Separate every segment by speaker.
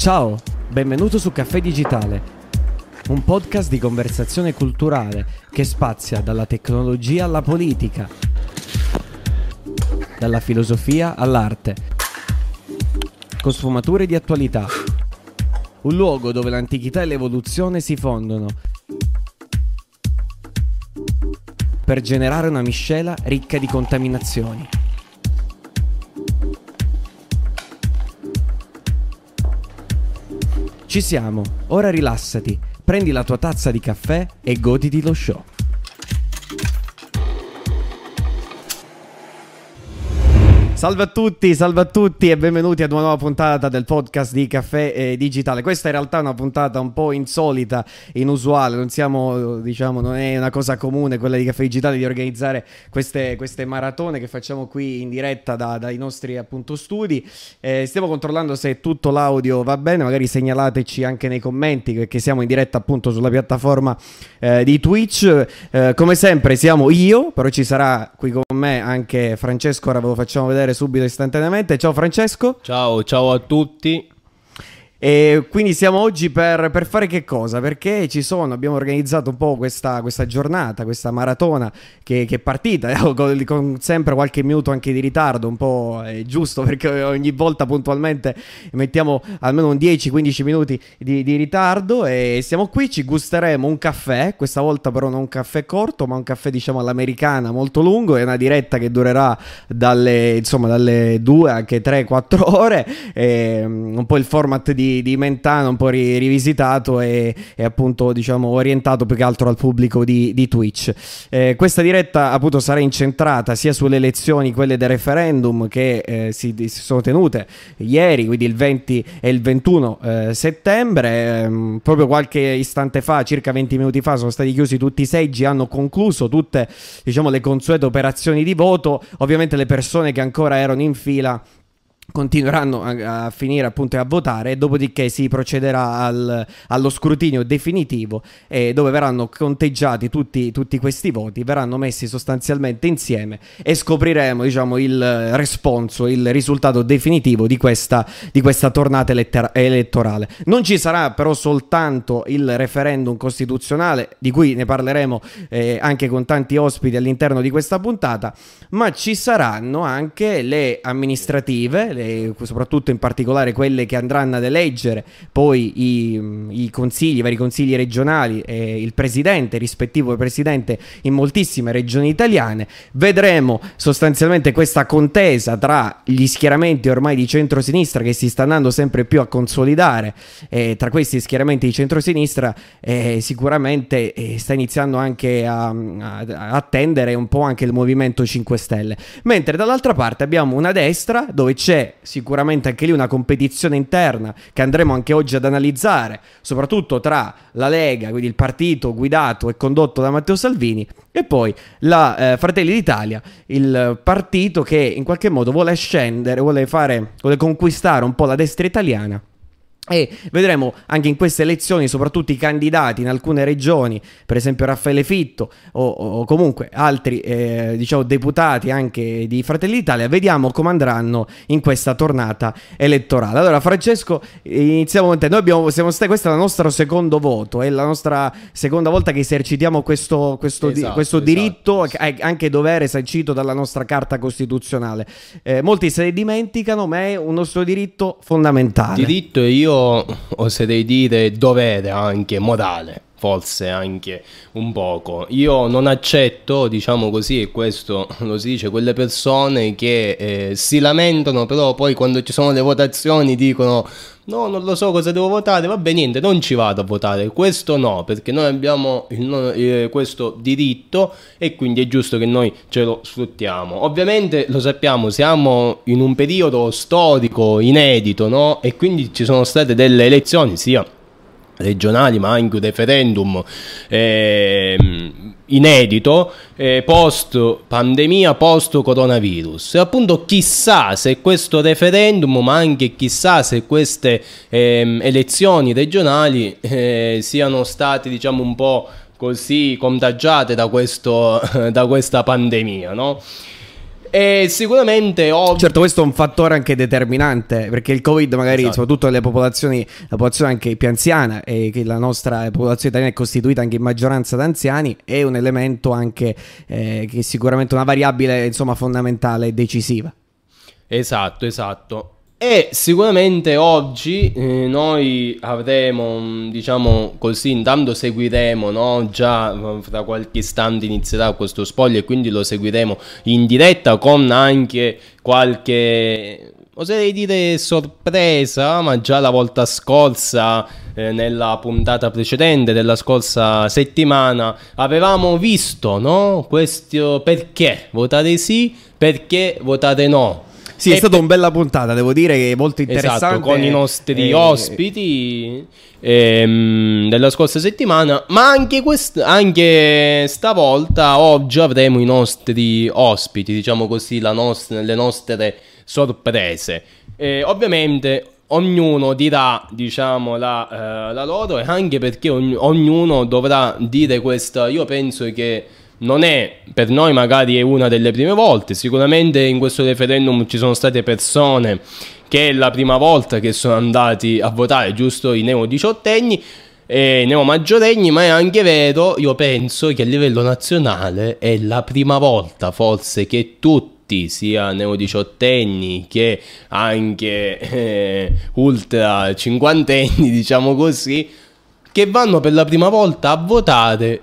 Speaker 1: Ciao, benvenuto su Caffè Digitale, un podcast di conversazione culturale che spazia dalla tecnologia alla politica, dalla filosofia all'arte, con sfumature di attualità. Un luogo dove l'antichità e l'evoluzione si fondono per generare una miscela ricca di contaminazioni. Ci siamo, ora rilassati, prendi la tua tazza di caffè e goditi lo show. Salve a tutti, salve a tutti e benvenuti ad una nuova puntata del podcast di Caffè eh, Digitale. Questa in realtà è una puntata un po' insolita, inusuale, non siamo, diciamo, non è una cosa comune quella di Caffè Digitale di organizzare queste, queste maratone che facciamo qui in diretta da, dai nostri appunto studi. Eh, stiamo controllando se tutto l'audio va bene, magari segnalateci anche nei commenti perché siamo in diretta appunto sulla piattaforma eh, di Twitch. Eh, come sempre siamo io, però ci sarà qui con me anche Francesco, ora ve lo facciamo vedere subito istantaneamente. Ciao Francesco.
Speaker 2: Ciao, ciao a tutti.
Speaker 1: E quindi siamo oggi per, per, fare che cosa? Perché ci sono, abbiamo organizzato un po' questa, questa giornata, questa maratona che, che è partita eh, con, con, sempre qualche minuto anche di ritardo, un po' è giusto perché ogni volta puntualmente mettiamo almeno un 10-15 minuti di, di, ritardo e siamo qui, ci gusteremo un caffè, questa volta però non un caffè corto ma un caffè diciamo all'americana molto lungo, è una diretta che durerà dalle, insomma, dalle 2 anche 3-4 ore, e, um, un po' il format di di, Mentana un po' ri, rivisitato e, e, appunto diciamo orientato più che altro al pubblico di, di Twitch. Eh, questa diretta appunto sarà incentrata sia sulle elezioni, quelle del referendum che eh, si, si, sono tenute ieri, quindi il 20 e il 21 eh, settembre, ehm, proprio qualche istante fa, circa 20 minuti fa, sono stati chiusi tutti i seggi, hanno concluso tutte diciamo le consuete operazioni di voto, ovviamente le persone che ancora erano in fila continueranno a, a, finire appunto a votare dopodiché si procederà al, allo scrutinio definitivo eh, dove verranno conteggiati tutti, tutti, questi voti verranno messi sostanzialmente insieme e scopriremo diciamo il responso il risultato definitivo di questa, di questa tornata eletter- elettorale. Non ci sarà però soltanto il referendum costituzionale di cui ne parleremo eh, anche con tanti ospiti all'interno di questa puntata ma ci saranno anche le amministrative le, soprattutto in particolare quelle che andranno ad eleggere poi i, i consigli, i vari consigli regionali e il presidente, rispettivo presidente in moltissime regioni italiane. Vedremo sostanzialmente questa contesa tra gli schieramenti ormai di centrosinistra che si sta andando sempre più a consolidare. E tra questi schieramenti di centrosinistra eh, sicuramente eh, sta iniziando anche a, a, a attendere un po' anche il Movimento 5 Stelle. Mentre dall'altra parte abbiamo una destra dove c'è sicuramente anche lì una competizione interna che andremo anche oggi ad analizzare, soprattutto tra la Lega, quindi il partito guidato e condotto da Matteo Salvini, e poi la eh, Fratelli d'Italia, il partito che in qualche modo vuole scendere, vuole fare, vuole conquistare un po' la destra italiana e vedremo anche in queste elezioni, soprattutto i candidati in alcune regioni, per esempio Raffaele Fitto o, o comunque altri eh, diciamo, deputati anche di Fratelli d'Italia, vediamo come andranno in questa tornata elettorale. Allora, Francesco, iniziamo con te. Noi abbiamo, siamo stati, questo è il nostro secondo voto, è la nostra seconda volta che esercitiamo questo, questo, esatto, di, questo esatto. diritto, anche dovere sancito dalla nostra Carta Costituzionale. Eh, molti se ne dimenticano, ma è un nostro diritto fondamentale.
Speaker 2: Diritto e io oserei dire dovere anche morale forse anche un poco. Io non accetto, diciamo così, e questo lo si dice, quelle persone che eh, si lamentano, però poi quando ci sono le votazioni dicono no, non lo so cosa devo votare, va bene, niente, non ci vado a votare, questo no, perché noi abbiamo il, eh, questo diritto e quindi è giusto che noi ce lo sfruttiamo. Ovviamente lo sappiamo, siamo in un periodo storico inedito, no? E quindi ci sono state delle elezioni, sia regionali ma anche un referendum eh, inedito eh, post pandemia, post coronavirus. E appunto chissà se questo referendum, ma anche chissà se queste eh, elezioni regionali eh, siano state diciamo un po' così contagiate da, questo, da questa pandemia, no? E sicuramente
Speaker 1: oggi... Certo, questo è un fattore anche determinante, perché il Covid magari, esatto. soprattutto nelle popolazioni, la popolazione anche più anziana, e che la nostra popolazione italiana è costituita anche in maggioranza da anziani, è un elemento anche eh, che è sicuramente una variabile, insomma, fondamentale e decisiva.
Speaker 2: Esatto, esatto. E sicuramente oggi eh, noi avremo, diciamo così, intanto seguiremo, no? già fra qualche istante inizierà questo spoiler, quindi lo seguiremo in diretta con anche qualche, oserei dire sorpresa, ma già la volta scorsa, eh, nella puntata precedente della scorsa settimana, avevamo visto, no? Questo perché votare sì, perché votare no
Speaker 1: sì, è stata una bella puntata, devo dire che è molto esatto, interessante.
Speaker 2: Esatto, con i nostri e... ospiti ehm, della scorsa settimana, ma anche, quest- anche stavolta, oggi avremo i nostri ospiti, diciamo così, nost- le nostre sorprese. E ovviamente ognuno dirà, diciamo, la, eh, la, loro e anche perché ogn- ognuno dovrà dire questa, io penso che non è per noi magari è una delle prime volte, sicuramente in questo referendum ci sono state persone che è la prima volta che sono andati a votare, giusto i neo diciottenni e neo maggiorenni, ma è anche vero, io penso che a livello nazionale è la prima volta forse che tutti sia neo diciottenni che anche eh, ultra cinquantenni, diciamo così, che vanno per la prima volta a votare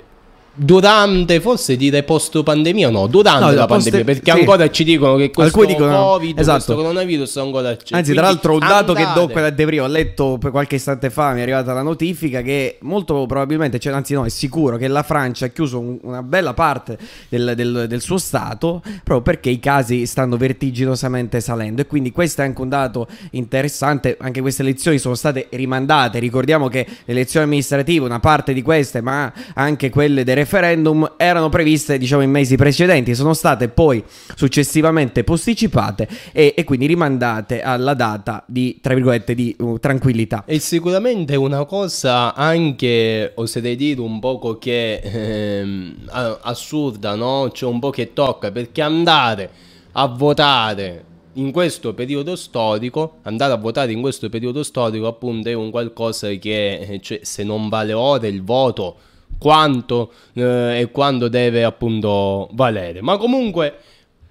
Speaker 2: durante, forse dire post pandemia o no, durante no, la post- pandemia, perché sì. ancora ci dicono che questo dicono, Covid, esatto. questo coronavirus ancora c'è.
Speaker 1: Anzi, tra l'altro un dato andate. che do quella De Brio, ho letto qualche istante fa, mi è arrivata la notifica che molto probabilmente, cioè, anzi no, è sicuro che la Francia ha chiuso un, una bella parte del, del, del, suo Stato proprio perché i casi stanno vertiginosamente salendo e quindi questo è anche un dato interessante, anche queste elezioni sono state rimandate, ricordiamo che le elezioni amministrative, una parte di queste, ma anche quelle dei referendum erano previste diciamo in mesi precedenti, sono state poi successivamente posticipate e, e quindi rimandate alla data di, tra virgolette, di uh, tranquillità.
Speaker 2: E sicuramente una cosa anche, oserei dire, un poco che ehm, assurda, no? Cioè un po' che tocca, perché andare a votare in questo periodo storico, andare a votare in questo periodo storico appunto è un qualcosa che eh, cioè, se non vale ora il voto quanto eh, e quando deve appunto valere. Ma comunque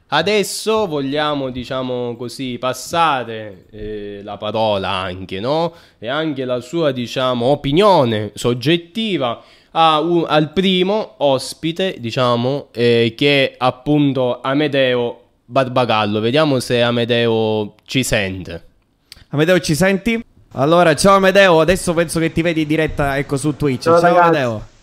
Speaker 2: adesso vogliamo, diciamo così, passare eh, la parola anche, no? E anche la sua, diciamo, opinione soggettiva un, al primo ospite, diciamo, eh, che è appunto Amedeo Barbagallo. Vediamo se Amedeo ci sente.
Speaker 1: Amedeo ci senti? Allora, ciao Amedeo, adesso penso che ti vedi in diretta ecco su Twitch. Ciao, ciao Amedeo.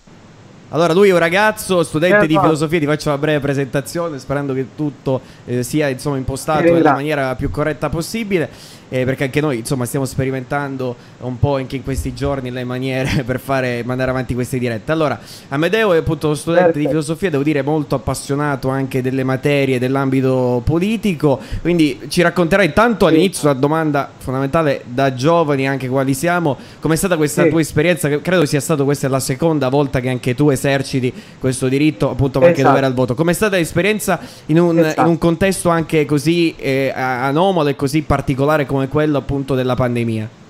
Speaker 1: Allora, lui è un ragazzo, studente di filosofia, ti faccio una breve presentazione sperando che tutto eh, sia insomma, impostato nella maniera più corretta possibile eh, perché anche noi insomma stiamo sperimentando un po' anche in questi giorni le maniere per fare, mandare avanti queste dirette. Allora, Amedeo è appunto uno studente Perfetto. di filosofia, devo dire molto appassionato anche delle materie dell'ambito politico, quindi ci racconterai intanto sì. all'inizio una domanda fondamentale da giovani anche quali siamo, com'è stata questa sì. tua esperienza? Credo sia stata questa la seconda volta che anche tu eserciti questo diritto, appunto esatto. anche dovere al voto. Com'è stata l'esperienza in un, esatto. in un contesto anche così eh, anomalo e così particolare come come quello appunto della pandemia.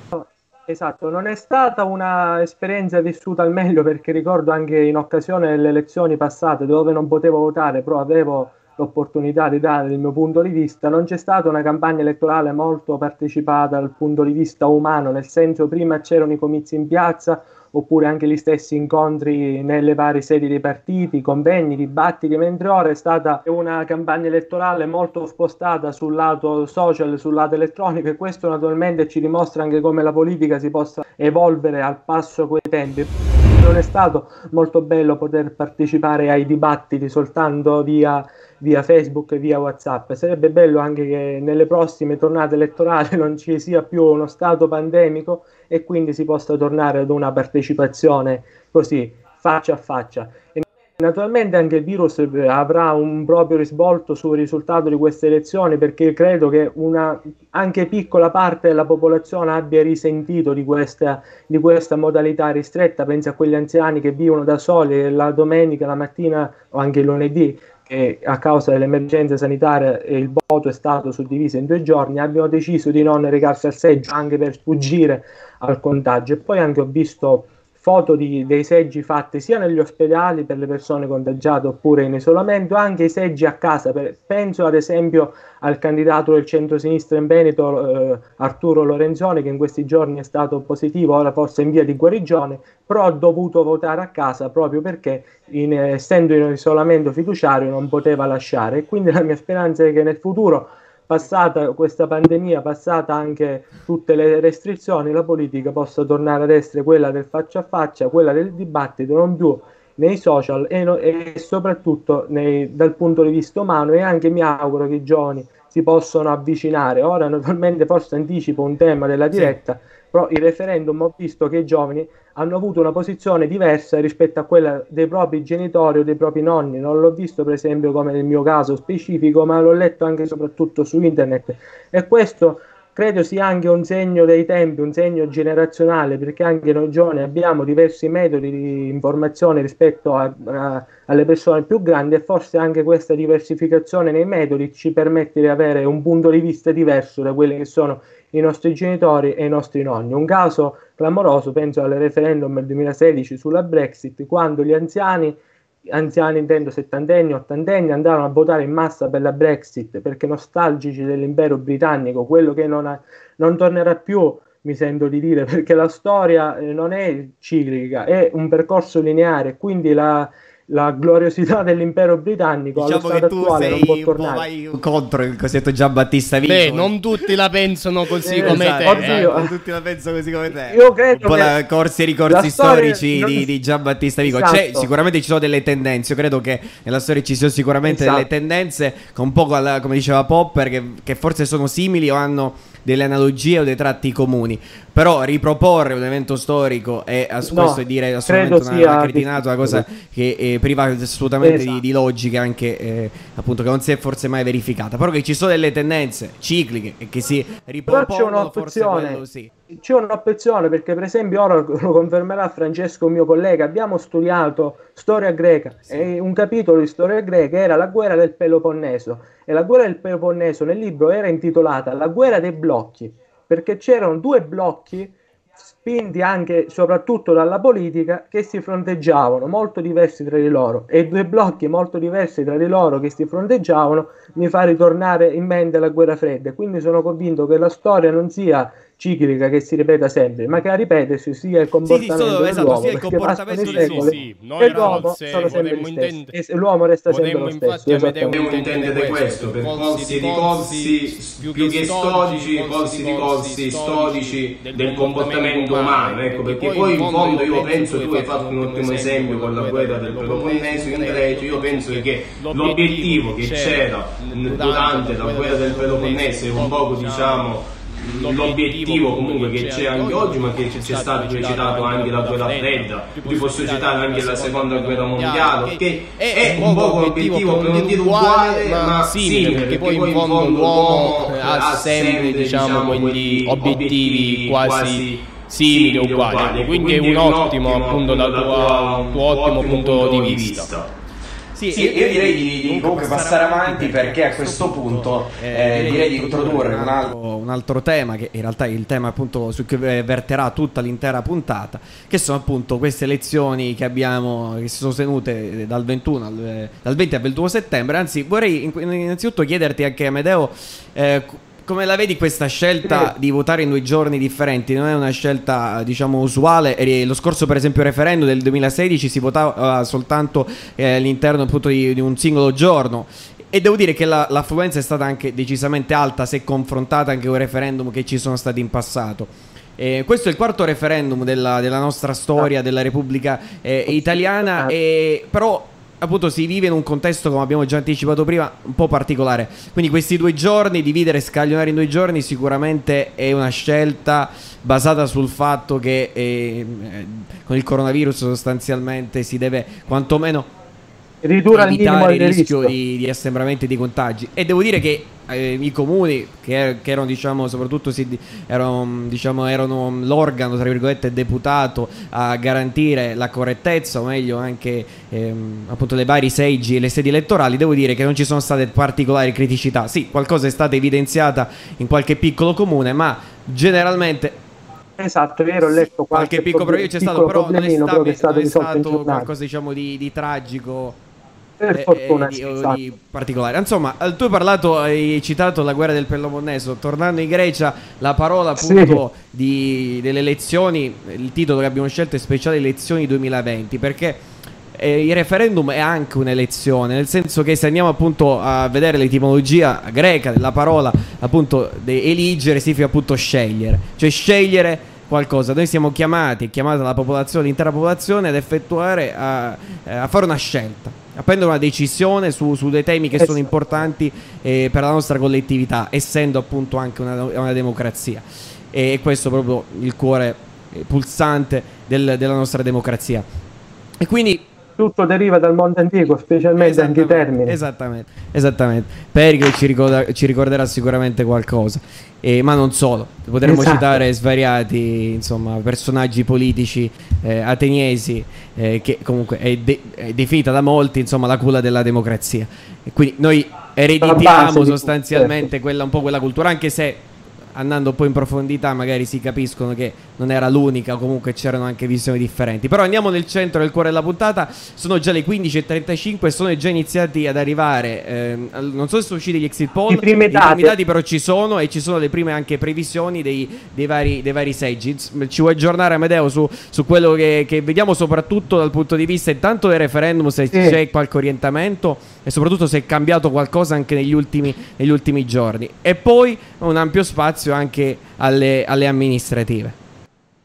Speaker 3: Esatto, non è stata un'esperienza vissuta al meglio perché ricordo anche in occasione delle elezioni passate dove non potevo votare, però avevo l'opportunità di dare il mio punto di vista, non c'è stata una campagna elettorale molto partecipata dal punto di vista umano, nel senso prima c'erano i comizi in piazza, oppure anche gli stessi incontri nelle varie sedi dei partiti, convegni, dibattiti, mentre ora è stata una campagna elettorale molto spostata sul lato social, sul lato elettronico e questo naturalmente ci dimostra anche come la politica si possa evolvere al passo coi tempi. Non è stato molto bello poter partecipare ai dibattiti soltanto via via Facebook e via WhatsApp. Sarebbe bello anche che nelle prossime tornate elettorali non ci sia più uno stato pandemico e quindi si possa tornare ad una partecipazione così faccia a faccia. E Naturalmente anche il virus avrà un proprio risvolto sul risultato di queste elezioni perché credo che una anche piccola parte della popolazione abbia risentito di questa, di questa modalità ristretta, pensi a quegli anziani che vivono da soli la domenica, la mattina o anche il lunedì che a causa dell'emergenza sanitaria il voto è stato suddiviso in due giorni, abbiamo deciso di non recarsi al seggio anche per sfuggire al contagio. E poi anche ho visto foto di, dei seggi fatti sia negli ospedali per le persone contagiate oppure in isolamento, anche i seggi a casa. Per, penso ad esempio al candidato del centro-sinistra in Veneto, eh, Arturo Lorenzoni, che in questi giorni è stato positivo, ora forse in via di guarigione, però ha dovuto votare a casa proprio perché, in, essendo in isolamento fiduciario, non poteva lasciare. Quindi la mia speranza è che nel futuro passata questa pandemia, passata anche tutte le restrizioni, la politica possa tornare ad essere quella del faccia a faccia, quella del dibattito, non più nei social e, no, e soprattutto nei, dal punto di vista umano e anche mi auguro che i giovani si possano avvicinare. Ora naturalmente forse anticipo un tema della diretta, sì però il referendum ho visto che i giovani hanno avuto una posizione diversa rispetto a quella dei propri genitori o dei propri nonni. Non l'ho visto per esempio come nel mio caso specifico, ma l'ho letto anche e soprattutto su internet. E questo credo sia anche un segno dei tempi, un segno generazionale, perché anche noi giovani abbiamo diversi metodi di informazione rispetto a, a, alle persone più grandi e forse anche questa diversificazione nei metodi ci permette di avere un punto di vista diverso da quelli che sono i nostri genitori e i nostri nonni. Un caso clamoroso, penso al referendum del 2016 sulla Brexit, quando gli anziani, anziani intendo settantenni, ottantenni, andarono a votare in massa per la Brexit perché nostalgici dell'impero britannico, quello che non, ha, non tornerà più mi sento di dire, perché la storia eh, non è ciclica, è un percorso lineare, quindi la, la gloriosità dell'impero britannico diciamo allo stato attuale non può tornare.
Speaker 1: vai contro il cosiddetto Giambattista Vico.
Speaker 2: Beh, non tutti la pensano così eh, come esatto. te. Oddio.
Speaker 1: Eh. Non tutti la pensano così come te. Io credo Un po' la corsi e ricorsi storici non... di, di Giambattista Vico. Esatto. C'è, sicuramente ci sono delle tendenze. Io credo che nella storia ci siano sicuramente esatto. delle tendenze con un po' come diceva Popper che, che forse sono simili o hanno delle analogie o dei tratti comuni. Però riproporre un evento storico è no, questo dire assolutamente una, una cretinata, una cosa che eh, priva assolutamente esatto. di, di, logica, anche eh, appunto che non si è forse mai verificata. Però che ci sono delle tendenze cicliche e che si ripropongono, forse quello sì.
Speaker 3: C'è un'opzione perché, per esempio, ora lo confermerà Francesco, mio collega. Abbiamo studiato storia greca sì. e un capitolo di storia greca era la guerra del Peloponneso e la guerra del Peloponneso nel libro era intitolata La guerra dei blocchi, perché c'erano due blocchi spinti anche soprattutto dalla politica che si fronteggiavano molto diversi tra di loro e due blocchi molto diversi tra di loro che si fronteggiavano mi fa ritornare in mente la guerra fredda quindi sono convinto che la storia non sia ciclica che si ripeta sempre, ma che a ripetersi sia il comportamento sì, sì, esatto, dell'uomo, sia il comportamento sì, sì, sì. Noi e l'uomo sono sempre gli stessi, e l'uomo resta sempre lo stesso.
Speaker 4: Dobbiamo intendere questo, per corsi di corsi più che storici, corsi di corsi storici del comportamento umano, ecco, perché poi in fondo io penso, tu hai fatto un ottimo esempio con la guerra del Peloponneso in Grecia, io penso che l'obiettivo che c'era durante la guerra del Peloponneso è un poco, diciamo, l'obiettivo comunque che c'è anche oggi, ma che c'è stato citato anche la guerra fredda, vi posso citare anche la seconda guerra mondiale, che è un po' l'obiettivo per non dire uguale, ma simile, perché poi in fondo l'uomo ha sempre diciamo, quegli obiettivi quasi simili o uguali, quindi è un ottimo appunto dal tuo ottimo punto di vista.
Speaker 1: Sì, sì io, direi di, di comunque passare avanti perché a questo punto eh, direi di introdurre un altro, un altro, tema che in realtà è il tema appunto su cui verterà tutta l'intera puntata, che sono appunto queste elezioni che abbiamo, che si sono tenute dal 21 al, dal 20 al 21 settembre. Anzi, vorrei innanzitutto chiederti anche Amedeo eh, come la vedi questa scelta di votare in due giorni differenti? Non è una scelta, diciamo, usuale. Lo scorso, per esempio, referendum del 2016 si votava soltanto eh, all'interno appunto di, di, un singolo giorno. E devo dire che la, l'affluenza è stata anche decisamente alta se confrontata anche con i referendum che ci sono stati in passato. Eh, questo è il quarto referendum della, della nostra storia della Repubblica eh, Italiana, eh, però appunto si vive in un contesto, come abbiamo già anticipato prima, un po' particolare. Quindi questi due giorni, dividere e scaglionare in due giorni, sicuramente è una scelta basata sul fatto che eh, con il coronavirus sostanzialmente si deve quantomeno ridurre evitare il rischio di, di assembramenti di contagi. E devo dire che eh, i comuni che, che, erano diciamo soprattutto si, erano, diciamo, erano l'organo tra virgolette deputato a garantire la correttezza o meglio anche ehm, appunto le varie seggi e le sedi elettorali devo dire che non ci sono state particolari criticità. Sì qualcosa è stata evidenziata in qualche piccolo comune ma generalmente
Speaker 3: Esatto, è vero, ho letto
Speaker 1: qualche, qualche piccolo problema c'è stato, però non è stato, è stato, è stato qualcosa diciamo di, di tragico
Speaker 3: per eh, fortuna,
Speaker 1: eh, di, esatto. di particolare. Insomma, tu hai parlato, hai citato la guerra del Peloponneso. Tornando in Grecia, la parola appunto sì. di, delle elezioni, il titolo che abbiamo scelto è Speciale Elezioni 2020, perché eh, il referendum è anche un'elezione, nel senso che se andiamo appunto a vedere l'etimologia greca della parola, appunto, eligere significa appunto scegliere, cioè scegliere qualcosa. Noi siamo chiamati, chiamata la popolazione, l'intera popolazione ad effettuare, a, a fare una scelta a prendere una decisione su, su dei temi che sono importanti eh, per la nostra collettività, essendo appunto anche una, una democrazia. E questo è proprio il cuore eh, pulsante del, della nostra democrazia. E quindi
Speaker 3: tutto deriva dal mondo antico, specialmente anche i termini.
Speaker 1: Esattamente, esattamente. Pericle ci, ricorda, ci ricorderà sicuramente qualcosa, eh, ma non solo. Potremmo esatto. citare svariati insomma, personaggi politici eh, ateniesi, eh, che comunque è, de- è, definita da molti insomma, la culla della democrazia. E quindi noi ereditiamo sostanzialmente quella, un po' quella cultura, anche se andando poi in profondità magari si capiscono che non era l'unica, comunque c'erano anche visioni differenti. Però andiamo nel centro, nel cuore della puntata, sono già le 15.35 e sono già iniziati ad arrivare, eh, non so se sono usciti gli exit poll,
Speaker 3: i primi dati.
Speaker 1: I primi dati però ci sono e ci sono le prime anche previsioni dei, dei, vari, dei vari, seggi. Ci vuoi aggiornare Amedeo su, su quello che, che, vediamo soprattutto dal punto di vista intanto del referendum, se sì. c'è qualche orientamento e soprattutto se è cambiato qualcosa anche negli ultimi, negli ultimi giorni. E poi un ampio spazio anche alle, alle amministrative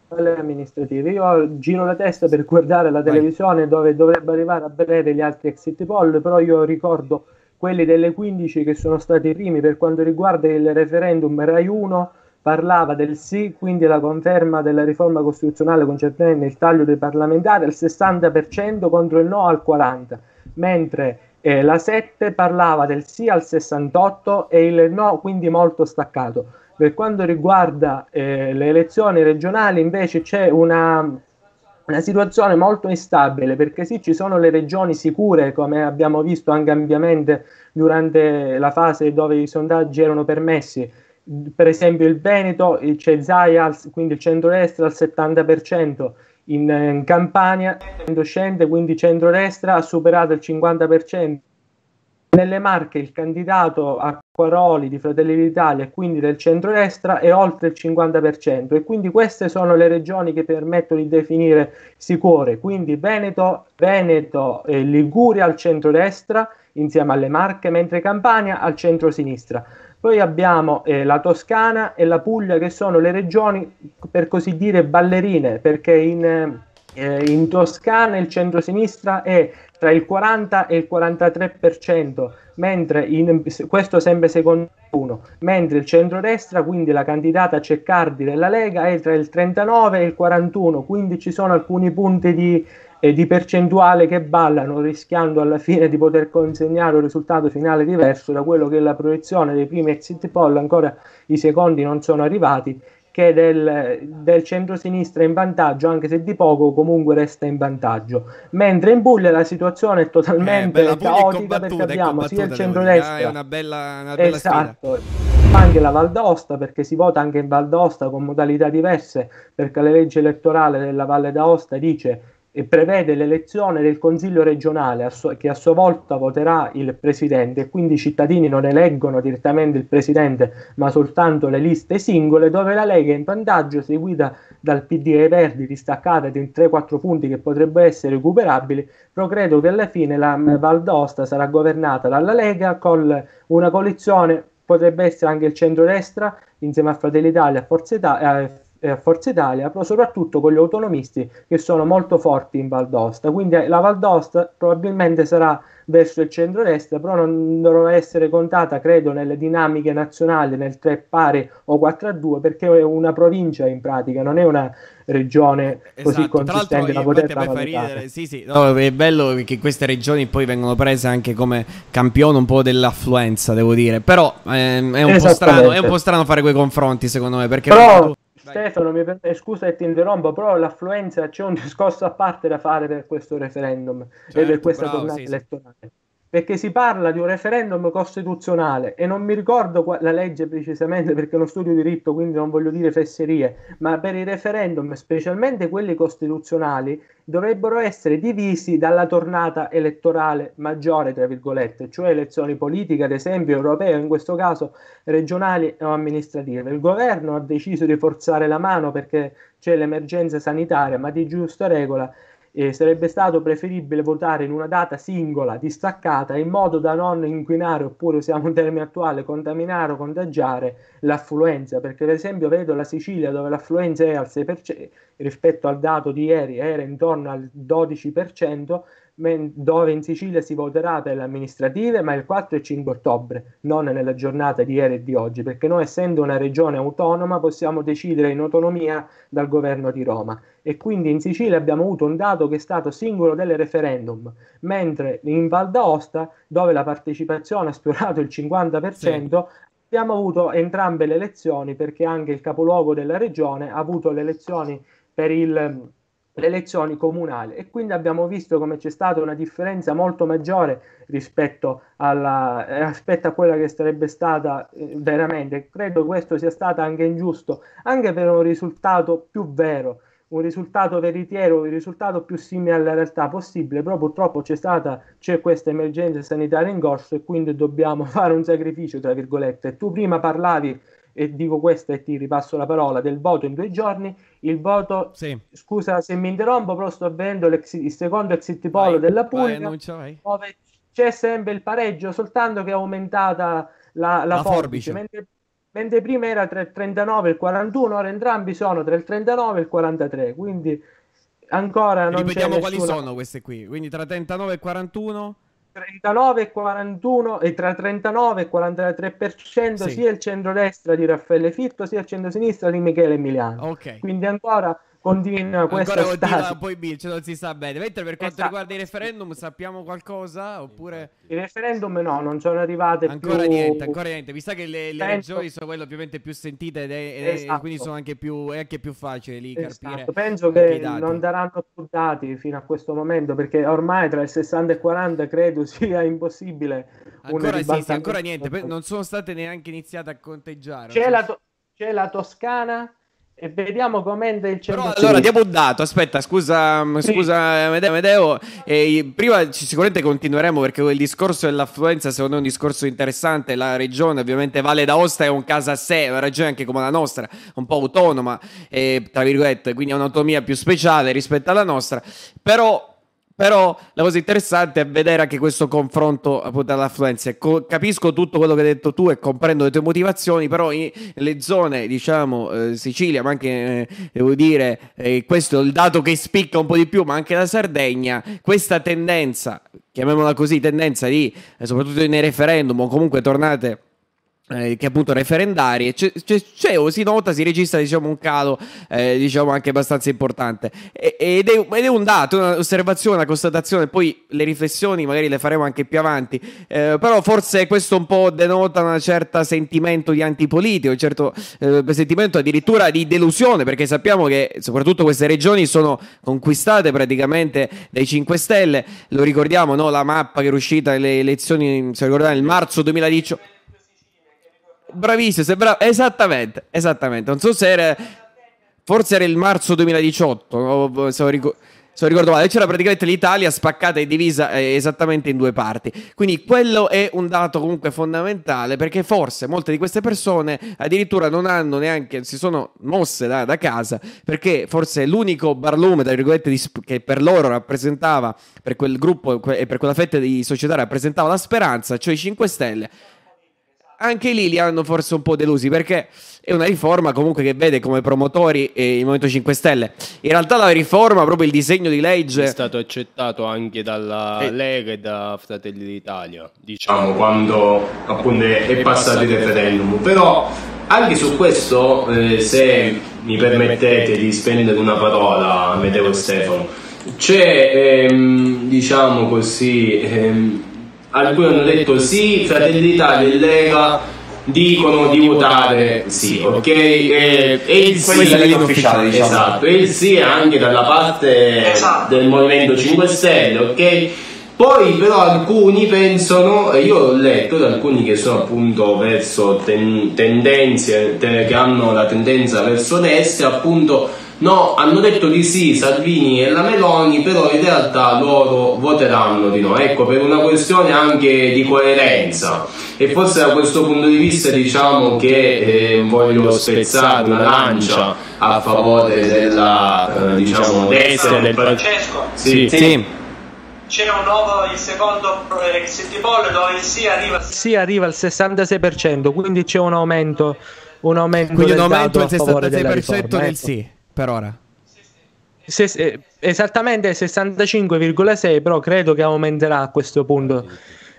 Speaker 3: alle amministrative. Io giro la testa per guardare la televisione Vai. dove dovrebbe arrivare a vedere gli altri exit poll, però io ricordo quelli delle 15 che sono stati i primi per quanto riguarda il referendum Rai 1 parlava del sì, quindi la conferma della riforma costituzionale concernente il taglio dei parlamentari al 60% contro il no al 40%, mentre eh, la 7 parlava del sì al 68% e il no quindi molto staccato. Per quanto riguarda eh, le elezioni regionali invece c'è una, una situazione molto instabile perché sì ci sono le regioni sicure come abbiamo visto anche ampiamente durante la fase dove i sondaggi erano permessi. Per esempio il Veneto c'è Zaia quindi il centro-destra al 70% in, in Campania scende quindi centro-destra ha superato il 50% nelle Marche il candidato Acquaroli di Fratelli d'Italia e quindi del centrodestra è oltre il 50% e quindi queste sono le regioni che permettono di definire sicure, quindi Veneto, Veneto e Liguria al centrodestra insieme alle Marche, mentre Campania al centro-sinistra. Poi abbiamo eh, la Toscana e la Puglia che sono le regioni per così dire ballerine perché in, eh, in Toscana il centro-sinistra è tra il 40 e il 43%, mentre in, questo sempre secondo uno, mentre il centrodestra, quindi la candidata Ceccardi della Lega, è tra il 39 e il 41, quindi ci sono alcuni punti di, eh, di percentuale che ballano, rischiando alla fine di poter consegnare un risultato finale diverso da quello che è la proiezione dei primi exit poll, ancora i secondi non sono arrivati che del, del centro-sinistra in vantaggio, anche se di poco comunque resta in vantaggio. Mentre in Puglia la situazione è totalmente eh, caotica perché abbiamo sia il centro-destra...
Speaker 1: È una bella, una bella
Speaker 3: esatto. Anche la Val d'Aosta, perché si vota anche in Val d'Aosta con modalità diverse, perché la legge elettorale della Valle d'Aosta dice e prevede l'elezione del Consiglio regionale a suo, che a sua volta voterà il Presidente. E quindi i cittadini non eleggono direttamente il Presidente ma soltanto le liste singole dove la Lega è in vantaggio seguita dal PD e ai Verdi distaccata di 3-4 punti che potrebbero essere recuperabili. Però credo che alla fine la Val d'Osta sarà governata dalla Lega con una coalizione potrebbe essere anche il centro-destra insieme a Fratelli Italia, Forza Italia eh, eh, Forza Italia, però soprattutto con gli autonomisti che sono molto forti in Val d'Osta. Quindi eh, la Val d'Osta probabilmente sarà verso il centro-destra, però non dovrà essere contata, credo, nelle dinamiche nazionali nel 3 pari o 4 a 2, perché è una provincia in pratica, non è una regione così esatto. consistente da poter valutare.
Speaker 1: Sì, sì, no, è bello che queste regioni poi vengono prese anche come campione un po' dell'affluenza, devo dire, però ehm, è, un po strano, è un po' strano fare quei confronti secondo me, perché...
Speaker 3: Però... Stefano, mi per... scusa che ti interrompo, però l'affluenza c'è un discorso a parte da fare per questo referendum certo, e per certo, questa bravo, tornata sì, elettorale. Sì perché si parla di un referendum costituzionale e non mi ricordo la legge precisamente perché non studio diritto, quindi non voglio dire fesserie, ma per i referendum, specialmente quelli costituzionali, dovrebbero essere divisi dalla tornata elettorale maggiore, tra virgolette, cioè elezioni politiche, ad esempio europee, in questo caso regionali o amministrative. Il governo ha deciso di forzare la mano perché c'è l'emergenza sanitaria, ma di giusta regola eh, sarebbe stato preferibile votare in una data singola, distaccata, in modo da non inquinare, oppure usiamo un termine attuale, contaminare o contagiare l'affluenza, perché per esempio vedo la Sicilia dove l'affluenza è al 6%, rispetto al dato di ieri era intorno al 12%, dove in Sicilia si voterà per le amministrative, ma il 4 e 5 ottobre, non nella giornata di ieri e di oggi, perché noi essendo una regione autonoma possiamo decidere in autonomia dal governo di Roma e quindi in Sicilia abbiamo avuto un dato che è stato singolo del referendum, mentre in Val d'Aosta, dove la partecipazione ha sfiorato il 50%, sì. abbiamo avuto entrambe le elezioni perché anche il capoluogo della regione ha avuto le elezioni per il le elezioni comunali e quindi abbiamo visto come c'è stata una differenza molto maggiore rispetto, alla, rispetto a quella che sarebbe stata eh, veramente. Credo questo sia stato anche ingiusto, anche per un risultato più vero, un risultato veritiero, un risultato più simile alla realtà possibile, però purtroppo c'è stata c'è questa emergenza sanitaria in corso e quindi dobbiamo fare un sacrificio, tra virgolette. Tu prima parlavi e dico questo e ti ripasso la parola, del voto in due giorni, il voto, sì. scusa se mi interrompo, però sto vedendo il secondo exit poll vai, della Puglia, dove c'è sempre il pareggio, soltanto che è aumentata la, la, la forbice, forbice. Mentre, mentre, prima era tra il 39 e il 41, ora entrambi sono tra il 39 e il 43, quindi ancora non
Speaker 1: Ripetiamo quali nessuna... sono queste qui, quindi tra 39 e 41...
Speaker 3: 39 e 41 e tra 39 e 43% sì. sia il centrodestra di Raffaele Fitto sia il centrosinistra di Michele Emiliano.
Speaker 1: Okay.
Speaker 3: Quindi ancora continua questa
Speaker 1: Ancora continua poi Bill, cioè non si sa bene. Mentre per quanto esatto. riguarda i referendum sappiamo qualcosa oppure...
Speaker 3: I referendum no, non sono arrivate
Speaker 1: ancora
Speaker 3: più...
Speaker 1: niente, ancora niente. Vi sa che le, le regioni sono quelle ovviamente più sentite ed è, ed esatto. quindi sono anche più, è anche più facile lì esatto. capire.
Speaker 3: Penso che non daranno più dati fino a questo momento perché ormai tra il 60 e il 40 credo sia impossibile.
Speaker 1: Ancora sì, sì, ancora niente. Non sono state neanche iniziate a conteggiare.
Speaker 3: C'è, la, to- c'è la Toscana e vediamo come il
Speaker 1: centro allora diamo un dato aspetta scusa sì. scusa Medeo, Medeo eh, prima sicuramente continueremo perché il discorso dell'affluenza secondo me è un discorso interessante. La regione ovviamente Valle d'Aosta è un caso a sé una regione anche come la nostra un po' autonoma eh, tra virgolette quindi ha un'autonomia più speciale rispetto alla nostra. Però però la cosa interessante è vedere anche questo confronto appunto all'affluenza. Co- capisco tutto quello che hai detto tu e comprendo le tue motivazioni, però in, le zone, diciamo, eh, Sicilia, ma anche, eh, devo dire, eh, questo è il dato che spicca un po' di più, ma anche la Sardegna, questa tendenza, chiamiamola così, tendenza di, eh, soprattutto nei referendum o comunque tornate eh, che appunto referendarie c'è, c'è, c'è, o si nota si registra diciamo un calo eh, diciamo anche abbastanza importante e, ed, è, ed, è, un dato un'osservazione una constatazione poi le riflessioni magari le faremo anche più avanti eh, però forse questo un po' denota un certo sentimento di antipolitico un certo eh, sentimento addirittura di delusione perché sappiamo che soprattutto queste regioni sono conquistate praticamente dai 5 Stelle lo ricordiamo no? la mappa che era uscita nelle elezioni se ricordate nel marzo 2018 Bravissimo, sei bravo. Esattamente, esattamente. Non so se era. Forse era il marzo 2018, se lo ricordo. Se lo ricordo male, c'era praticamente l'Italia spaccata e divisa eh, esattamente in due parti. Quindi quello è un dato comunque fondamentale perché forse molte di queste persone addirittura non hanno neanche, si sono mosse da, da casa perché forse l'unico barlume, tra virgolette, che per loro rappresentava, per quel gruppo e per quella fetta di società rappresentava la speranza, cioè i 5 Stelle anche lì li hanno forse un po' delusi perché è una riforma comunque che vede come promotori eh, il Movimento 5 Stelle. In realtà la riforma, proprio il disegno di legge...
Speaker 5: È stato accettato anche dalla eh. Lega e da Fratelli d'Italia,
Speaker 2: diciamo, quando appunto è, è passato il referendum. Però anche su questo, eh, se mi permettete di spendere una parola, Medeo Stefano, c'è, ehm, diciamo così, ehm, alcuni hanno detto sì, Fratelli d'Italia e Lega dicono di votare sì, ok? E, e il sì è la ufficiale, diciamo. Esatto, e il sì è anche dalla parte esatto. del Movimento 5 Stelle, ok? Poi però alcuni pensano, e io ho letto da alcuni che sono appunto verso ten, tendenze, te, che hanno la tendenza verso destra, appunto No, hanno detto di sì Salvini e la Meloni, però in realtà loro voteranno di no. Ecco, per una questione anche di coerenza. E forse da questo punto di vista diciamo che eh, voglio spezzare una lancia a favore della eh, diciamo destra del
Speaker 6: Francesco.
Speaker 1: Sì. sì.
Speaker 6: C'è un nuovo, il secondo exit poll dove il sì arriva,
Speaker 3: sì arriva al 66%, quindi c'è un aumento un aumento
Speaker 1: quindi
Speaker 3: un
Speaker 1: aumento del 66% del ecco. sì per ora.
Speaker 3: Se, esattamente 65,6 però credo che aumenterà a questo punto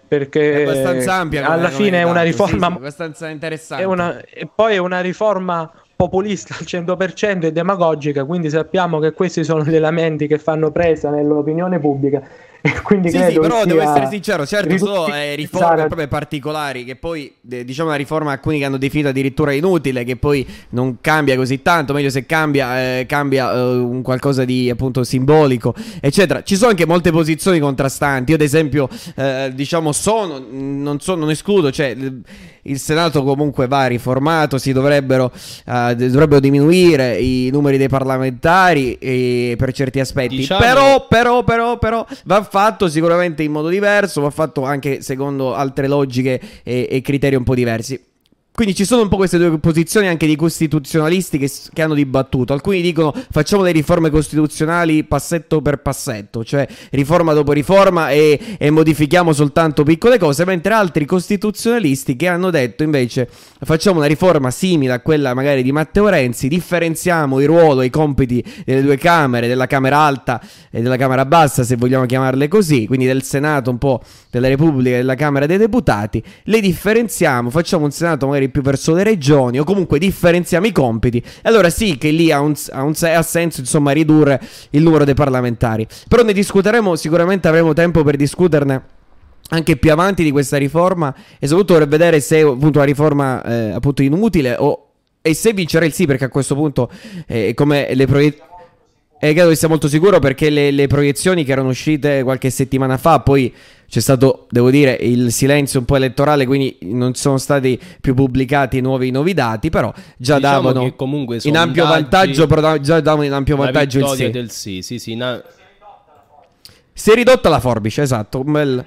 Speaker 3: perché
Speaker 1: è abbastanza ampia
Speaker 3: alla fine è una riforma sì,
Speaker 1: sì, abbastanza interessante
Speaker 3: una, e poi è una riforma populista al 100% e demagogica quindi sappiamo che questi sono gli elementi che fanno presa nell'opinione pubblica quindi
Speaker 1: sì, sì, però devo essere sincero, certo, sono eh, riforme proprio particolari che poi, eh, diciamo, una riforma alcuni che hanno definito addirittura inutile, che poi non cambia così tanto, meglio se cambia, eh, cambia eh, un qualcosa di appunto simbolico, eccetera. Ci sono anche molte posizioni contrastanti, io ad esempio, eh, diciamo, sono, non, so, non escludo, cioè il Senato comunque va riformato, si dovrebbero, uh, dovrebbero diminuire i numeri dei parlamentari e, per certi aspetti. Diciamo... Però, però, però, però va fatto sicuramente in modo diverso, va fatto anche secondo altre logiche e, e criteri un po' diversi. Quindi ci sono un po' queste due posizioni anche di costituzionalisti che, che, hanno dibattuto. Alcuni dicono facciamo le riforme costituzionali passetto per passetto, cioè riforma dopo riforma e, e, modifichiamo soltanto piccole cose, mentre altri costituzionalisti che hanno detto invece facciamo una riforma simile a quella magari di Matteo Renzi, differenziamo il ruolo i compiti delle due Camere, della Camera Alta e della Camera Bassa, se vogliamo chiamarle così, quindi del Senato un po' della Repubblica e della Camera dei Deputati, le differenziamo, facciamo un Senato magari più verso le regioni o comunque differenziamo i compiti, allora sì che lì ha, un, ha, un, ha senso insomma ridurre il numero dei parlamentari. Però ne discuteremo, sicuramente avremo tempo per discuterne anche più avanti di questa riforma e soprattutto per vedere se appunto la riforma eh, appunto inutile o e se vincerà il sì perché a questo punto eh, come le proiezioni e credo che sia molto sicuro perché le, le, proiezioni che erano uscite qualche settimana fa, poi c'è stato, devo dire, il silenzio un po' elettorale, quindi non sono stati più pubblicati nuovi, nuovi dati, però già diciamo davano in ampio vantaggio, però già davano in ampio vantaggio il sì.
Speaker 5: del sì, sì, sì, na-
Speaker 1: si è ridotta la forbice, esatto.
Speaker 3: Bel...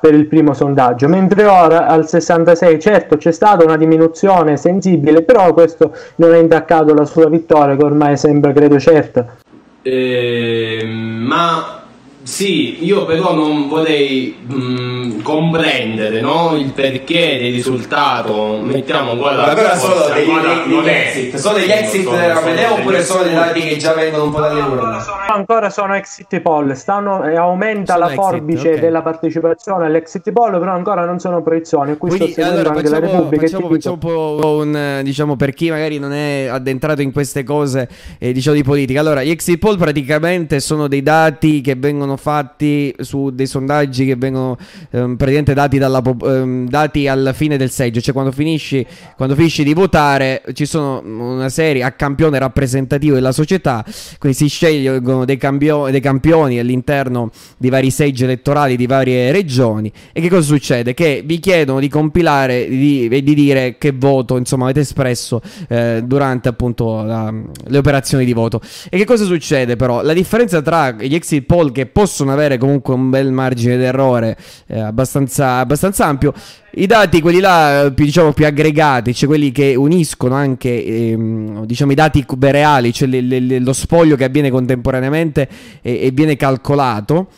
Speaker 3: per il primo sondaggio, mentre ora al 66, certo c'è stata una diminuzione sensibile, però questo non ha intaccato la sua vittoria che ormai sembra credo certa.
Speaker 2: Eh, ma sì, io però non vorrei mh, mm, comprendere no? il perché del risultato. Mettiamo quella.
Speaker 1: Ma però sono degli, degli, degli exit, sono degli exit della Fedea oppure sono dei dati che già vengono un po' dalle urne?
Speaker 3: Ancora sono exit poll, stanno, eh, aumenta sono la exit, forbice okay. della partecipazione all'exit poll, però ancora non sono proiezioni. Qui Quindi, sto allora, anche facciamo, la Repubblica.
Speaker 1: Facciamo, facciamo un po' un diciamo per chi magari non è addentrato in queste cose, eh, diciamo di politica. Allora, gli exit poll praticamente sono dei dati che vengono fatti su dei sondaggi che vengono ehm, praticamente dati, dalla, ehm, dati alla fine del seggio, cioè quando finisci, quando finisci di votare ci sono una serie a campione rappresentativo della società, quindi si scelgono dei, cambio, dei campioni all'interno di vari seggi elettorali di varie regioni e che cosa succede? Che vi chiedono di compilare e di, di, dire che voto insomma avete espresso eh, durante appunto la, le operazioni di voto e che cosa succede però? La differenza tra gli exit poll che possono avere comunque un bel margine d'errore eh, abbastanza, abbastanza ampio. I dati, quelli là, più, diciamo, più aggregati, cioè quelli che uniscono anche ehm, diciamo, i dati reali, cioè le, le, lo spoglio che avviene contemporaneamente e, e viene calcolato.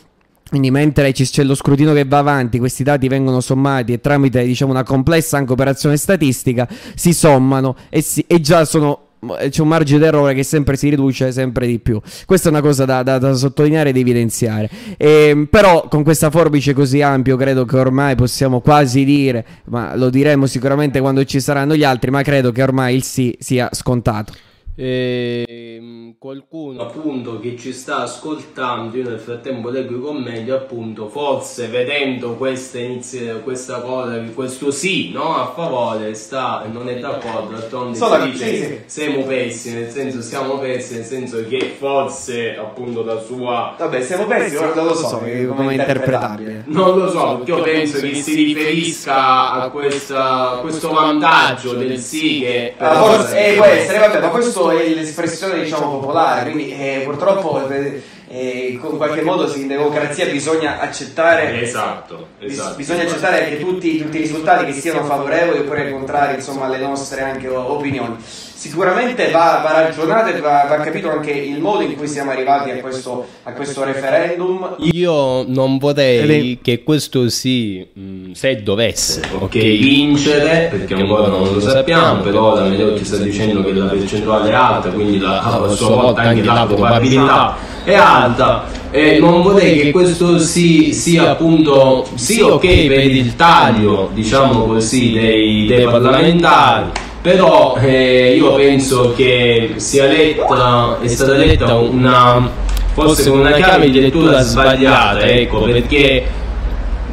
Speaker 1: Quindi mentre c'è lo scrutino che va avanti, questi dati vengono sommati e tramite diciamo, una complessa anche operazione statistica si sommano e, si, e già sono c'è un margine d'errore che sempre si riduce sempre di più. Questa è una cosa da, da, da sottolineare ed evidenziare. E, ehm, però con questa forbice così ampia credo che ormai possiamo quasi dire, ma lo diremo sicuramente quando ci saranno gli altri, ma credo che ormai il sì sia scontato.
Speaker 2: E ehm, qualcuno appunto che ci sta ascoltando, io nel frattempo leggo i commenti, appunto, forse vedendo questa, inizio, questa cosa, questo sì no, a favore, sta, non è d'accordo, d'altronde si dice sì, sì. siamo persi, nel senso siamo persi, nel senso che forse appunto la sua...
Speaker 7: Vabbè, siamo persi, non lo so, come, come interpretabile.
Speaker 2: Non lo so, perché io penso che si riferisca a, questa, a questo vantaggio del sì che...
Speaker 7: Ah, forse, eh, può essere, vabbè, ma questo è l'espressione diciamo popolare, quindi eh, purtroppo eh, in qualche modo in democrazia bisogna accettare,
Speaker 2: esatto, esatto,
Speaker 7: bisogna accettare che tutti, tutti, i risultati che siano favorevoli oppure contrari insomma, alle nostre anche opinioni. Sicuramente va, va ragionato e va, va, capito anche il modo in cui siamo arrivati a questo, a questo referendum.
Speaker 2: Io non vorrei che questo sì, mm, se dovesse ok, vincere, perché ancora non lo sappiamo, però la Medeo ci sta dicendo che la percentuale è alta, quindi la, a sua volta anche la probabilità è alta. E non vorrei che questo sì sia appunto sì ok per il taglio, diciamo così, dei, dei parlamentari però eh, io penso che sia letta, è stata letta una, forse con una chiave di lettura sbagliata, ecco, perché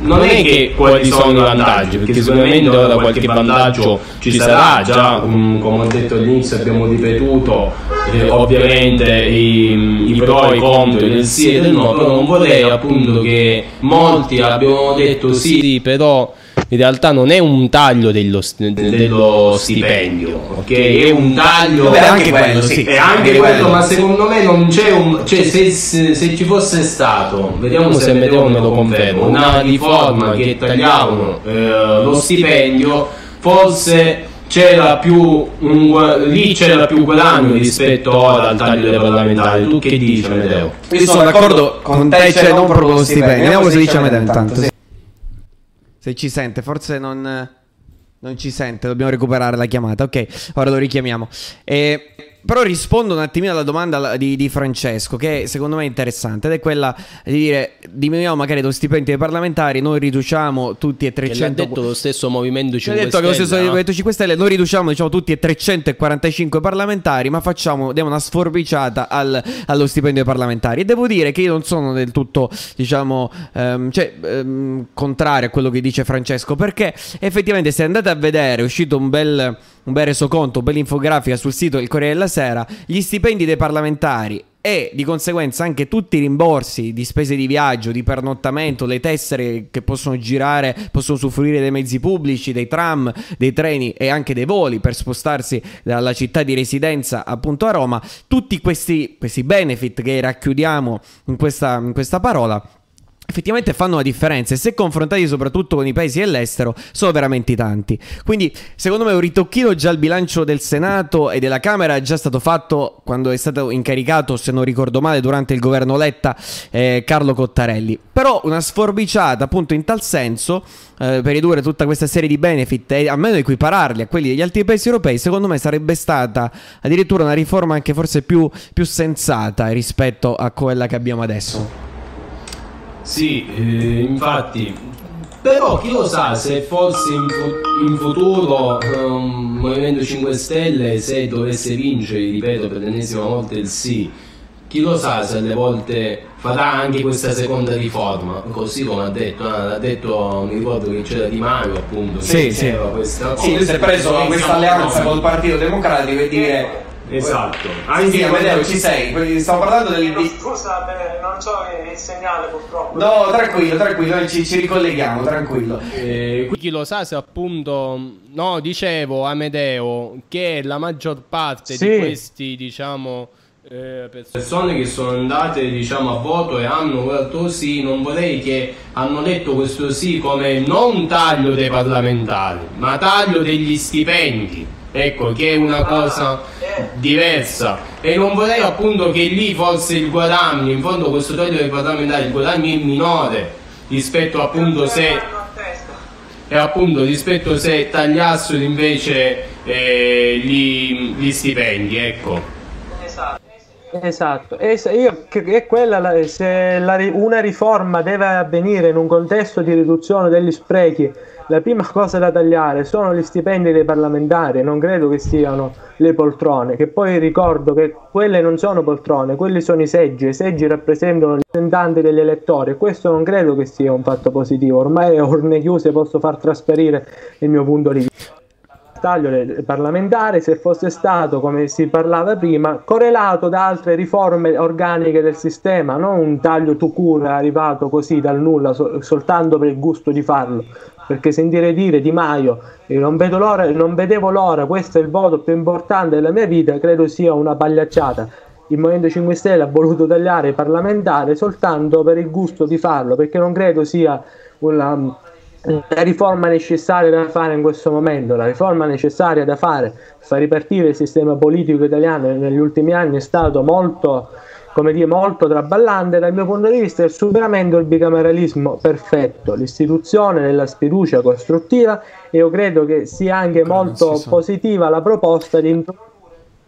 Speaker 2: non è che quali sono i vantaggi, perché sicuramente ora qualche vantaggio ci sarà, già um, come ho detto all'inizio abbiamo ripetuto eh, ovviamente i, i, pro e i contro del sì e del no, però non vorrei appunto che molti abbiano detto sì, però in realtà non è un taglio dello, dello stipendio, ok? È un taglio.
Speaker 7: Beh, anche quello, sì.
Speaker 2: È anche quello, ma secondo me non c'è un. cioè, se, se, se ci fosse stato, vediamo se Medeo me lo conferma, una riforma che tagliavano eh, lo stipendio, forse c'era più un, lì c'era più guadagno rispetto ora al taglio dei parlamentari. Tu che dici, Medeo?
Speaker 1: Io sono d'accordo con te, c'è non proprio lo stipendio. Vediamo cosa dice Medeo intanto. Sì. Se ci sente, forse non, non ci sente, dobbiamo recuperare la chiamata. Ok, ora lo richiamiamo. E però rispondo un attimino alla domanda di, di, Francesco, che secondo me è interessante, ed è quella di dire diminuiamo magari lo stipendio dei parlamentari, noi riduciamo tutti e 300... Che
Speaker 2: detto lo stesso Movimento 5 Stelle.
Speaker 1: Ha detto che lo stesso Movimento 5 Stelle, noi riduciamo diciamo tutti e 345 parlamentari, ma facciamo, diamo una sforbiciata al, allo stipendio dei parlamentari. E devo dire che io non sono del tutto, diciamo, um, cioè, um, contrario a quello che dice Francesco, perché effettivamente se andate a vedere, è uscito un bel un bel resoconto, bella infografica sul sito del Corriere della Sera, gli stipendi dei parlamentari e di conseguenza anche tutti i rimborsi di spese di viaggio, di pernottamento, le tessere che possono girare, possono usufruire dei mezzi pubblici, dei tram, dei treni e anche dei voli per spostarsi dalla città di residenza appunto a Roma, tutti questi, questi benefit che racchiudiamo in questa, in questa parola effettivamente fanno la differenza e se confrontati soprattutto con i paesi all'estero sono veramente tanti. Quindi secondo me un ritocchino già al bilancio del Senato e della Camera è già stato fatto quando è stato incaricato, se non ricordo male, durante il governo Letta eh, Carlo Cottarelli. Però una sforbiciata appunto in tal senso eh, per ridurre tutta questa serie di benefit e almeno equipararli a quelli degli altri paesi europei secondo me sarebbe stata addirittura una riforma anche forse più, più sensata rispetto a quella che abbiamo adesso.
Speaker 2: Sì, eh, infatti, però chi lo sa se forse in, fu- in futuro um, Movimento 5 Stelle, se dovesse vincere, ripeto per l'ennesima volta il sì, chi lo sa se alle volte farà anche questa seconda riforma, così come ha detto, ha detto, mi ricordo che c'era Di Maio appunto,
Speaker 7: sì, sì. questa Sì, lui si è preso questa alleanza col Partito Democratico e dire
Speaker 2: Esatto.
Speaker 7: Anche sì, Amedeo, ci sei. Stiamo parlando del.
Speaker 8: Scusa, non so il segnale purtroppo.
Speaker 7: No, tranquillo, tranquillo, ci, ci ricolleghiamo, tranquillo.
Speaker 2: Eh, chi lo sa se appunto. No, dicevo Amedeo che la maggior parte sì. di questi, diciamo. Eh, persone che sono andate diciamo a voto e hanno votato sì non vorrei che hanno letto questo sì come non taglio dei parlamentari ma taglio degli stipendi ecco che è una cosa diversa. E non vorrei appunto che lì fosse il guadagno, in fondo questo taglio dei parlamentari il guadagno è minore rispetto appunto se e appunto rispetto se tagliassero invece eh, gli, gli stipendi, ecco.
Speaker 3: Esatto, es- io, è quella la, se la, una riforma deve avvenire in un contesto di riduzione degli sprechi, la prima cosa da tagliare sono gli stipendi dei parlamentari, non credo che siano le poltrone, che poi ricordo che quelle non sono poltrone, quelli sono i seggi, i seggi rappresentano gli rappresentanti degli elettori e questo non credo che sia un fatto positivo, ormai a urne chiuse posso far trasparire il mio punto di vista taglio parlamentare se fosse stato, come si parlava prima, correlato da altre riforme organiche del sistema, non un taglio to cure arrivato così dal nulla so- soltanto per il gusto di farlo. Perché sentire dire Di Maio, non, l'ora, non vedevo l'ora, questo è il voto più importante della mia vita, credo sia una pagliacciata. Il Movimento 5 Stelle ha voluto tagliare i parlamentari soltanto per il gusto di farlo, perché non credo sia una, la riforma necessaria da fare in questo momento, la riforma necessaria da fare per far ripartire il sistema politico italiano negli ultimi anni è stato molto, come dire, molto traballante dal mio punto di vista il superamento del bicameralismo perfetto, l'istituzione della sfiducia costruttiva e io credo che sia anche molto positiva la proposta di introdurre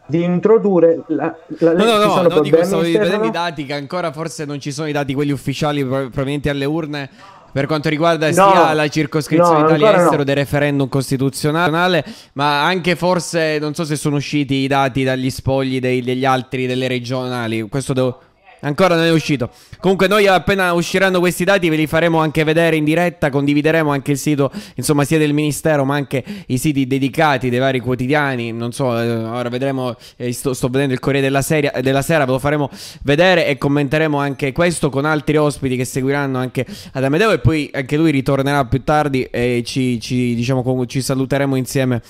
Speaker 3: di introdurre la, la
Speaker 1: no, no, no, no dico, stavo vedendo i dati che ancora forse non ci sono i dati quelli ufficiali provenienti alle urne per quanto riguarda no, sia la circoscrizione no, Italia-Estero no. del referendum costituzionale, ma anche forse, non so se sono usciti i dati dagli spogli dei, degli altri, delle regionali, questo devo... Ancora non è uscito. Comunque noi appena usciranno questi dati ve li faremo anche vedere in diretta, condivideremo anche il sito, insomma, sia del Ministero ma anche i siti dedicati dei vari quotidiani. Non so, eh, ora vedremo, eh, sto, sto, vedendo il Corriere della, serie, della, Sera, ve lo faremo vedere e commenteremo anche questo con altri ospiti che seguiranno anche ad Amedeo e poi anche lui ritornerà più tardi e ci, ci, diciamo, ci saluteremo insieme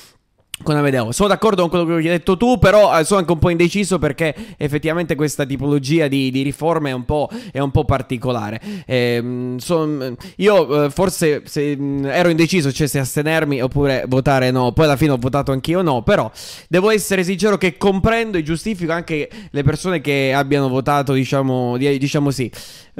Speaker 1: con Amedeo. Sono d'accordo con quello che hai detto tu, però eh, sono anche un po' indeciso perché effettivamente questa tipologia di, di riforme è un po', è un po particolare. Eh, son, io eh, forse se, mm, ero indeciso, cioè se astenermi oppure votare no, poi alla fine ho votato anch'io no, però devo essere sincero che comprendo e giustifico anche le persone che abbiano votato, diciamo, diciamo sì.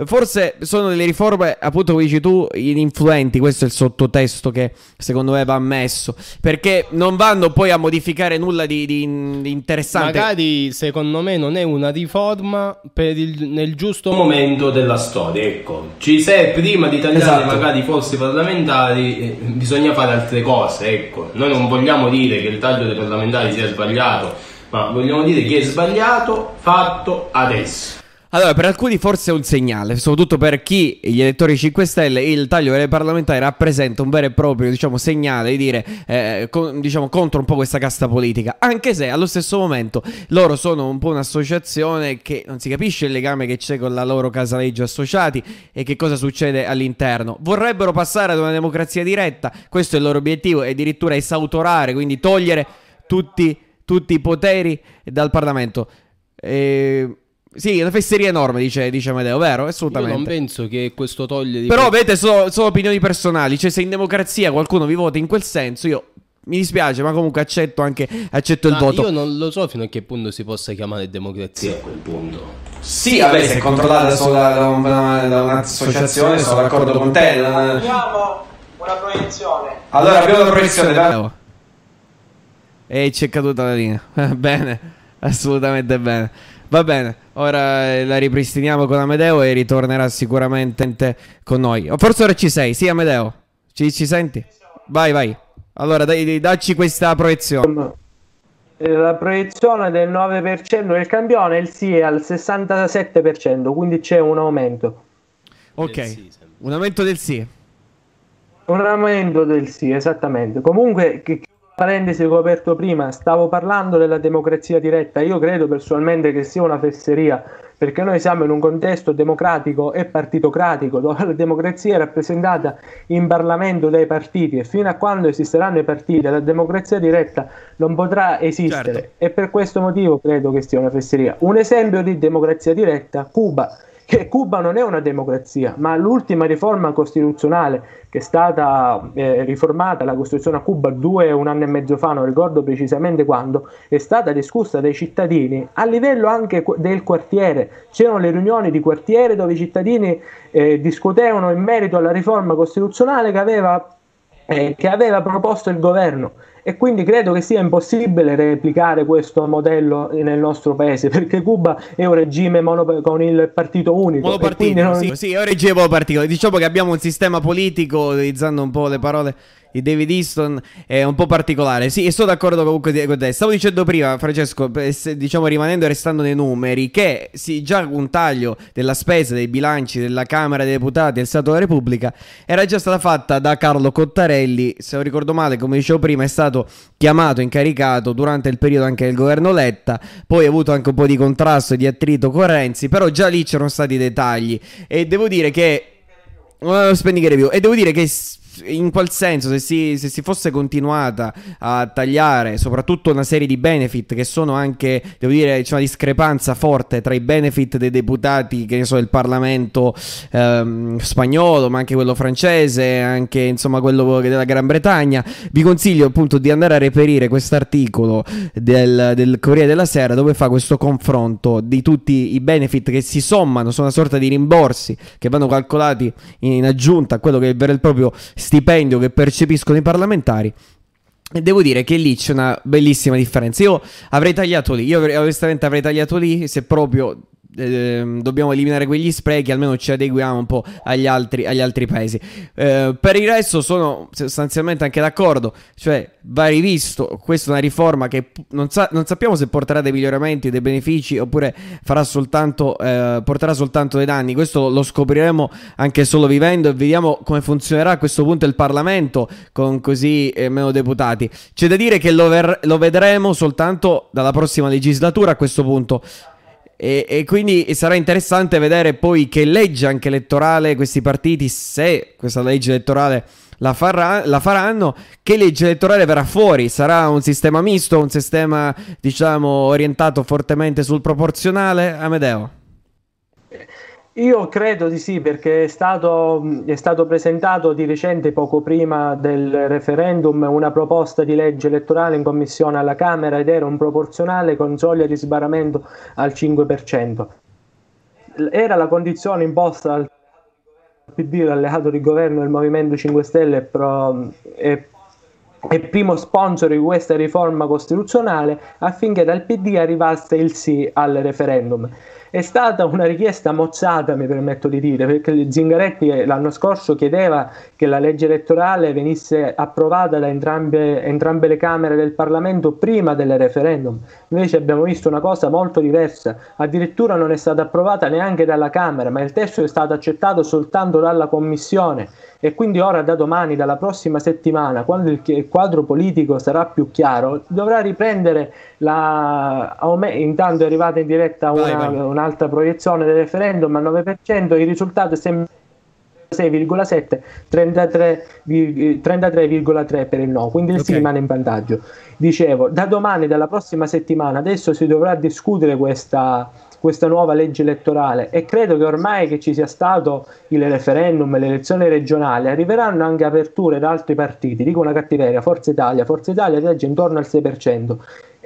Speaker 1: Forse sono delle riforme, appunto come dici tu, ininfluenti, questo è il sottotesto che secondo me va ammesso, perché non vanno poi a modificare nulla di, di, di interessante.
Speaker 2: Magari secondo me non è una riforma il, nel giusto momento della storia, ecco. Ci sei prima di tagliare esatto. magari i posti parlamentari, eh, bisogna fare altre cose, ecco. Noi non vogliamo dire che il taglio dei parlamentari sia sbagliato, ma vogliamo dire che è sbagliato fatto adesso.
Speaker 1: Allora, per alcuni forse è un segnale, soprattutto per chi, gli elettori 5 Stelle, il taglio delle parlamentari rappresenta un vero e proprio, diciamo, segnale di dire, eh, con, diciamo, contro un po' questa casta politica. Anche se, allo stesso momento, loro sono un po' un'associazione che non si capisce il legame che c'è con la loro casaleggio associati e che cosa succede all'interno. Vorrebbero passare ad una democrazia diretta, questo è il loro obiettivo, e addirittura esautorare, quindi togliere tutti, tutti i poteri dal Parlamento. E sì, una fesseria enorme, dice, dice Amedeo, vero? Assolutamente.
Speaker 2: Io non penso che questo toglie di...
Speaker 1: Però avete solo, solo opinioni personali, cioè se in democrazia qualcuno vi vota in quel senso, io mi dispiace, ma comunque accetto anche accetto il voto.
Speaker 2: Io non lo so fino a che punto si possa chiamare democrazia a quel punto.
Speaker 7: Sì, vabbè, se è controllata solo da, una, da un'associazione, sono d'accordo con te.
Speaker 8: Abbiamo una proiezione.
Speaker 7: Allora, abbiamo la proiezione, dai.
Speaker 1: E c'è caduta la linea. bene, assolutamente bene. Va bene, ora eh, la ripristiniamo con Amedeo e ritornerà sicuramente con noi. Forse ora ci sei, sì Amedeo? Ci, ci senti? Vai, vai. Allora, dai, dacci questa proiezione.
Speaker 3: Eh, la proiezione del 9% del campione, il sì è al 67%, quindi c'è un aumento.
Speaker 1: Ok, un aumento del sì.
Speaker 3: Un aumento del sì, esattamente. Comunque, parentesi che ho aperto prima, stavo parlando della democrazia diretta. Io credo personalmente che sia una fesseria, perché noi siamo in un contesto democratico e partitocratico, dove la democrazia è rappresentata in Parlamento dai partiti e fino a quando esisteranno i partiti, la democrazia diretta non potrà esistere. Certo. E per questo motivo credo che sia una fesseria. Un esempio di democrazia diretta, Cuba che Cuba non è una democrazia, ma l'ultima riforma costituzionale che è stata eh, riformata, la Costituzione a Cuba due un anno e mezzo fa, non ricordo precisamente quando, è stata discussa dai cittadini a livello anche del quartiere. C'erano le riunioni di quartiere dove i cittadini eh, discutevano in merito alla riforma costituzionale che aveva, eh, che aveva proposto il governo e quindi credo che sia impossibile replicare questo modello nel nostro paese perché Cuba è un regime mono- con il partito unico.
Speaker 1: Monopartito, non... sì, sì, è un regime monopartito. Diciamo che abbiamo un sistema politico, utilizzando un po' le parole di David Easton è un po' particolare. Sì, e sono d'accordo comunque con te. Stavo dicendo prima, Francesco, diciamo rimanendo e restando nei numeri, che sì, già un taglio della spesa dei bilanci della Camera dei Deputati e del Stato della Repubblica era già stata fatta da Carlo Cottarelli. Se non ricordo male, come dicevo prima, è stato chiamato, incaricato durante il periodo anche del governo Letta. Poi ha avuto anche un po' di contrasto e di attrito con Renzi, però già lì c'erano stati dettagli. E devo dire che. Uh, spending review. E devo dire che in qual senso, se si, se si, fosse continuata a tagliare soprattutto una serie di benefit che sono anche, devo dire, c'è una discrepanza forte tra i benefit dei deputati, che ne so, del Parlamento ehm, spagnolo, ma anche quello francese, anche insomma quello della Gran Bretagna, vi consiglio appunto di andare a reperire quest'articolo del, del Corriere della Sera dove fa questo confronto di tutti i benefit che si sommano, sono una sorta di rimborsi che vanno calcolati in aggiunta a quello che è il vero e proprio stipendio che percepiscono i parlamentari. E devo dire che lì c'è una bellissima differenza. Io avrei tagliato lì, io onestamente avrei tagliato lì se proprio eh, dobbiamo eliminare quegli sprechi, almeno ci adeguiamo un po' agli altri, agli altri paesi. Eh, per il resto sono sostanzialmente anche d'accordo, cioè va rivisto, questa è una riforma che non, sa- non sappiamo se porterà dei miglioramenti, dei benefici oppure soltanto, eh, porterà soltanto dei danni, questo lo scopriremo anche solo vivendo e vediamo come funzionerà a questo punto il Parlamento con così eh, meno deputati. C'è da dire che lo, ver- lo vedremo soltanto dalla prossima legislatura a questo punto. E, e, quindi sarà interessante vedere poi che legge anche elettorale questi partiti, se questa legge elettorale la, farà, la faranno, che legge elettorale verrà fuori? Sarà un sistema misto, un sistema diciamo orientato fortemente sul proporzionale? Amedeo?
Speaker 3: Io credo di sì, perché è stato, è stato, presentato di recente, poco prima del referendum, una proposta di legge elettorale in commissione alla Camera ed era un proporzionale con soglia di sbaramento al 5%. Era la condizione imposta dal PD, l'alleato di governo del Movimento 5 Stelle e primo sponsor di questa riforma costituzionale affinché dal PD arrivasse il sì al referendum. È stata una richiesta mozzata, mi permetto di dire, perché Zingaretti l'anno scorso chiedeva che la legge elettorale venisse approvata da entrambe, entrambe le Camere del Parlamento prima del referendum. Invece abbiamo visto una cosa molto diversa, addirittura non è stata approvata neanche dalla Camera, ma il testo è stato accettato soltanto dalla Commissione e quindi ora da domani, dalla prossima settimana, quando il quadro politico sarà più chiaro, dovrà riprendere la... Intanto è arrivata in diretta una, vai, vai. un'altra proiezione del referendum al 9%, il risultato è sempre 6,7 33,3 33, per il no quindi il okay. sì rimane in vantaggio dicevo da domani dalla prossima settimana adesso si dovrà discutere questa questa nuova legge elettorale e credo che ormai che ci sia stato il referendum e le elezioni regionali arriveranno anche aperture da altri partiti, dico una cattiveria, Forza Italia, Forza Italia regge intorno al 6%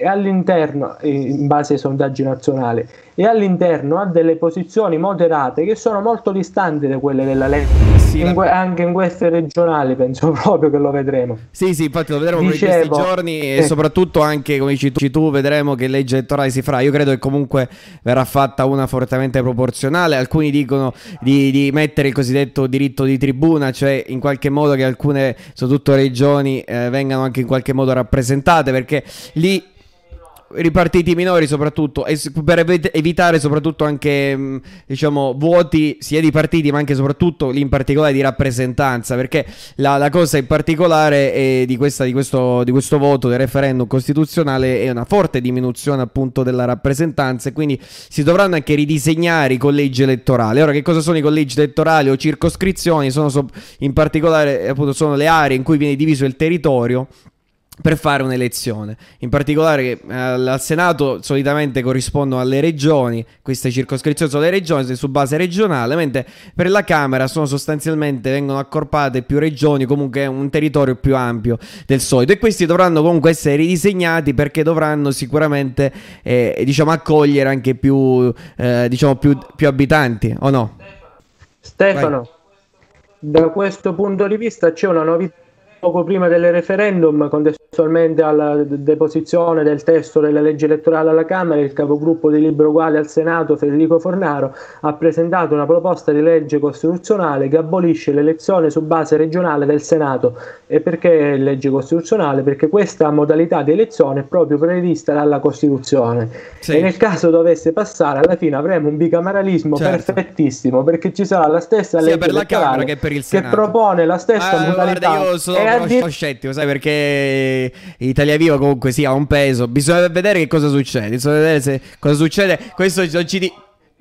Speaker 3: e all'interno, in base ai sondaggi nazionali, e all'interno ha delle posizioni moderate che sono molto distanti da quelle della Lega. Sì, in que- anche in queste regionali penso proprio che lo vedremo.
Speaker 1: Sì, sì, infatti lo vedremo Dicevo, in questi giorni e eh. soprattutto anche, come dici tu, vedremo che legge elettorale si farà. Io credo che comunque verrà fatta una fortemente proporzionale. Alcuni dicono di, di mettere il cosiddetto diritto di tribuna, cioè in qualche modo che alcune, soprattutto regioni, eh, vengano anche in qualche modo rappresentate, perché lì ripartiti minori soprattutto per evitare soprattutto anche mm, diciamo vuoti sia di partiti ma anche soprattutto lì in particolare di rappresentanza perché la, la cosa in particolare di, questa, di, questo, di, questo, voto del referendum costituzionale è una forte diminuzione appunto della rappresentanza e quindi si dovranno anche ridisegnare i collegi elettorali. Ora che cosa sono i collegi elettorali o circoscrizioni? Sono in particolare appunto sono le aree in cui viene diviso il territorio per fare un'elezione. In particolare eh, al Senato solitamente corrispondono alle regioni, queste circoscrizioni sono le regioni su base regionale, mentre per la Camera sono sostanzialmente vengono accorpate più regioni, comunque un territorio più ampio del solito e questi dovranno comunque essere ridisegnati perché dovranno sicuramente eh, diciamo accogliere anche più eh, diciamo più, più, abitanti o no?
Speaker 3: Stefano, Vai. da questo punto di vista c'è una novità poco prima del referendum, contestualmente alla deposizione del testo della legge elettorale alla Camera, il capogruppo di Libero Uguale al Senato, Federico Fornaro, ha presentato una proposta di legge costituzionale che abolisce l'elezione su base regionale del Senato. E perché legge costituzionale? Perché questa modalità di elezione è proprio prevista dalla Costituzione. Sì. E nel caso dovesse passare, alla fine avremo un bicameralismo certo. perfettissimo, perché ci sarà la stessa
Speaker 1: Sia
Speaker 3: legge
Speaker 1: per la Camera che per il Senato.
Speaker 3: Che propone la stessa ah, modalità.
Speaker 1: Guarda, io sono sono scettico, sai, perché Italia Viva comunque sì ha un peso. Bisogna vedere che cosa succede. Bisogna vedere se cosa succede. Questo non ci, di-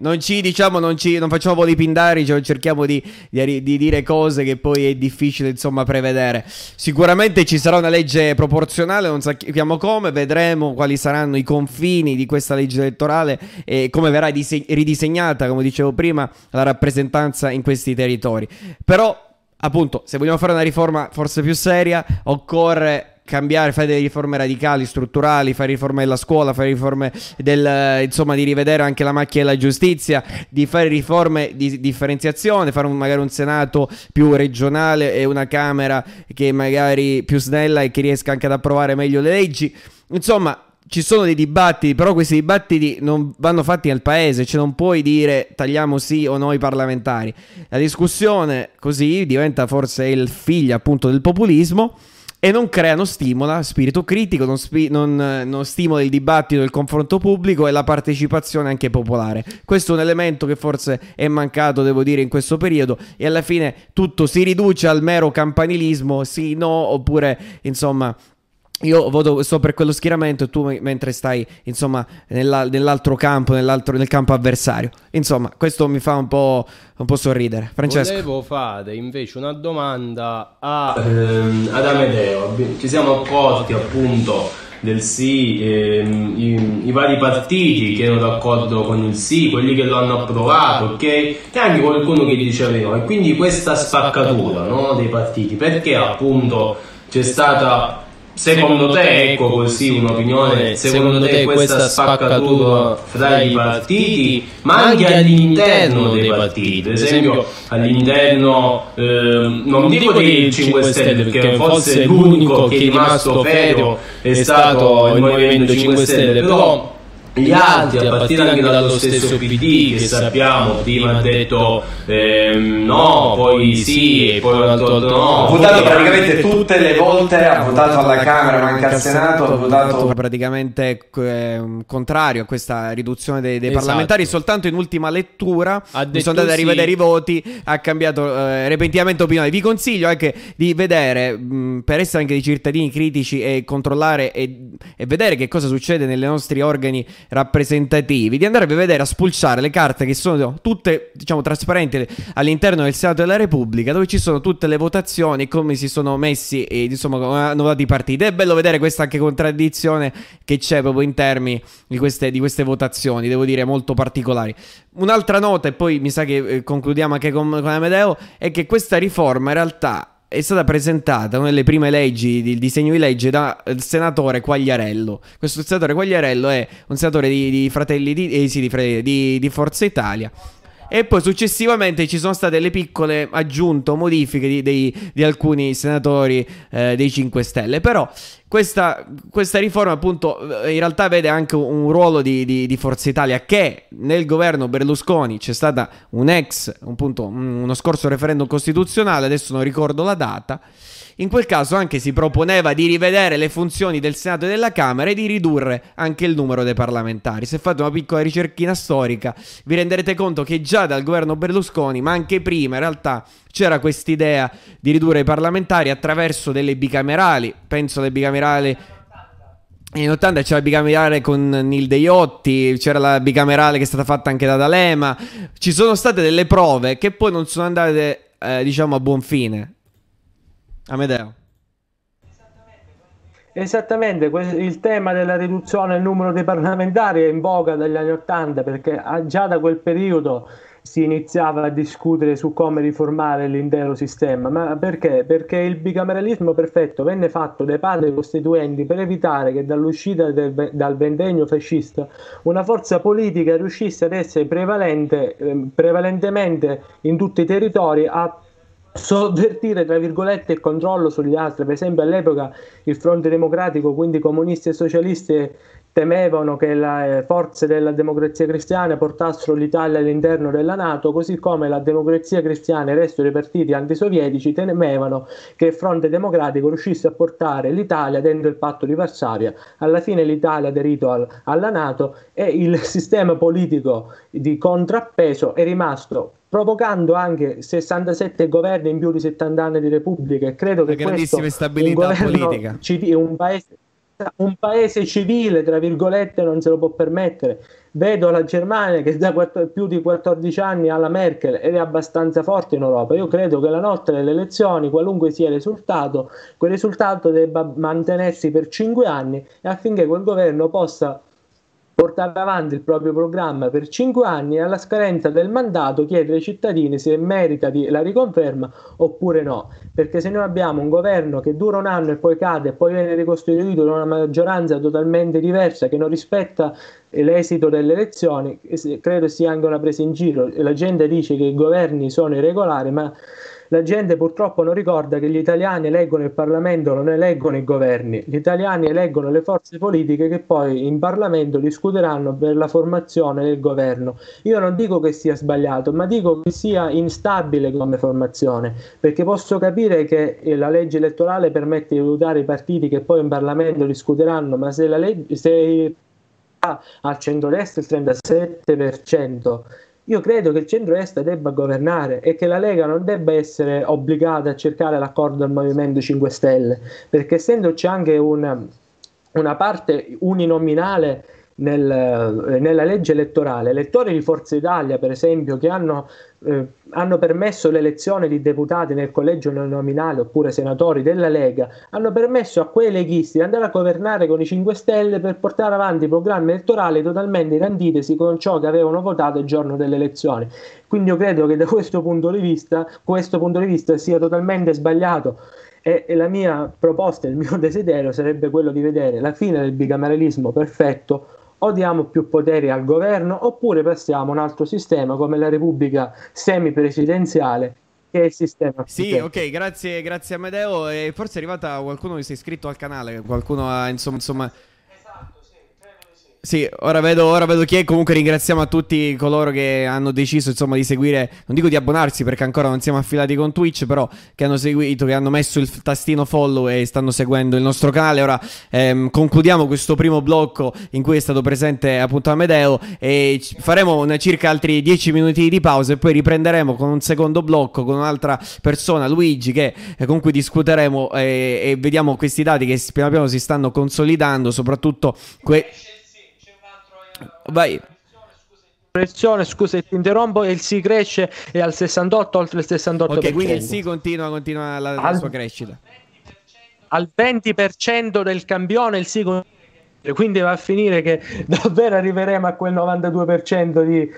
Speaker 1: non ci diciamo, non, ci, non facciamo voli pindari, cioè cerchiamo di, di, di, dire cose che poi è difficile insomma prevedere. Sicuramente ci sarà una legge proporzionale, non sappiamo come, vedremo quali saranno i confini di questa legge elettorale e come verrà dise- ridisegnata, come dicevo prima, la rappresentanza in questi territori. Però appunto, se vogliamo fare una riforma forse più seria, occorre cambiare, fare delle riforme radicali, strutturali, fare riforme della scuola, fare riforme del, insomma, di rivedere anche la macchina della giustizia, di fare riforme di differenziazione, fare un, magari un Senato più regionale e una Camera che magari più snella e che riesca anche ad approvare meglio le leggi. Insomma, ci sono dei dibattiti, però questi dibattiti non vanno fatti nel paese, cioè non puoi dire tagliamo sì o no i parlamentari. La discussione così diventa forse il figlio appunto del populismo e non crea, non stimola spirito critico, non, spi- non, non, stimola il dibattito, il confronto pubblico e la partecipazione anche popolare. Questo è un elemento che forse è mancato, devo dire, in questo periodo e alla fine tutto si riduce al mero campanilismo, sì, no, oppure insomma io voto, sto per quello schieramento e tu mentre stai insomma nella, nell'altro campo, nell'altro, nel campo avversario. Insomma, questo mi fa un po', un po sorridere. Francesco.
Speaker 2: Volevo fare invece una domanda a, ehm, ad Amedeo. Ci siamo accorti appunto del sì, ehm, i, i, vari partiti che erano d'accordo con il sì, quelli che lo hanno approvato, ok? E anche qualcuno che diceva di no. E quindi questa spaccatura no, dei partiti, perché appunto c'è stata Secondo te, ecco così un'opinione, secondo te questa spaccatura fra i partiti, ma anche all'interno dei partiti, ad esempio all'interno, eh, non dico dei 5 Stelle, perché forse l'unico che è rimasto ferro è stato il Movimento 5 Stelle, però gli altri, a partire anche dallo stesso PD che sappiamo, prima ha detto ehm, no, poi sì e poi un altro no.
Speaker 7: Ha votato praticamente tutte le volte, ha votato alla Camera ma anche al Senato, ha votato
Speaker 1: praticamente eh, contrario a questa riduzione dei, dei esatto. parlamentari, soltanto in ultima lettura mi sono andati a rivedere sì. i voti, ha cambiato eh, repentinamente opinione. Vi consiglio anche di vedere, mh, per essere anche dei cittadini critici e controllare e, e vedere che cosa succede nei nostri organi rappresentativi, di andare a vedere a spulciare le carte che sono tutte, diciamo, trasparenti all'interno del Senato della Repubblica, dove ci sono tutte le votazioni, come si sono messi e insomma hanno votato i partiti. È bello vedere questa anche contraddizione che c'è proprio in termini di queste, di queste votazioni, devo dire molto particolari. Un'altra nota, e poi mi sa che eh, concludiamo anche con, con Amedeo, è che questa riforma in realtà è stata presentata una delle prime leggi, il disegno di legge dal senatore Quagliarello. Questo senatore Quagliarello è un senatore di, di Fratelli di, eh, sì, di, di Forza Italia e poi successivamente ci sono state le piccole aggiunte o modifiche di, di, di alcuni senatori eh, dei 5 Stelle. Però questa, questa, riforma appunto in realtà vede anche un, ruolo di, di, di, Forza Italia che nel governo Berlusconi c'è stata un ex, un punto, uno scorso referendum costituzionale, adesso non ricordo la data in quel caso anche si proponeva di rivedere le funzioni del Senato e della Camera e di ridurre anche il numero dei parlamentari. Se fate una piccola ricerchina storica, vi renderete conto che già dal governo Berlusconi, ma anche prima in realtà c'era quest'idea di ridurre i parlamentari attraverso delle bicamerali. Penso alle bicamerali in 80 c'era la bicamerale con Nilde Iotti, c'era la bicamerale che è stata fatta anche da D'Alema. Ci sono state delle prove che poi non sono andate, eh, diciamo, a buon fine. Amedeo.
Speaker 3: Esattamente, il tema della riduzione del numero dei parlamentari è in voga dagli anni Ottanta perché ah, già da quel periodo si iniziava a discutere su come riformare l'intero sistema. Ma perché? Perché il bicameralismo perfetto venne fatto dai padri costituenti per evitare che dall'uscita del, dal ventennio fascista una forza politica riuscisse ad essere prevalente, eh, prevalentemente in tutti i territori a sovvertire tra virgolette il controllo sugli altri per esempio all'epoca il fronte democratico quindi comunisti e socialisti temevano che le eh, forze della democrazia cristiana portassero l'Italia all'interno della Nato, così come la democrazia cristiana e il resto dei partiti antisovietici temevano che il fronte democratico riuscisse a portare l'Italia dentro il patto di Varsavia. Alla fine l'Italia ha aderito al, alla Nato e il sistema politico di contrappeso è rimasto provocando anche 67 governi in più di 70 anni di Repubblica e credo che questo un governo politica. un paese un paese civile, tra virgolette, non se lo può permettere. Vedo la Germania che da quattro, più di 14 anni ha la Merkel ed è abbastanza forte in Europa. Io credo che la notte delle elezioni, qualunque sia il risultato, quel risultato debba mantenersi per 5 anni affinché quel governo possa portare avanti il proprio programma per cinque anni e alla scadenza del mandato chiedere ai cittadini se merita di, la riconferma oppure no. Perché se noi abbiamo un governo che dura un anno e poi cade e poi viene ricostituito da una maggioranza totalmente diversa che non rispetta l'esito delle elezioni, credo sia anche una presa in giro. La gente dice che i governi sono irregolari, ma la gente purtroppo non ricorda che gli italiani eleggono il Parlamento, non eleggono i governi. Gli italiani eleggono le forze politiche che poi in Parlamento discuteranno per la formazione del governo. Io non dico che sia sbagliato, ma dico che sia instabile come formazione, perché posso capire che la legge elettorale permette di votare i partiti che poi in Parlamento discuteranno, ma se la legge se al centro-destra il 37%, io credo che il centro-est debba governare e che la Lega non debba essere obbligata a cercare l'accordo del Movimento 5 Stelle, perché essendoci anche una, una parte uninominale nel, nella legge elettorale. Elettori di Forza Italia, per esempio, che hanno, eh, hanno permesso l'elezione di deputati nel collegio nominale oppure senatori della Lega, hanno permesso a quei leghisti di andare a governare con i 5 Stelle per portare avanti programmi elettorali totalmente in antitesi con ciò che avevano votato il giorno delle elezioni. Quindi io credo che da questo punto di vista, questo punto di vista sia totalmente sbagliato. E, e la mia proposta, il mio desiderio sarebbe quello di vedere la fine del bicameralismo perfetto o diamo più poteri al governo oppure passiamo a un altro sistema come la Repubblica semipresidenziale che è il sistema.
Speaker 1: Sì, ok, grazie, grazie Amedeo. E forse è arrivata qualcuno che si è iscritto al canale, qualcuno ha insomma... insomma sì, ora vedo, ora vedo, chi è. Comunque ringraziamo a tutti coloro che hanno deciso insomma di seguire, non dico di abbonarsi perché ancora non siamo affiliati con Twitch, però che hanno seguito, che hanno messo il tastino follow e stanno seguendo il nostro canale. Ora ehm, concludiamo questo primo blocco in cui è stato presente appunto Amedeo e faremo una, circa altri 10 minuti di pausa e poi riprenderemo con un secondo blocco con un'altra persona, Luigi, che, eh, con cui discuteremo eh, e vediamo questi dati che piano piano si stanno consolidando, soprattutto... Que- Vai.
Speaker 3: Pressione, scusa ti interrompo, il sì cresce e al 68 oltre il 68%. Ok,
Speaker 1: quindi il sì continua, continua la, la sua crescita.
Speaker 3: Al 20% del campione il sì continua quindi va a finire che davvero arriveremo a quel 92% di,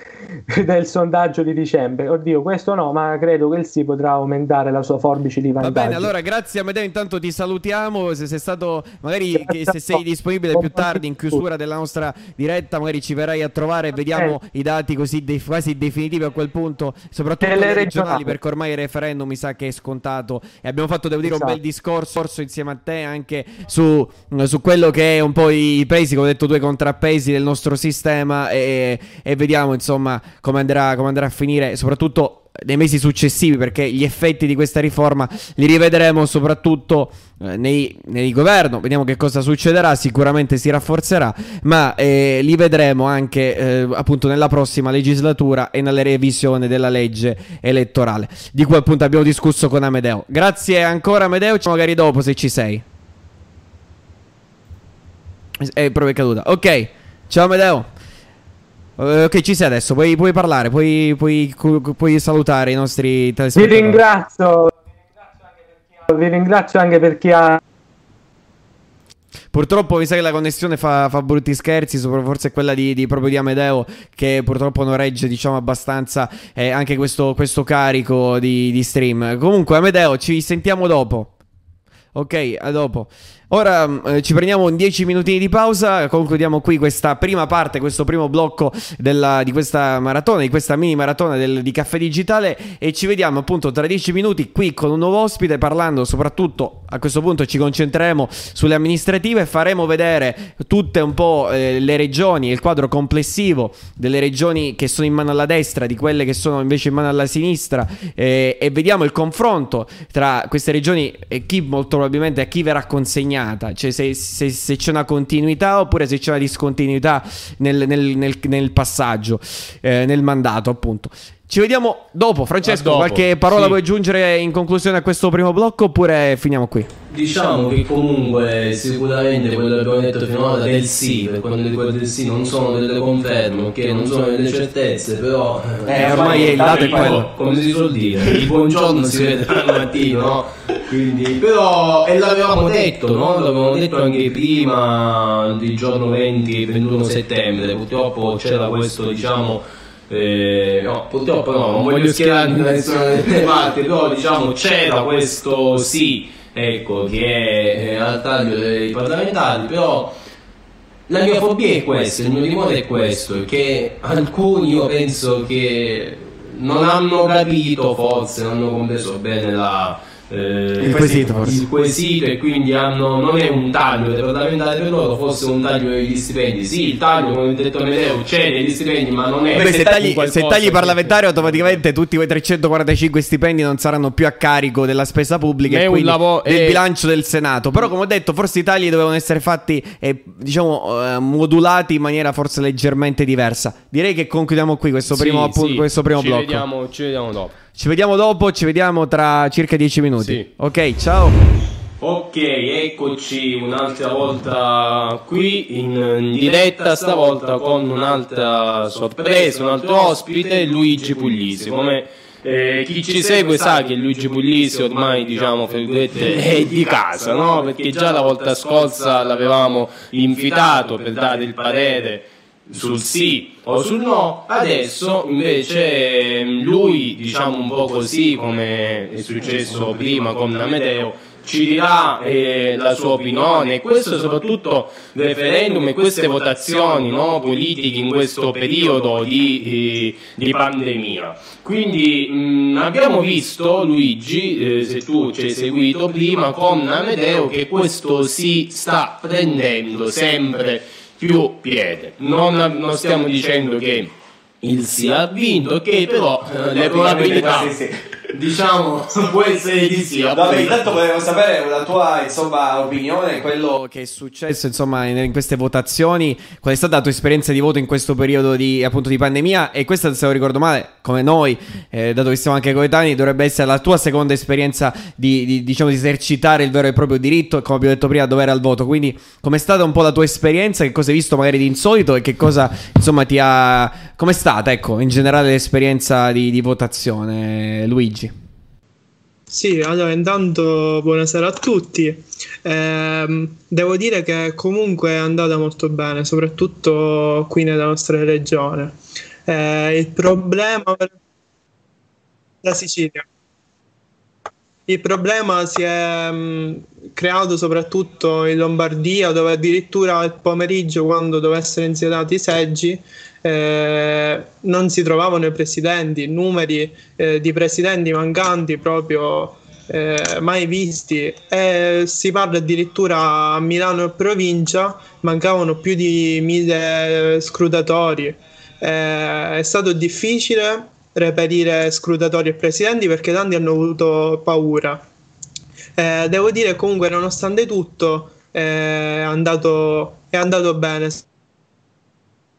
Speaker 3: del sondaggio di dicembre. Oddio, questo no, ma credo che il sì potrà aumentare la sua forbice di vantaggio.
Speaker 1: Va bene, allora grazie a Medeo, intanto ti salutiamo. Se sei stato, magari se sei disponibile più tardi in chiusura della nostra diretta, magari ci verrai a trovare e vediamo eh. i dati così de- quasi definitivi a quel punto, soprattutto le regionali, regionali, perché ormai il referendum mi sa che è scontato e abbiamo fatto, devo dire, esatto. un bel discorso insieme a te anche su, su quello che è un po' i i pesi, come ho detto, due contrappesi del nostro sistema e, e vediamo insomma come andrà, come andrà a finire, soprattutto nei mesi successivi perché gli effetti di questa riforma li rivedremo soprattutto eh, nei, nei governo. Vediamo che cosa succederà sicuramente si rafforzerà ma eh, li vedremo anche eh, appunto nella prossima legislatura e nella revisione della legge elettorale. Di cui appunto abbiamo discusso con Amedeo. Grazie ancora Amedeo. Magari dopo se ci sei è proprio caduta. Ok, ciao Medeo. Uh, ok, ci sei adesso, puoi, puoi parlare, puoi, puoi, puoi, salutare i nostri
Speaker 3: telespettatori. Vi ringrazio, vi ringrazio anche per chi ha
Speaker 1: Purtroppo mi sa che la connessione fa, fa brutti scherzi, forse quella di, di, proprio di Amedeo che purtroppo non regge diciamo abbastanza eh, anche questo, questo carico di, di stream. Comunque Amedeo ci sentiamo dopo. Ok, a dopo. Ora mm, eh, ci prendiamo 10 minuti di pausa, concludiamo qui questa prima parte, questo primo blocco della, di questa maratona, di questa mini maratona del, di Caffè Digitale e ci vediamo appunto tra 10 minuti qui con un nuovo ospite parlando soprattutto, a questo punto ci concentreremo sulle amministrative, faremo vedere tutte un po' eh, le regioni, il quadro complessivo delle regioni che sono in mano alla destra, di quelle che sono invece in mano alla sinistra eh, e vediamo il confronto tra queste regioni e chi molto probabilmente a chi verrà consegnato segnata, cioè se, se, se, c'è una continuità oppure se c'è una discontinuità nel, nel, nel, nel passaggio, eh, nel mandato appunto. Ci vediamo dopo. Francesco, dopo. qualche parola sì. vuoi aggiungere in conclusione a questo primo blocco oppure finiamo qui?
Speaker 2: Diciamo che comunque sicuramente quello che abbiamo detto finora del sì, per quanto riguarda del sì non sono delle conferme, che non sono delle certezze, però
Speaker 1: eh, eh ormai il dato è quello.
Speaker 2: Come si suol dire, il buongiorno si vede al mattino, no? Quindi, però, e l'avevamo detto, no? L'avevamo detto anche prima del giorno 20, 21 settembre, purtroppo c'era questo, diciamo eh, no, purtroppo no, non voglio schierarmi da nessuna delle parti, però diciamo c'era questo sì, ecco, che è al taglio dei parlamentari, però la mia fobia è questa, il mio timore è questo, che alcuni io penso che non hanno capito, forse non hanno compreso bene la
Speaker 1: eh, il, quesito,
Speaker 2: il quesito e quindi hanno, non è un taglio dei parlamentari per loro, forse un taglio degli stipendi. Sì, il taglio, come ho detto Medeo, c'è degli stipendi, ma non è...
Speaker 1: Beh, se, tagli, se tagli parlamentari automaticamente tutti quei 345 stipendi non saranno più a carico della spesa pubblica e quindi lavo- del è... bilancio del Senato. Però come ho detto, forse i tagli dovevano essere fatti e diciamo eh, modulati in maniera forse leggermente diversa. Direi che concludiamo qui questo primo, sì, appunto, sì. questo primo
Speaker 2: ci
Speaker 1: blocco.
Speaker 2: Vediamo, ci vediamo dopo.
Speaker 1: Ci vediamo dopo, ci vediamo tra circa 10 minuti. Sì. Ok, ciao.
Speaker 2: Ok, eccoci un'altra volta qui in, in, diretta, stavolta con un'altra sorpresa, un altro ospite, Luigi Puglisi. Come eh, chi ci segue sa che Luigi Puglisi ormai, diciamo, è di casa, no? Perché già la volta scorsa l'avevamo invitato per dare il parere sul sì o sul no, adesso invece lui, diciamo un po' così come è successo prima con Amedeo, ci dirà eh, la sua opinione, questo soprattutto referendum e queste votazioni no, politiche in questo periodo di, eh, di pandemia. Quindi mh, abbiamo visto, Luigi, eh, se tu ci hai seguito prima, con Amedeo che questo si sta prendendo sempre più piede. Non, non stiamo dicendo che il sì ha vinto, che però eh, le probabilità... Sì, sì diciamo può essere di sì.
Speaker 7: Vabbè, intanto volevo sapere la tua insomma, opinione, quello
Speaker 1: che è successo insomma in, in, queste votazioni, qual è stata la tua esperienza di voto in questo periodo di, appunto, di pandemia e questa se non ricordo male, come noi, eh, dato che siamo anche coetanei, dovrebbe essere la tua seconda esperienza di, di, diciamo, di esercitare il vero e proprio diritto e come abbiamo detto prima dovere al voto. Quindi com'è stata un po' la tua esperienza, che cosa hai visto magari di insolito e che cosa insomma ti ha... com'è stata ecco in generale l'esperienza di, di votazione Luigi?
Speaker 9: Sì, allora intanto buonasera a tutti. Eh, devo dire che comunque è andata molto bene, soprattutto qui nella nostra regione. Eh, il problema la Sicilia. Il problema si è mh, mm, creato soprattutto in Lombardia, dove addirittura al pomeriggio, quando doveva essere insediati i seggi, eh, non si trovavano i presidenti, numeri eh, di presidenti mancanti proprio eh, mai visti e si parla addirittura a Milano e provincia mancavano più di mille scrutatori. Eh, è stato difficile reperire scrutatori e presidenti perché tanti hanno avuto paura. Eh, devo dire comunque nonostante tutto è andato, è andato bene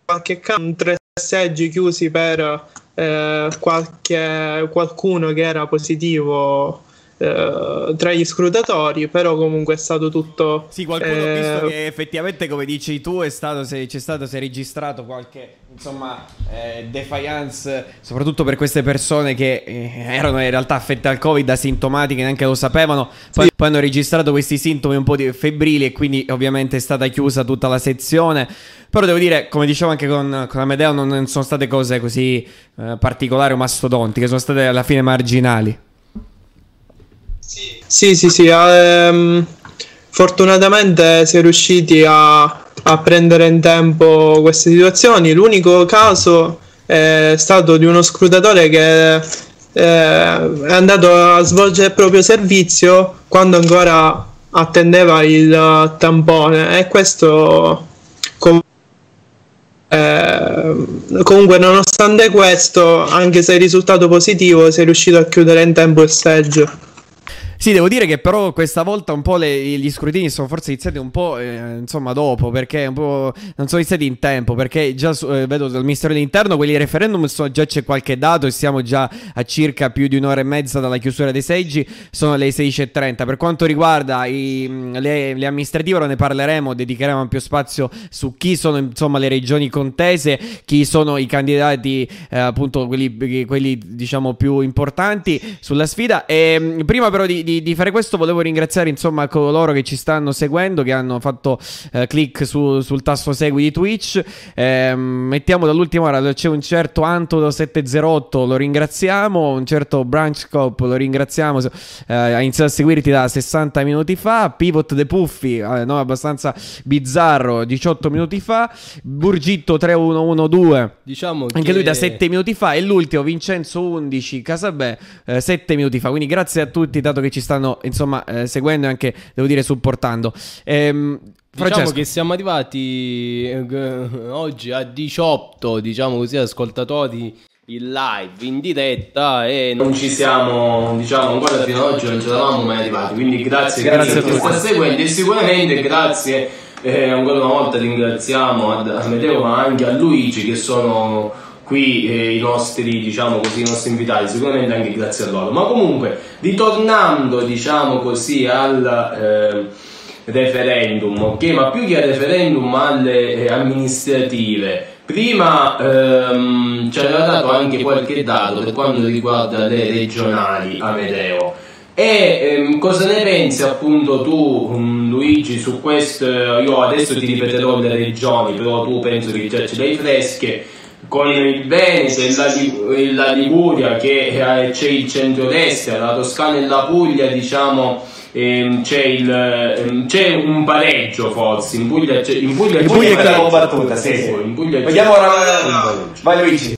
Speaker 9: qualche caso, tre seggi chiusi per eh, qualche, qualcuno che era positivo eh, tra gli scrutatori, però comunque è stato tutto...
Speaker 1: Sì, qualcuno eh... ha visto che effettivamente, come dici tu, è stato, se, c'è stato, si è registrato qualche insomma, eh, defiance, soprattutto per queste persone che eh, erano in realtà affette al Covid, asintomatiche, neanche lo sapevano, poi, sì. poi hanno registrato questi sintomi un po' febbrili e quindi ovviamente è stata chiusa tutta la sezione. Però devo dire, come dicevo anche con, con Amedeo, non sono state cose così eh, particolari o mastodontiche, sono state alla fine marginali.
Speaker 9: Sì, sì, sì. Ehm, fortunatamente si è riusciti a, a prendere in tempo queste situazioni. L'unico caso è stato di uno scrutatore che eh, è andato a svolgere il proprio servizio quando ancora attendeva il tampone e questo com- eh, comunque nonostante questo anche se è risultato positivo si è riuscito a chiudere in tempo il seggio
Speaker 1: sì, devo dire che però questa volta un po' le, gli scrutini sono forse iniziati un po' eh, insomma dopo, perché un po' non sono iniziati in tempo, perché già eh, vedo dal Ministero dell'Interno quelli referendum sono, già c'è qualche dato e siamo già a circa più di un'ora e mezza dalla chiusura dei seggi, sono le 16.30. Per quanto riguarda i, le, le, amministrative ora ne parleremo, dedicheremo ampio spazio su chi sono insomma le regioni contese, chi sono i candidati eh, appunto quelli, quelli, diciamo più importanti sulla sfida. E prima però di, di di, fare questo volevo ringraziare insomma coloro che ci stanno seguendo, che hanno fatto eh, click su, sul tasto segui di Twitch. Eh, mettiamo dall'ultima ora, c'è un certo Antodo708, lo ringraziamo, un certo Branchcop, lo ringraziamo, eh, ha iniziato a seguirti da 60 minuti fa, Pivot De Puffi, eh, no, abbastanza bizzarro, 18 minuti fa, Burgitto 3112, diciamo anche che... lui da 7 minuti fa, e l'ultimo Vincenzo 11, Casabè, 7 eh, minuti fa, quindi grazie a tutti dato che ci stanno insomma eh, seguendo e anche devo dire supportando. Ehm,
Speaker 2: Diciamo che siamo arrivati eh, oggi a 18, diciamo così, ascoltatori in live, in diretta e non ci siamo, diciamo, ancora fino ad oggi non ci eravamo mai arrivati. Quindi grazie, grazie a tutti che sta seguendo e sicuramente grazie eh, ancora una volta ringraziamo a Amedeo ma anche a Luigi che sono qui eh, i nostri, diciamo così, i nostri invitati, sicuramente anche grazie a loro. Ma comunque, ritornando, diciamo così, al eh, referendum, ok? Ma più che al referendum, alle eh, amministrative. Prima ehm, ci aveva dato anche qualche dato per quanto riguarda le regionali, Amedeo. E ehm, cosa ne pensi appunto tu, um, Luigi, su questo? Io adesso ti ripeterò le regioni, però tu penso che già ce le hai fresche con il Veneto e la, la Liguria che eh, c'è il centro-destra, la Toscana e la Puglia diciamo ehm, c'è, il, ehm, c'è, un pareggio forse in Puglia c'è in Puglia,
Speaker 7: in Puglia, Puglia è combattuta sì, sì. in Puglia Vogliamo ora vai Luigi.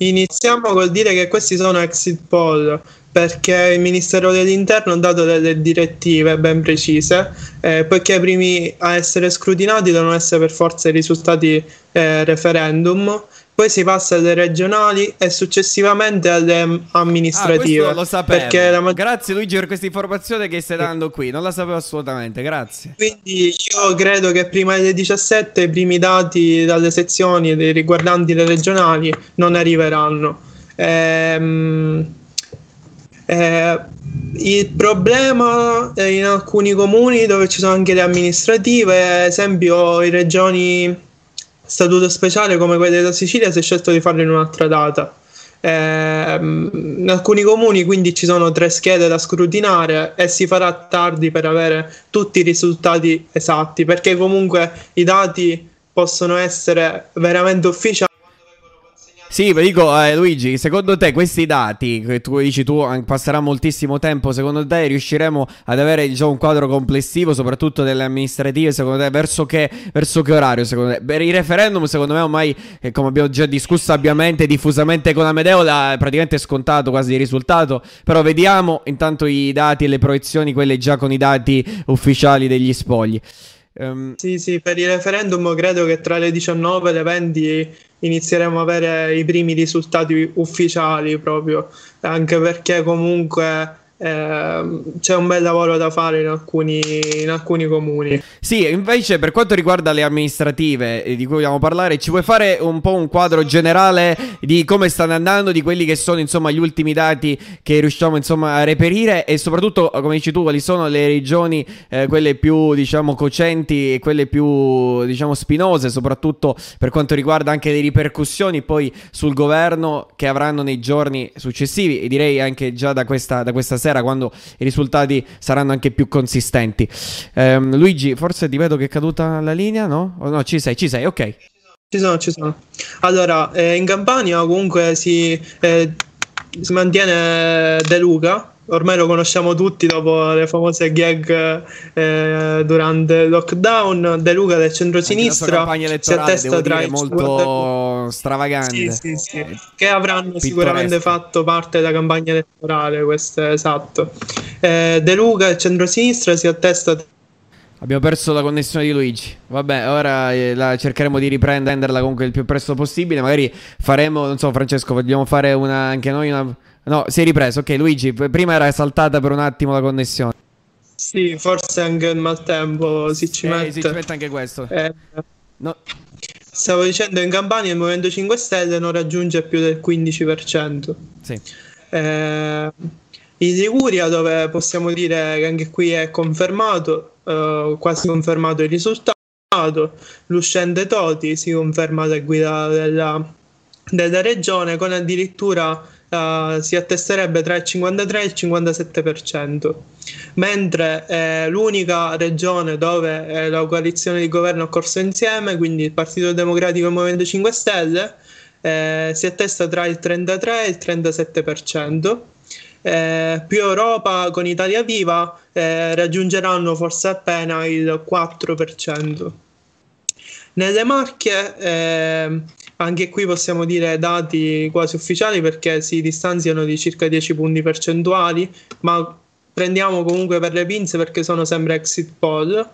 Speaker 9: Iniziamo col dire che questi sono exit poll perché il Ministero dell'Interno ha dato delle direttive ben precise, eh, poiché i primi a essere scrutinati devono essere per forza i risultati eh, referendum poi si passa alle regionali e successivamente alle amministrative.
Speaker 1: Ah, lo sapevo. La... Grazie Luigi per questa informazione che stai dando qui, non la sapevo assolutamente, grazie.
Speaker 9: Quindi io credo che prima delle 17 i primi dati dalle sezioni riguardanti le regionali non arriveranno. Ehm, eh, il problema in alcuni comuni dove ci sono anche le amministrative, ad esempio in regioni statuto speciale come quello della Sicilia si è scelto di farlo in un'altra data. Eh, in alcuni comuni quindi ci sono tre schede da scrutinare e si farà tardi per avere tutti i risultati esatti perché comunque i dati possono essere veramente ufficiali
Speaker 1: sì, vi dico eh, Luigi, secondo te questi dati che tu dici tu passerà moltissimo tempo, secondo te riusciremo ad avere diciamo, un quadro complessivo, soprattutto delle amministrative, secondo te verso che, verso che orario? Secondo te? Per i referendum secondo me ormai, eh, come abbiamo già discusso ampiamente, diffusamente con Amedeo, è praticamente scontato quasi il risultato, però vediamo intanto i dati e le proiezioni, quelle già con i dati ufficiali degli spogli.
Speaker 9: Um... Sì, sì, per il referendum credo che tra le 19 e le 20 inizieremo a avere i primi risultati ufficiali proprio, anche perché comunque eh, c'è un bel lavoro da fare in alcuni, in alcuni, comuni.
Speaker 1: Sì, invece per quanto riguarda le amministrative di cui vogliamo parlare, ci vuoi fare un po' un quadro generale di come stanno andando, di quelli che sono insomma gli ultimi dati che riusciamo insomma a reperire e soprattutto, come dici tu, quali sono le regioni, eh, quelle più diciamo cocenti e quelle più diciamo spinose, soprattutto per quanto riguarda anche le ripercussioni poi sul governo che avranno nei giorni successivi e direi anche già da questa, da questa sera quando i risultati saranno anche più consistenti. Eh, Luigi, forse ti vedo che è caduta la linea, no? Oh, no, ci sei, ci sei, ok.
Speaker 9: Ci sono, ci sono. Allora, eh, in Campania comunque si, eh, si mantiene De Luca, ormai lo conosciamo tutti dopo le famose gag eh, durante il lockdown. De Luca del centro-sinistra si attesta tra i
Speaker 1: molto stravagante
Speaker 9: sì, sì, sì. che avranno Pittoresco. sicuramente fatto parte della campagna elettorale. Questo è esatto. Eh, De Luca del centro-sinistra si attesta
Speaker 1: Abbiamo perso la connessione di Luigi. Vabbè, ora eh, la cercheremo di riprenderla comunque il più presto possibile. Magari faremo, non so, Francesco, vogliamo fare una, anche noi una No, si è ripreso. Ok, Luigi, prima era saltata per un attimo la connessione.
Speaker 9: Sì, forse anche il maltempo si ci, eh, mette.
Speaker 1: si ci mette anche questo.
Speaker 9: Eh. No. Stavo dicendo, in Campania il Movimento 5 Stelle non raggiunge più del 15%.
Speaker 1: Sì.
Speaker 9: Eh, in Liguria, dove possiamo dire che anche qui è confermato, eh, quasi confermato il risultato, l'uscente Toti si conferma la guida della, della regione con addirittura uh, si attesterebbe tra il 53 e il 57%, mentre eh, l'unica regione dove eh, la coalizione di governo ha corso insieme, quindi il Partito Democratico e il Movimento 5 Stelle, eh, si attesta tra il 33 e il 37%. Eh, più Europa con Italia Viva eh, raggiungeranno forse appena il 4%. Nelle Marche eh, anche qui possiamo dire dati quasi ufficiali perché si distanziano di circa 10 punti percentuali, ma prendiamo comunque per le pinze perché sono sempre exit poll.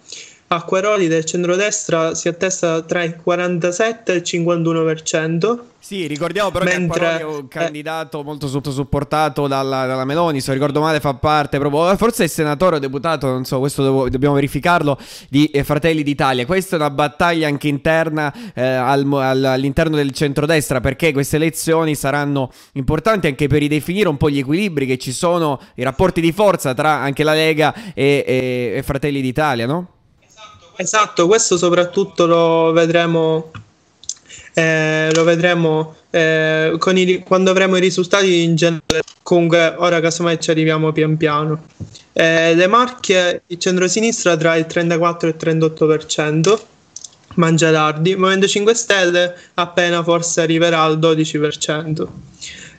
Speaker 9: Acquaroli del centrodestra si attesta tra il 47 e il 51%.
Speaker 1: Sì, ricordiamo però Mentre, che Acquaroli è un candidato eh, molto supportato dalla, dalla, Meloni, se ricordo male fa parte proprio, forse è senatore o deputato, non so, questo devo, dobbiamo verificarlo, di eh, Fratelli d'Italia. Questa è una battaglia anche interna eh, al, all'interno del centrodestra perché queste elezioni saranno importanti anche per ridefinire un po' gli equilibri che ci sono, i rapporti di forza tra anche la Lega e, e, e Fratelli d'Italia, no?
Speaker 9: Esatto, questo soprattutto lo vedremo, eh, lo vedremo eh, i, quando avremo i risultati in generale. Comunque, ora casomai ci arriviamo pian piano. Eh, le Marche, il centro-sinistra tra il 34 e il 38%. Mangialardi, Movimento 5 Stelle appena forse arriverà al 12%.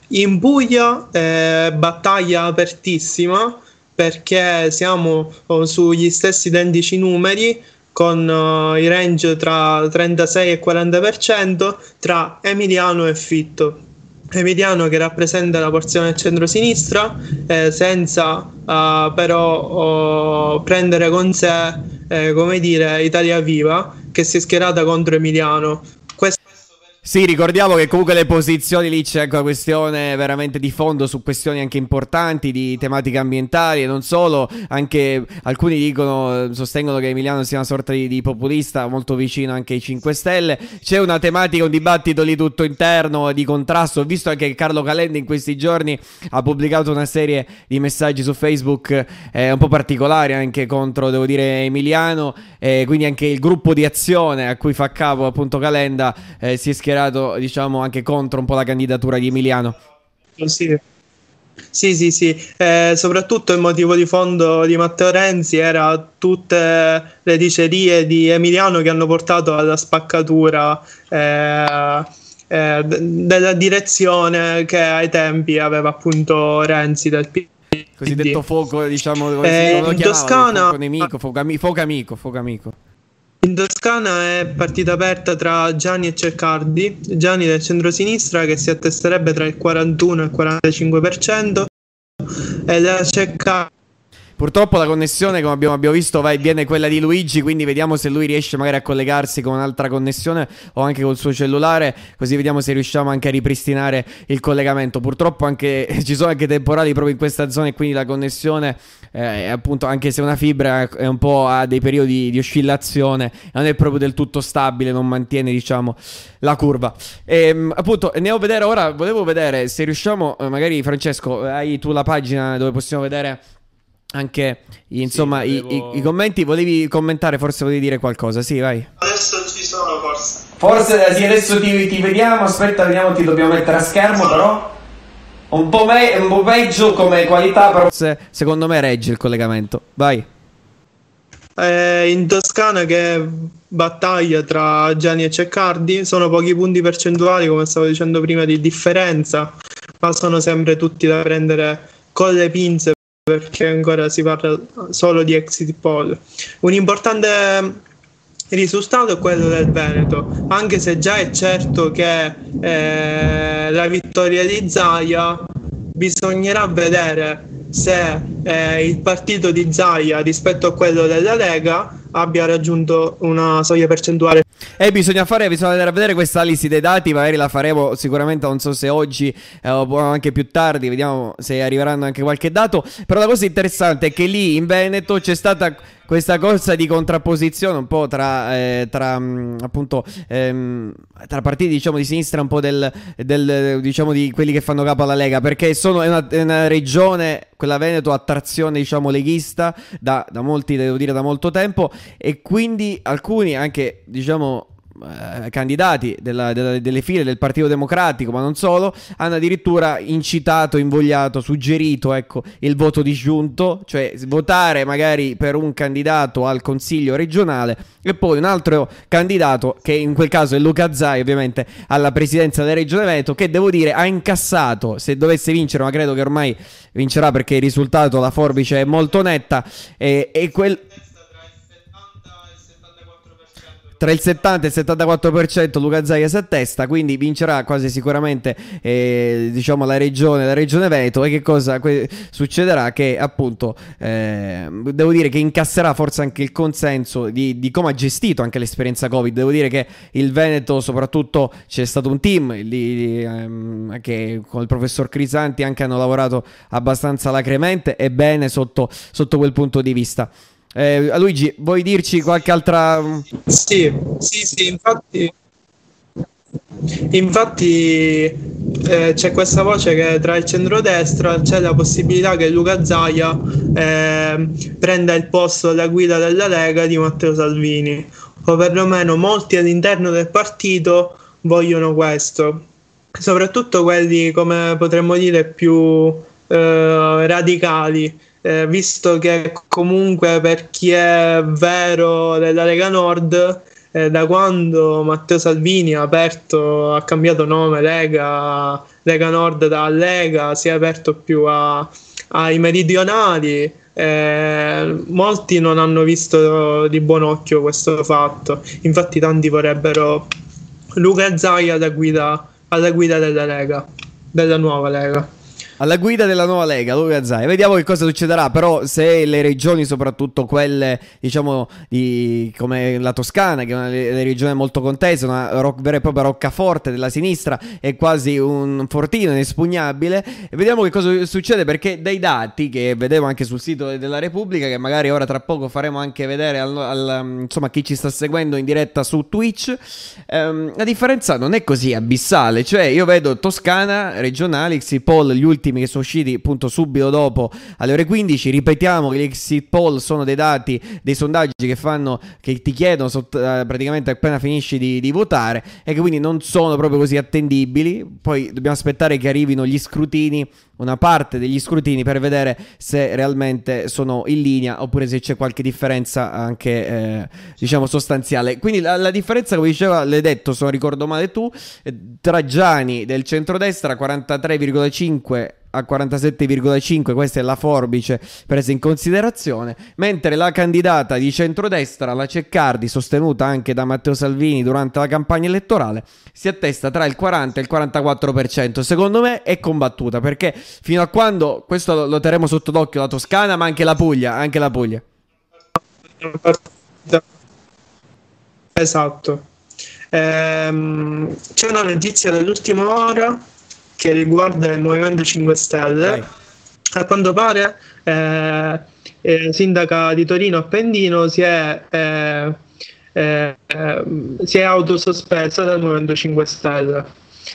Speaker 9: In Puglia, eh, battaglia apertissima perché siamo oh, sugli stessi identici numeri con uh, i range tra 36 e 40% tra Emiliano e Fitto. Emiliano che rappresenta la porzione centro-sinistra eh, senza uh, però uh, prendere con sé eh, come dire Italia Viva che si è schierata contro Emiliano
Speaker 1: sì, ricordiamo che comunque le posizioni lì c'è anche una questione veramente di fondo su questioni anche importanti di tematiche ambientali e non solo, anche alcuni dicono, sostengono che Emiliano sia una sorta di, di, populista molto vicino anche ai 5 Stelle. C'è una tematica, un dibattito lì tutto interno di contrasto. Ho visto anche che Carlo Calenda in questi giorni ha pubblicato una serie di messaggi su Facebook eh, un po' particolari anche contro, devo dire, Emiliano. Eh, quindi anche il gruppo di azione a cui fa capo appunto Calenda eh, si è schierato diciamo, anche contro un po' la candidatura di Emiliano.
Speaker 9: Sì. Sì, sì, sì, eh, soprattutto il motivo di fondo di Matteo Renzi era tutte le dicerie di Emiliano che hanno portato alla spaccatura eh, eh, della direzione che ai tempi aveva appunto Renzi del PD.
Speaker 1: Cosiddetto fuoco, diciamo,
Speaker 9: eh, in Toscana...
Speaker 1: Fuoco nemico, fuoco, ami- fuoco amico, fuoco amico.
Speaker 9: In Toscana è partita aperta tra Gianni e Cercardi, Gianni del centro-sinistra che si attesterebbe tra il 41 e il 45% e la Cercardi
Speaker 1: Purtroppo la connessione, come abbiamo, abbiamo visto, va e viene quella di Luigi, quindi vediamo se lui riesce magari a collegarsi con un'altra connessione o anche col suo cellulare, così vediamo se riusciamo anche a ripristinare il collegamento. Purtroppo anche, ci sono anche temporali proprio in questa zona e quindi la connessione, eh, appunto, anche se una fibra è un po' a dei periodi di oscillazione, non è proprio del tutto stabile, non mantiene, diciamo, la curva. E, ehm, appunto, andiamo a vedere ora, volevo vedere se riusciamo, eh, magari Francesco, hai tu la pagina dove possiamo vedere anche insomma sì, volevo... i, i, commenti. Volevi commentare, forse volevi dire qualcosa. Sì, vai.
Speaker 8: Adesso ci sono, forse.
Speaker 7: Forse sì, adesso ti, ti vediamo. Aspetta, vediamo, ti dobbiamo mettere a schermo, però. Un po, me- un po' peggio come qualità, però.
Speaker 1: Se, secondo me regge il collegamento. Vai.
Speaker 9: Eh, in Toscana che battaglia tra Gianni e Ceccardi sono pochi punti percentuali come stavo dicendo prima di differenza ma sono sempre tutti da prendere con le pinze perché ancora si parla solo di exit poll. Un importante risultato è quello del Veneto, anche se già è certo che eh, la vittoria di Zaia bisognerà vedere se eh, il partito di Zaia rispetto a quello della Lega abbia raggiunto una soglia percentuale.
Speaker 1: E bisogna fare, bisogna andare a vedere questa lista dei dati, magari la faremo sicuramente, non so se oggi eh, o anche più tardi, vediamo se arriveranno anche qualche dato, però la cosa interessante è che lì in Veneto c'è stata questa corsa di contrapposizione un po' tra, eh, tra mh, appunto ehm, tra partiti diciamo di sinistra un po' del, del, diciamo di quelli che fanno capo alla Lega perché sono, è, una, è una regione quella Veneto a trazione diciamo leghista da, da molti devo dire da molto tempo e quindi alcuni anche diciamo eh, candidati della, della, delle file del Partito Democratico, ma non solo, hanno addirittura incitato, invogliato, suggerito ecco, il voto disgiunto, cioè votare magari per un candidato al Consiglio regionale e poi un altro candidato, che in quel caso è Luca Zai, ovviamente alla presidenza della Regione Veneto, che devo dire ha incassato, se dovesse vincere, ma credo che ormai vincerà perché il risultato, la forbice è molto netta, e, e quel tra il 70 e il 74% Luca Zaia si attesta, quindi vincerà quasi sicuramente eh, diciamo la regione, la regione Veneto e che cosa que- succederà? Che appunto eh, devo dire che incasserà forse anche il consenso di, di, come ha gestito anche l'esperienza Covid, devo dire che il Veneto soprattutto c'è stato un team lì, ehm, che con il professor Crisanti anche hanno lavorato abbastanza lacremente e bene sotto, sotto quel punto di vista. Eh, Luigi, vuoi dirci qualche altra...
Speaker 9: Sì, sì, sì, infatti... Infatti eh, c'è questa voce che tra il centrodestra c'è la possibilità che Luca Zaia eh, prenda il posto alla guida della Lega di Matteo Salvini, o perlomeno molti all'interno del partito vogliono questo, soprattutto quelli, come potremmo dire, più eh, radicali eh, visto che comunque per chi è vero della Lega Nord, eh, da quando Matteo Salvini ha aperto, ha cambiato nome Lega, Lega Nord da Lega, si è aperto più a, ai meridionali. Eh, molti non hanno visto di buon occhio questo fatto, infatti tanti vorrebbero Luca Zai alla guida, alla guida della Lega, della nuova Lega
Speaker 1: alla guida della nuova Lega, Luca Zai. Vediamo che cosa succederà, però se le regioni, soprattutto quelle, diciamo, di, come la Toscana, che è una regione molto contesa, una rock, vera e propria roccaforte della sinistra, è quasi un fortino inespugnabile, vediamo che cosa succede, perché dai dati che vedevo anche sul sito della Repubblica, che magari ora tra poco faremo anche vedere al, al, insomma, chi ci sta seguendo in diretta su Twitch, ehm, la differenza non è così abissale, cioè io vedo Toscana, regionali, exit poll, gli ultimi ultimi che sono usciti appunto subito dopo alle ore 15. Ripetiamo che gli exit poll sono dei dati, dei sondaggi che fanno, che ti chiedono sott- eh, praticamente appena finisci di, di, votare e che quindi non sono proprio così attendibili. Poi dobbiamo aspettare che arrivino gli scrutini una parte degli scrutini per vedere se realmente sono in linea oppure se c'è qualche differenza anche eh, diciamo sostanziale. Quindi la, la, differenza, come diceva, l'hai detto, se non ricordo male tu, eh, tra Gianni del centrodestra 43,5 a 47,5, questa è la forbice presa in considerazione, mentre la candidata di centrodestra, la Ceccardi, sostenuta anche da Matteo Salvini durante la campagna elettorale, si attesta tra il 40 e il 44%. Secondo me è combattuta perché fino a quando, questo lo terremo sotto d'occhio la Toscana, ma anche la Puglia, anche la Puglia.
Speaker 9: Esatto. Ehm, c'è una notizia dell'ultima ora che riguarda il Movimento 5 Stelle. Vai. A quanto pare, eh, eh, sindaca di Torino Appendino si è, eh, eh si è autosospesa dal Movimento 5 Stelle.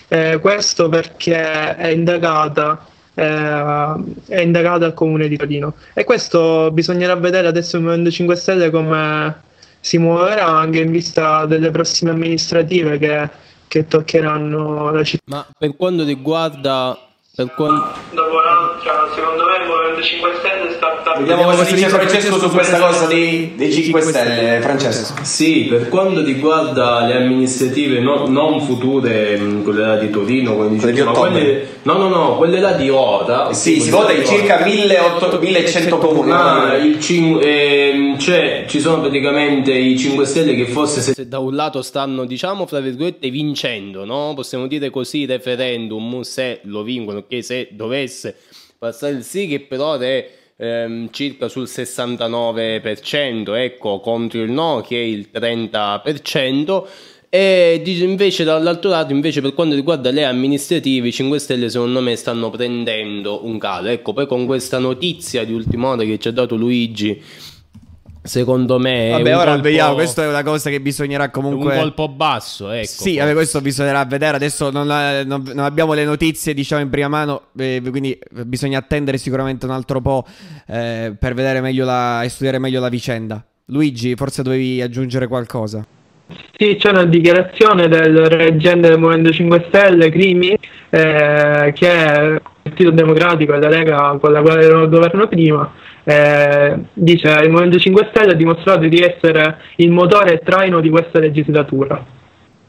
Speaker 9: Eh, questo perché è indagata eh, è indagata al comune di Torino e questo bisognerà vedere adesso il Movimento 5 Stelle come si muoverà anche in vista delle prossime amministrative che, che toccheranno la città.
Speaker 2: Ma per quanto riguarda per quanto...
Speaker 8: Dopo un'altra, secondo me il Movimento 5 Stelle sta
Speaker 7: Vediamo cosa dice Francesco su questa cosa dei, dei 5 Stelle, Francesco.
Speaker 4: Sì, per quanto riguarda le amministrative no, non future, mm, quelle là di Torino, quelle di,
Speaker 7: di quelle,
Speaker 4: no, no, no, quelle là di ora.
Speaker 7: Sì, si vota in circa 1100 comuni.
Speaker 4: Ah, cin- eh, cioè, ci sono praticamente i 5 Stelle che forse se,
Speaker 2: se da un lato stanno, diciamo, fra virgolette, vincendo, no? Possiamo dire così, referendum, se lo vincono, che se dovesse passare il sì, che però è ehm, circa sul 69%, ecco, contro il no che è il 30%. E invece dall'altro lato, invece, per quanto riguarda le amministrative, i 5 Stelle secondo me stanno prendendo un calo. Ecco, poi con questa notizia di ultima ora che ci ha dato Luigi Secondo me,
Speaker 1: vabbè, ora colpo... vediamo. Questa è una cosa che bisognerà comunque.
Speaker 2: Un colpo basso, ecco.
Speaker 1: Sì, vabbè, questo bisognerà vedere. Adesso non, non, non, abbiamo le notizie, diciamo, in prima mano. Eh, quindi bisogna attendere sicuramente un altro po' eh, per vedere meglio la, e studiare meglio la vicenda. Luigi, forse dovevi aggiungere qualcosa.
Speaker 9: Sì, c'è una dichiarazione del reggente del Movimento 5 Stelle, Crimi, eh, che è il Partito Democratico e la Lega con la quale ero al governo prima eh, dice il Movimento 5 Stelle ha dimostrato di essere il motore e traino di questa legislatura.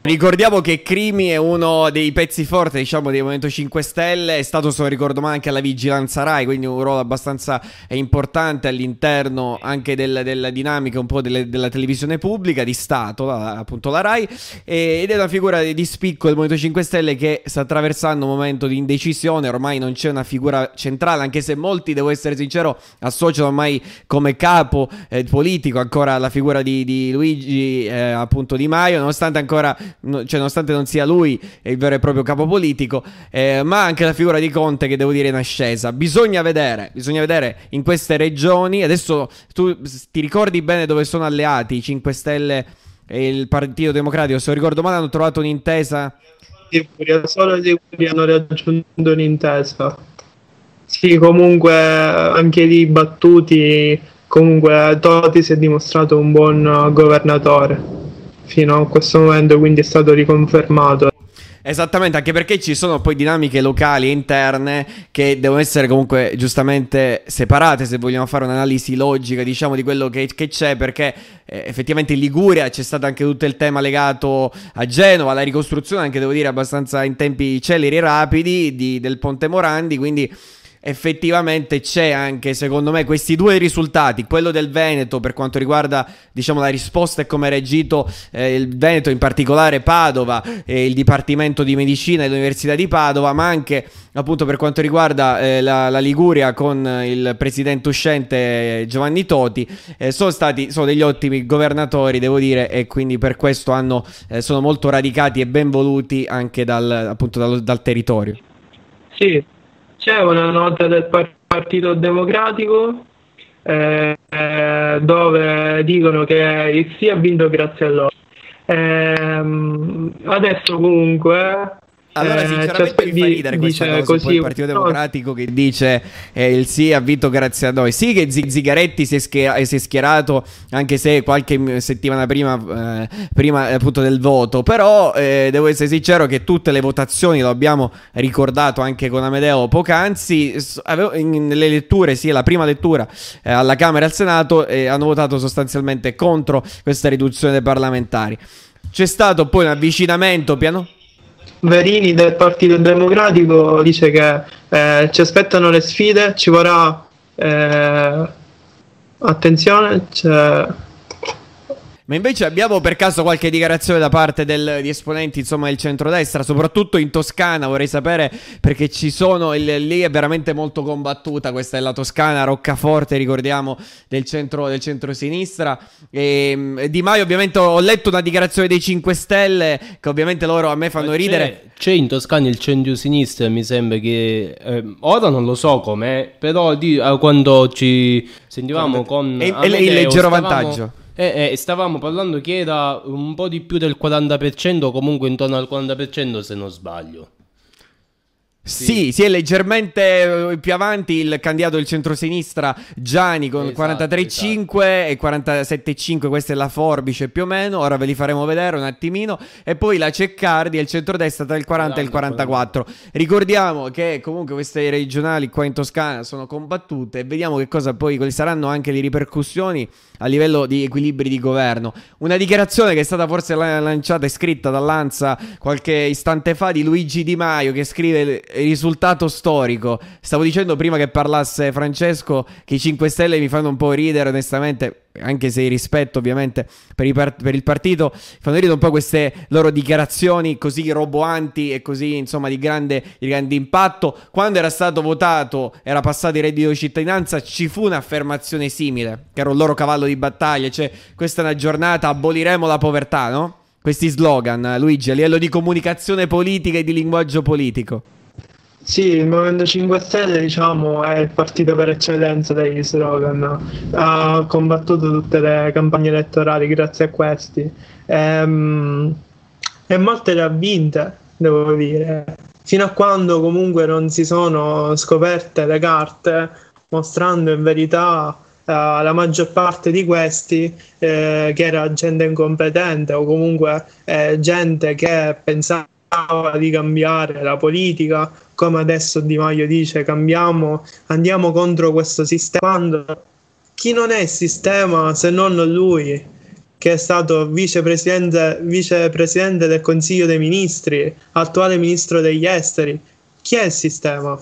Speaker 1: Ricordiamo che Crimi è uno dei pezzi forti, diciamo, del Movimento 5 Stelle, è stato, se non ricordo male, anche alla vigilanza RAI, quindi un ruolo abbastanza importante all'interno anche del, della dinamica un po' delle, della televisione pubblica, di Stato, la, appunto la RAI, ed è una figura di spicco del Movimento 5 Stelle che sta attraversando un momento di indecisione, ormai non c'è una figura centrale, anche se molti, devo essere sincero, associano ormai come capo eh, politico ancora la figura di, di Luigi, eh, appunto Di Maio, nonostante ancora cioè, nonostante non sia lui il vero e proprio capo politico, eh, ma anche la figura di Conte che devo dire in ascesa. Bisogna vedere, bisogna vedere in queste regioni. Adesso tu ti ricordi bene dove sono alleati i 5 Stelle e il Partito Democratico? Se non ricordo male, hanno trovato un'intesa.
Speaker 9: Solo di cui hanno raggiunto un'intesa. Sì, comunque anche lì battuti. Comunque Toti si è dimostrato un buon governatore fino a questo momento, quindi è stato riconfermato.
Speaker 1: Esattamente, anche perché ci sono poi dinamiche locali e interne che devono essere comunque giustamente separate se vogliamo fare un'analisi logica, diciamo, di quello che, che c'è, perché eh, effettivamente in Liguria c'è stato anche tutto il tema legato a Genova, la ricostruzione anche devo dire abbastanza in tempi celeri e rapidi di, del Ponte Morandi, quindi effettivamente c'è anche secondo me questi due risultati, quello del Veneto per quanto riguarda diciamo la risposta e come ha reagito eh, il Veneto in particolare Padova e il Dipartimento di Medicina dell'Università di Padova, ma anche appunto per quanto riguarda eh, la, la, Liguria con il presidente uscente Giovanni Toti, eh, sono stati sono degli ottimi governatori devo dire e quindi per questo hanno, eh, sono molto radicati e ben voluti anche dal, appunto dal, dal territorio.
Speaker 9: Sì, c'è una nota del Partito Democratico eh, eh, dove dicono che il sì ha vinto grazie a loro. Eh, adesso comunque
Speaker 1: allora, eh, sinceramente mi fa ridere questa cosa così, il Partito Democratico che dice eh, il sì ha vinto grazie a noi. Sì che Zigaretti si è, schier- si è schierato anche se qualche settimana prima, eh, prima appunto del voto, però eh, devo essere sincero che tutte le votazioni, lo abbiamo ricordato anche con Amedeo poc'anzi, nelle letture, sia la prima lettura eh, alla Camera e al Senato, eh, hanno votato sostanzialmente contro questa riduzione dei parlamentari. C'è stato poi un avvicinamento piano...
Speaker 9: Verini del Partito Democratico dice che Eh, ci aspettano le sfide, ci vorrà eh, attenzione, c'è
Speaker 1: ma invece abbiamo per caso qualche dichiarazione da parte del, di esponenti insomma, del centrodestra, soprattutto in Toscana, vorrei sapere perché ci sono, il, lì è veramente molto combattuta, questa è la Toscana, Roccaforte, ricordiamo, del centro, del centro-sinistra. E, ehm, di Maio ovviamente ho letto una dichiarazione dei 5 Stelle che ovviamente loro a me fanno ridere.
Speaker 2: C'è in Toscana il centro-sinistra, mi sembra che... Eh, ora non lo so com'è, però di, eh, quando ci sentivamo con...
Speaker 1: È, è il leggero stavamo... vantaggio.
Speaker 2: Eh, eh, stavamo parlando che era un po' di più del 40%, comunque intorno al 40% se non sbaglio.
Speaker 1: Sì. sì, si è leggermente eh, più avanti il candidato del centrosinistra Gianni con esatto, 43,5 esatto. e 47,5, questa è la forbice più o meno, ora ve li faremo vedere un attimino, e poi la Ceccardi e il centrodestra tra il 40 e il 44. Ricordiamo che comunque queste regionali qua in Toscana sono combattute e vediamo che cosa poi, quali saranno anche le ripercussioni a livello di equilibri di governo. Una dichiarazione che è stata forse lanciata e scritta dall'Anza qualche istante fa di Luigi Di Maio che scrive risultato storico. Stavo dicendo prima che parlasse Francesco che i 5 Stelle mi fanno un po' ridere onestamente anche se rispetto ovviamente per, part- per, il partito, fanno ridere un po' queste loro dichiarazioni così roboanti e così insomma di grande, di grande impatto. Quando era stato votato, era passato il reddito di cittadinanza, ci fu un'affermazione simile, che era un loro cavallo di battaglia, cioè questa è una giornata, aboliremo la povertà, no? Questi slogan, Luigi, a livello di comunicazione politica e di linguaggio politico.
Speaker 9: Sì, il Movimento 5 Stelle diciamo, è il partito per eccellenza degli slogan, ha combattuto tutte le campagne elettorali grazie a questi. E, ehm, e molte le ha vinte, devo dire, fino a quando comunque non si sono scoperte le carte mostrando in verità Uh, la maggior parte di questi eh, che era gente incompetente o comunque eh, gente che pensava di cambiare la politica, come adesso Di Maio dice, cambiamo, andiamo contro questo sistema. Quando chi non è il sistema se non lui, che è stato vicepresidente, vicepresidente del Consiglio dei Ministri, attuale ministro degli esteri, chi è il sistema?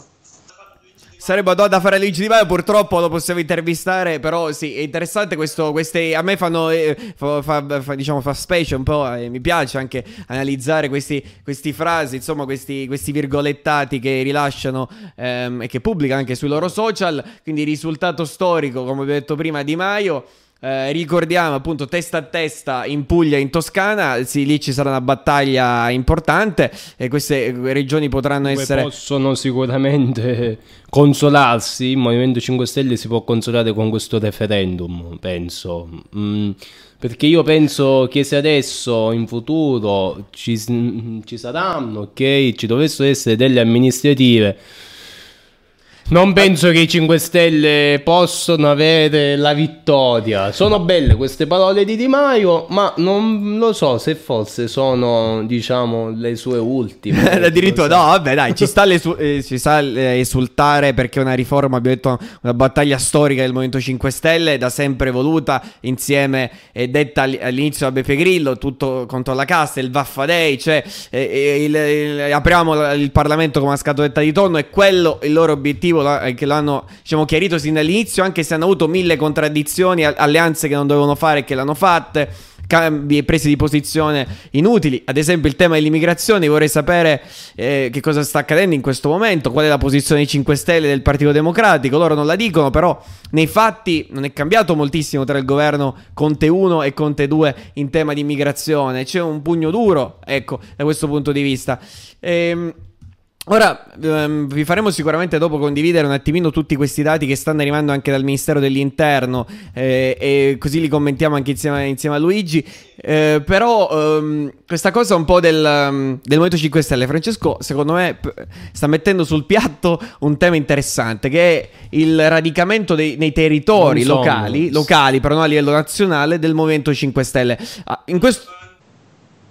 Speaker 1: Sarebbe da fare leggi di Maio, purtroppo lo possiamo intervistare, però sì, è interessante questo, queste, a me fanno, eh, fa, fa, fa, diciamo, fa specie un po', eh, mi piace anche analizzare questi, questi frasi, insomma questi, questi, virgolettati che rilasciano ehm, e che pubblicano anche sui loro social, quindi risultato storico, come vi ho detto prima, Di Maio. Eh, ricordiamo appunto testa a testa in Puglia in Toscana, sì, lì ci sarà una battaglia importante e queste regioni potranno Dove essere...
Speaker 2: Possono sicuramente consolarsi, il Movimento 5 Stelle si può consolare con questo referendum, penso. Mm, perché io penso che se adesso in futuro ci, ci saranno, ok, ci dovessero essere delle amministrative non penso che i 5 Stelle possano avere la vittoria. Sono belle queste parole di Di Maio, ma non lo so se forse sono, diciamo, le sue ultime.
Speaker 1: Addirittura, no, vabbè, dai, ci sta, eh, ci sta eh, esultare perché è una riforma, abbiamo detto, una battaglia storica del Movimento 5 Stelle, da sempre voluta, insieme e detta all'inizio da Beppe Grillo, tutto contro la casta, il Vaffa Day, cioè eh, il, il, apriamo il Parlamento come una scatoletta di tonno e quello il loro obiettivo eh, che l'hanno diciamo, chiarito sin dall'inizio, anche se hanno avuto mille contraddizioni, alleanze che non dovevano fare e che l'hanno fatte cambi e prese di posizione inutili. Ad esempio, il tema dell'immigrazione. Vorrei sapere eh, che cosa sta accadendo in questo momento. Qual è la posizione dei 5 Stelle del Partito Democratico? Loro non la dicono, però nei fatti non è cambiato moltissimo tra il governo Conte 1 e Conte 2 in tema di immigrazione. C'è un pugno duro, ecco, da questo punto di vista. Ehm. Ora ehm, vi faremo sicuramente dopo condividere un attimino tutti questi dati che stanno arrivando anche dal Ministero dell'Interno eh, e così li commentiamo anche insieme, insieme a Luigi. Eh, però ehm, questa cosa un po' del, um, del Movimento 5 Stelle, Francesco, secondo me p- sta mettendo sul piatto un tema interessante che è il radicamento dei, nei territori locali, locali, però non a livello nazionale, del Movimento 5 Stelle. Ah, in questo...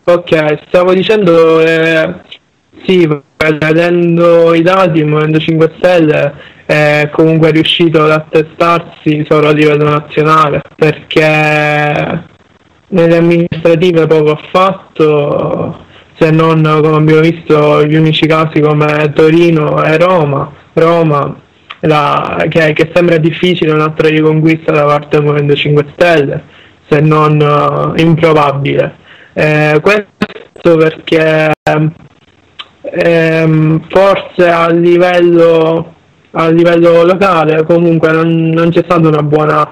Speaker 9: Ok, stavo dicendo... Eh sì, vedendo i dati, il Movimento 5 Stelle è comunque riuscito ad attestarsi solo a livello nazionale perché nelle amministrative poco ha fatto se non come abbiamo visto gli unici casi come Torino e Roma Roma, la, che, che, sembra difficile un'altra riconquista da parte del Movimento 5 Stelle, se non uh, improbabile. Eh, questo perché ehm, forse a livello, a livello locale comunque non, non c'è stata una buona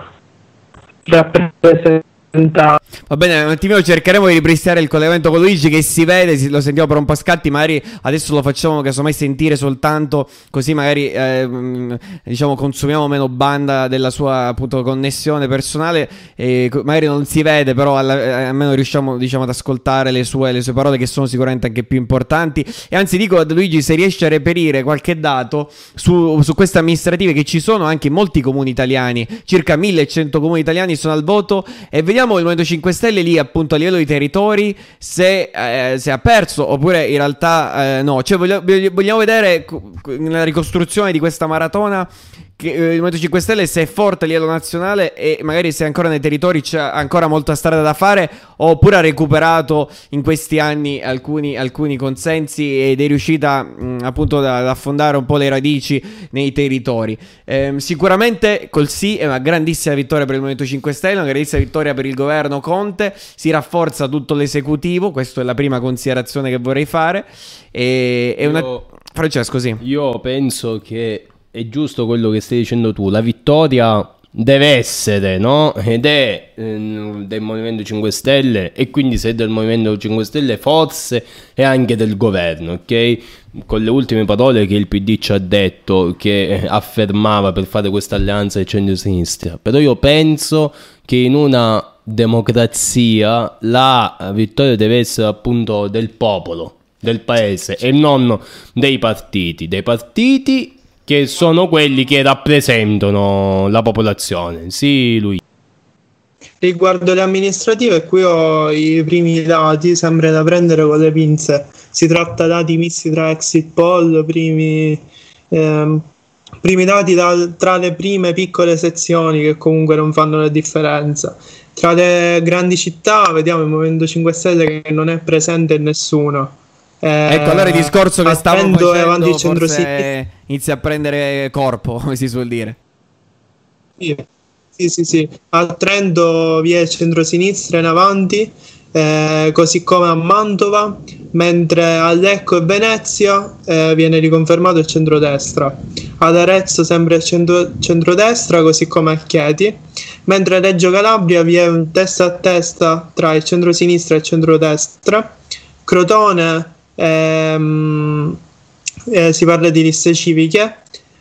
Speaker 9: rappresentazione
Speaker 1: Va bene, un attimino cercheremo di ripristinare il collegamento con Luigi che si vede, lo sentiamo per un po' scatti, magari adesso lo facciamo casomai sentire soltanto così magari eh, diciamo consumiamo meno banda della sua appunto connessione personale e magari non si vede però alla, eh, almeno riusciamo diciamo ad ascoltare le sue, le sue, parole che sono sicuramente anche più importanti. E anzi dico ad Luigi se riesce a reperire qualche dato su, su queste amministrative che ci sono anche in molti comuni italiani, circa 1100 comuni italiani sono al voto e vediamo vediamo il Movimento 5 Stelle lì appunto a livello di territori se, eh, se ha perso oppure in realtà eh, no. Cioè vogliamo, vogliamo vedere nella ricostruzione di questa maratona che eh, il Movimento 5 Stelle se è forte a livello nazionale e magari se ancora nei territori c'è ancora molta strada da fare oppure ha recuperato in questi anni alcuni, alcuni consensi ed è riuscita mh, appunto ad affondare un po' le radici nei territori. Eh, sicuramente col sì è una grandissima vittoria per il Movimento 5 Stelle, una grandissima vittoria per il governo Conte, si rafforza tutto l'esecutivo, questa è la prima considerazione che vorrei fare. E, è una... Francesco, sì.
Speaker 2: Io penso che è giusto quello che stai dicendo tu, la vittoria deve essere, no? Ed è eh, del Movimento 5 Stelle e quindi se è del Movimento 5 Stelle forse è anche del governo, ok? Con le ultime parole che il PD ci ha detto, che eh, affermava per fare questa alleanza di centro-sinistra, però io penso che in una democrazia la vittoria deve essere appunto del popolo, del paese e non dei partiti, dei partiti che sono quelli che rappresentano la popolazione. Sì, lui.
Speaker 9: Riguardo le amministrative, qui ho i primi dati, sembra da prendere con le pinze. Si tratta di dati misti tra exit poll, primi, ehm, primi dati da, tra le prime piccole sezioni che comunque non fanno la differenza. Tra le grandi città vediamo il Movimento 5 Stelle che non è presente nessuno
Speaker 1: eh, ecco, allora il discorso che stavo facendo forse inizia a prendere corpo, come si suol dire.
Speaker 9: Sì, sì, sì. sì. A Trento vi è il centro-sinistra in avanti, eh, così come a Mantova, mentre a Lecco e Venezia eh, viene riconfermato il centrodestra. Ad Arezzo sempre il centro- centrodestra, così come a Chieti, mentre a Reggio Calabria vi è un testa a testa tra il centro-sinistra e il centrodestra. Crotone ehm, eh, si parla di liste civiche,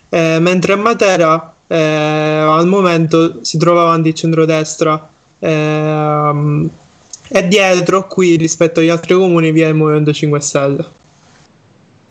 Speaker 9: eh, mentre a Matera eh, al momento si trova avanti il centrodestra ehm, e dietro qui rispetto agli altri comuni vi è il Movimento 5 Stelle.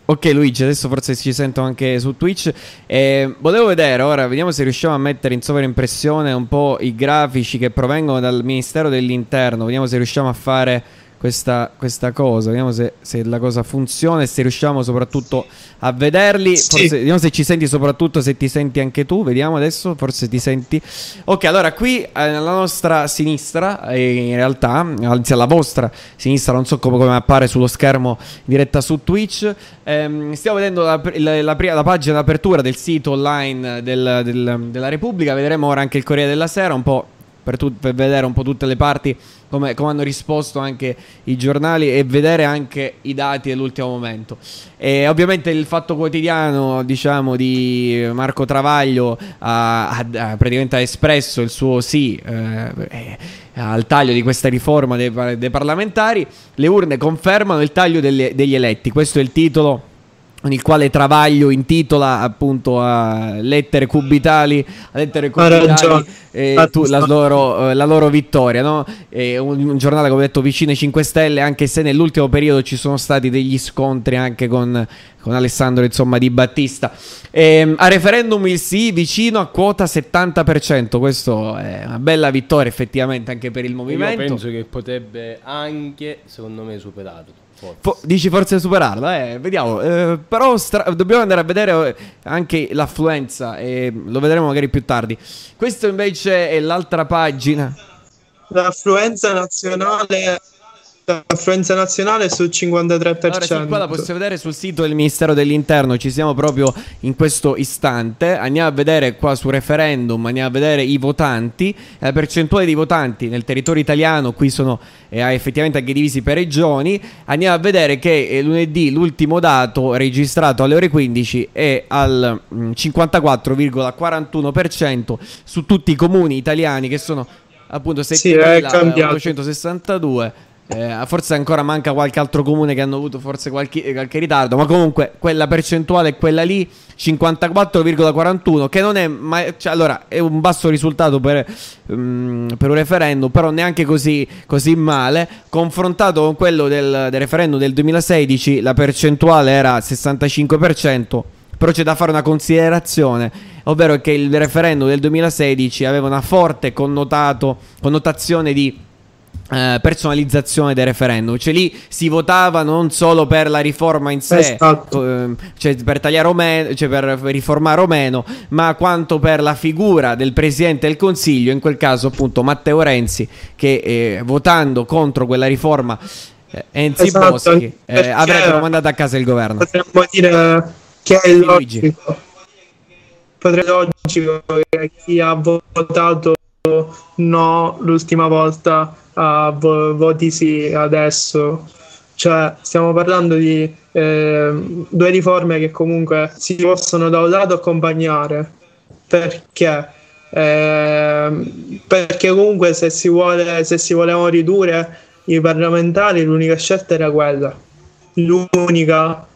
Speaker 1: Ok Luigi, adesso forse ci sento anche su Twitch. Eh, volevo vedere ora, vediamo se riusciamo a mettere in sovraimpressione un po' i grafici che provengono dal Ministero dell'Interno. Vediamo se riusciamo a fare questa, questa cosa. Vediamo se, se, la cosa funziona e se riusciamo soprattutto a vederli. Sì. Forse, vediamo se ci senti soprattutto, se ti senti anche tu. Vediamo adesso, forse ti senti. Ok, allora qui eh, alla nostra sinistra, eh, in realtà, anzi alla vostra sinistra, non so come, come appare sullo schermo diretta su Twitch, ehm, stiamo vedendo la, la, la, la, pagina d'apertura del sito online del, del, della Repubblica. Vedremo ora anche il Corriere della Sera, un po' per, tu, per vedere un po' tutte le parti come, come, hanno risposto anche i giornali e vedere anche i dati dell'ultimo momento. E ovviamente il fatto quotidiano, diciamo, di Marco Travaglio ha, ha, ha praticamente espresso il suo sì eh, eh, al taglio di questa riforma dei, dei, parlamentari. Le urne confermano il taglio delle, degli eletti. Questo è il titolo con il quale Travaglio intitola appunto a lettere cubitali, a lettere cubitali eh, tu, la, loro, eh, la, loro, vittoria. No? Un, un, giornale, come ho detto, vicino ai 5 Stelle, anche se nell'ultimo periodo ci sono stati degli scontri anche con, con Alessandro insomma, Di Battista. E, a referendum il sì vicino a quota 70%, questo è una bella vittoria effettivamente anche per il movimento.
Speaker 2: Io penso che potrebbe anche, secondo me, superato.
Speaker 1: Fo- dici forse superarla, eh, vediamo. Eh, però stra- dobbiamo andare a vedere eh, anche l'affluenza e lo vedremo magari più tardi. Questo invece è l'altra pagina.
Speaker 9: L'affluenza nazionale l'affluenza nazionale è sul 53%.
Speaker 1: Allora, sì, qua la possiamo vedere sul sito del Ministero dell'Interno, ci siamo proprio in questo istante. Andiamo a vedere qua su referendum, andiamo a vedere i votanti, la percentuale di votanti nel territorio italiano, qui sono eh, effettivamente anche divisi per regioni. Andiamo a vedere che eh, lunedì l'ultimo dato registrato alle ore 15 è al mh, 54,41% su tutti i comuni italiani che sono appunto
Speaker 9: Sì, è cambiato.
Speaker 1: 7.862. Eh, forse ancora manca qualche altro comune che hanno avuto forse qualche, qualche ritardo, ma comunque quella percentuale è quella lì, 54,41, che non è mai, cioè, allora è un basso risultato per, mm, per un referendum, però neanche così, così male. Confrontato con quello del, del referendum del 2016, la percentuale era 65%. Però c'è da fare una considerazione, ovvero che il referendum del 2016 aveva una forte connotazione di eh, personalizzazione del referendum, cioè lì si votava non solo per la riforma in sé,
Speaker 9: Esatto.
Speaker 1: ehm, cioè per tagliare o meno, cioè per riformare o meno, ma quanto per la figura del presidente del consiglio, in quel caso appunto Matteo Renzi, che eh, votando contro quella riforma eh, Enzi
Speaker 9: Esatto,
Speaker 1: Boschi eh, avrebbero mandato a casa il governo.
Speaker 9: Potremmo dire che è logico. Potrei logico che chi ha votato no l'ultima volta a vo- voti sì adesso. Cioè, stiamo parlando di eh, due riforme che comunque si possono da un lato accompagnare. Perché? Ehm, perché comunque se si, vuole, se si volevano ridurre i parlamentari, l'unica scelta era quella. L'unica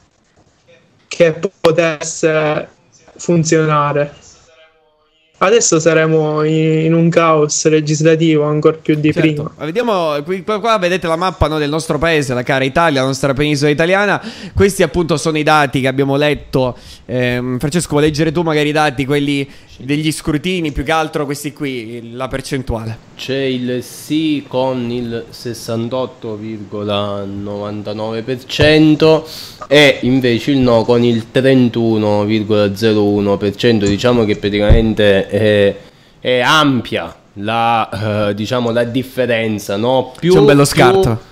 Speaker 9: che potesse funzionare. Adesso saremo in, un caos legislativo ancora più di
Speaker 1: Certo.
Speaker 9: prima.
Speaker 1: Vediamo, qui, qua, vedete la mappa no, del nostro paese, la cara Italia, la nostra penisola italiana. Questi appunto sono i dati che abbiamo letto. Ehm, Francesco, vuoi leggere tu magari i dati, quelli degli scrutini, più che altro questi qui, la percentuale.
Speaker 2: C'è il sì con il 68,99% e invece il no con il 31,01%. Diciamo che praticamente è, è ampia la, eh, diciamo, la differenza, no? Più,
Speaker 1: C'è un bello
Speaker 2: più-
Speaker 1: scarto.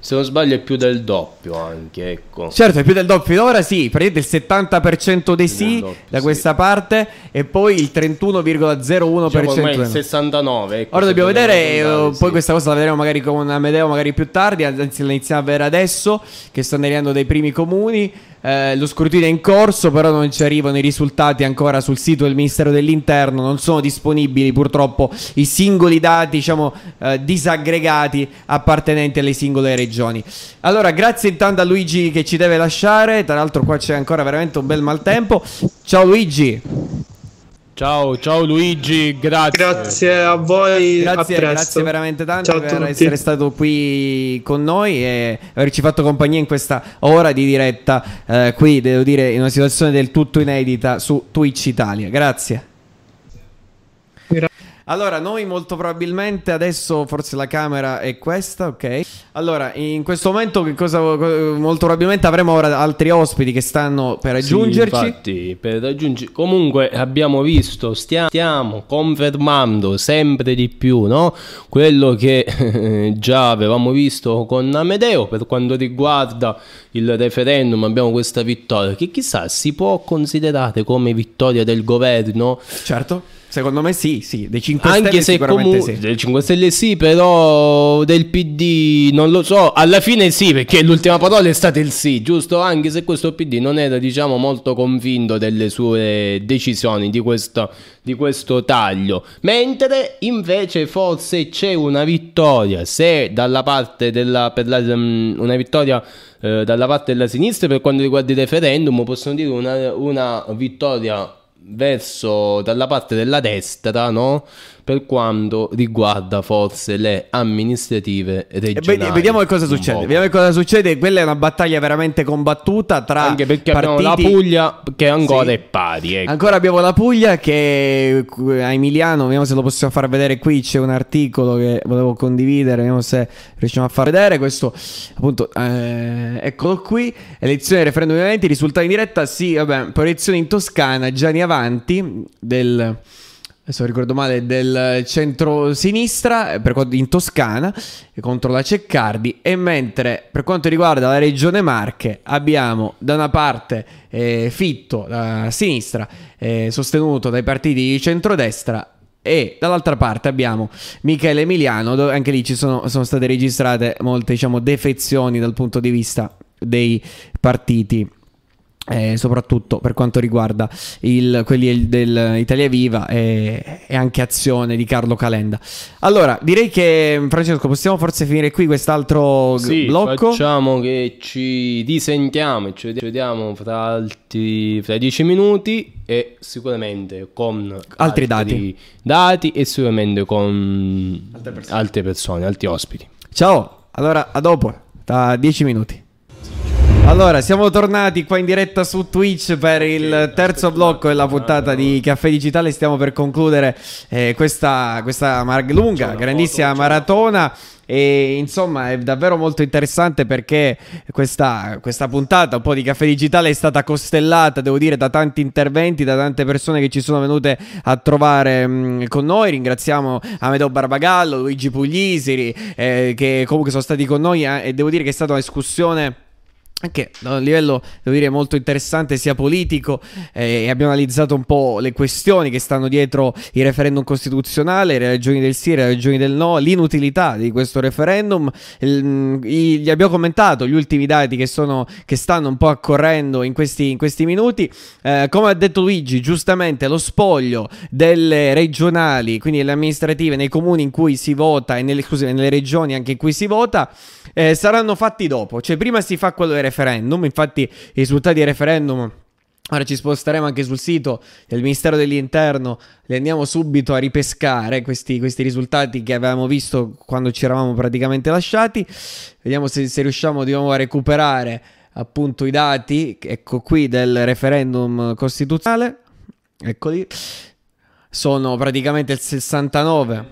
Speaker 2: Se non sbaglio è più del doppio anche, ecco.
Speaker 1: Certo, è più del doppio. Ora sì, prendete il 70% dei sì
Speaker 2: doppio,
Speaker 1: da
Speaker 2: sì.
Speaker 1: questa parte e poi il 31,01%.
Speaker 2: Diciamo il
Speaker 1: no.
Speaker 2: 69. ecco,
Speaker 1: Ora dobbiamo vedere, eh, poi
Speaker 2: sì.
Speaker 1: questa cosa la vedremo magari con Amedeo magari più tardi, anzi la iniziamo a vedere adesso, che stanno arrivando dai primi comuni, Eh, lo scrutinio è in corso, però non ci arrivano i risultati ancora sul sito del Ministero dell'Interno, non sono disponibili purtroppo i singoli dati, diciamo, eh, disaggregati appartenenti alle singole regioni. Allora, grazie intanto a Luigi che ci deve lasciare, tra l'altro qua c'è ancora veramente un bel maltempo. Ciao Luigi.
Speaker 2: Ciao, ciao Luigi, grazie.
Speaker 9: Grazie a voi. a
Speaker 1: Grazie,
Speaker 9: presto.
Speaker 1: grazie veramente tanto
Speaker 9: Ciao a
Speaker 1: per essere stato qui con noi e averci fatto compagnia in questa ora di diretta eh, qui, devo dire, in una situazione del tutto inedita su Twitch Italia. Grazie.
Speaker 9: Gra-
Speaker 1: Allora, noi molto probabilmente adesso forse la camera è questa, ok? Allora, in questo momento che cosa molto probabilmente avremo ora altri ospiti che stanno per
Speaker 2: Sì,
Speaker 1: raggiungerci.
Speaker 2: infatti, per raggiungi- Comunque abbiamo visto, stia- stiamo confermando sempre di più, no? Quello che eh, già avevamo visto con Amedeo per quanto riguarda il referendum, abbiamo questa vittoria che chissà si può considerare come vittoria del governo
Speaker 1: Certo, secondo me sì, sì, dei 5
Speaker 2: anche
Speaker 1: Stelle
Speaker 2: se
Speaker 1: sicuramente
Speaker 2: comunque
Speaker 1: sì.
Speaker 2: del 5 Stelle sì, però del PD non lo so. Alla fine sì, perché l'ultima parola è stata il sì, giusto? Anche se questo PD non era, diciamo, molto convinto delle sue decisioni di questo, di questo taglio. Mentre invece forse c'è una vittoria, se dalla parte della per la, mm, una vittoria eh, dalla parte della sinistra per quanto riguarda il referendum, possono dire una, una vittoria verso dalla parte della destra, no? Per quanto riguarda forse le amministrative
Speaker 1: E
Speaker 2: regionali.
Speaker 1: vedi- vediamo che cosa succede. Vediamo che cosa succede. Quella è una battaglia veramente combattuta tra
Speaker 2: Anche perché
Speaker 1: partiti.
Speaker 2: abbiamo la Puglia che ancora
Speaker 1: Sì.
Speaker 2: è pari. ecco.
Speaker 1: Ancora abbiamo la Puglia che a Emiliano, vediamo se lo possiamo far vedere qui, c'è un articolo che volevo condividere, vediamo se riusciamo a far vedere questo, appunto, eh, eccolo qui, elezioni, referendum 2020, risultati in diretta, sì, vabbè, proiezioni in Toscana, Gianni Avanti del adesso ricordo male, del centro-sinistra eh, in Toscana contro la Ceccardi. E mentre per quanto riguarda la regione Marche abbiamo da una parte eh, Fitto da sinistra eh, sostenuto dai partiti di centrodestra e dall'altra parte abbiamo Michele Emiliano, dove anche lì ci sono, sono state registrate molte diciamo, defezioni dal punto di vista dei partiti eh, soprattutto per quanto riguarda il, quelli dell'Italia Viva e, e, anche Azione di Carlo Calenda. Allora, direi che Francesco possiamo forse finire qui quest'altro
Speaker 2: sì,
Speaker 1: blocco.
Speaker 2: Facciamo che ci disentiamo e ci vediamo fra, altri, fra dieci minuti e sicuramente con
Speaker 1: altri, altri dati.
Speaker 2: dati e sicuramente con altre persone. altre persone, altri ospiti.
Speaker 1: Ciao, allora a dopo, tra dieci minuti. Allora, siamo tornati qua in diretta su Twitch per il terzo blocco della puntata di Caffè Digitale. Stiamo per concludere eh, questa, questa mar- lunga, grandissima maratona. E insomma è davvero molto interessante perché questa, questa, puntata un po' di caffè digitale è stata costellata, devo dire, da tanti interventi, da tante persone che ci sono venute a trovare mh, mm, con noi. Ringraziamo Amedeo Barbagallo, Luigi Puglisi, eh, che comunque sono stati con noi eh, e devo dire che è stata una discussione anche da un livello, devo dire, molto interessante sia politico eh, abbiamo analizzato un po' le questioni che stanno dietro il referendum costituzionale, le ragioni del sì, le ragioni del no, l'inutilità di questo referendum. Il, mm, gli abbiamo commentato gli ultimi dati che, sono, che stanno un po' accorrendo in questi, in questi minuti. Eh, come ha detto Luigi, giustamente lo spoglio delle regionali, quindi delle amministrative, nei comuni in cui si vota e nelle, scusate, nelle regioni anche in cui si vota, eh, saranno fatti dopo. Cioè prima si fa quello del referendum, infatti i risultati del referendum... Ora ci sposteremo anche sul sito del Ministero dell'Interno, li andiamo subito a ripescare questi, questi risultati che avevamo visto quando ci eravamo praticamente lasciati. Vediamo se, se riusciamo di nuovo a recuperare appunto i dati, ecco qui, del referendum costituzionale. Eccoli. Sono praticamente il 69.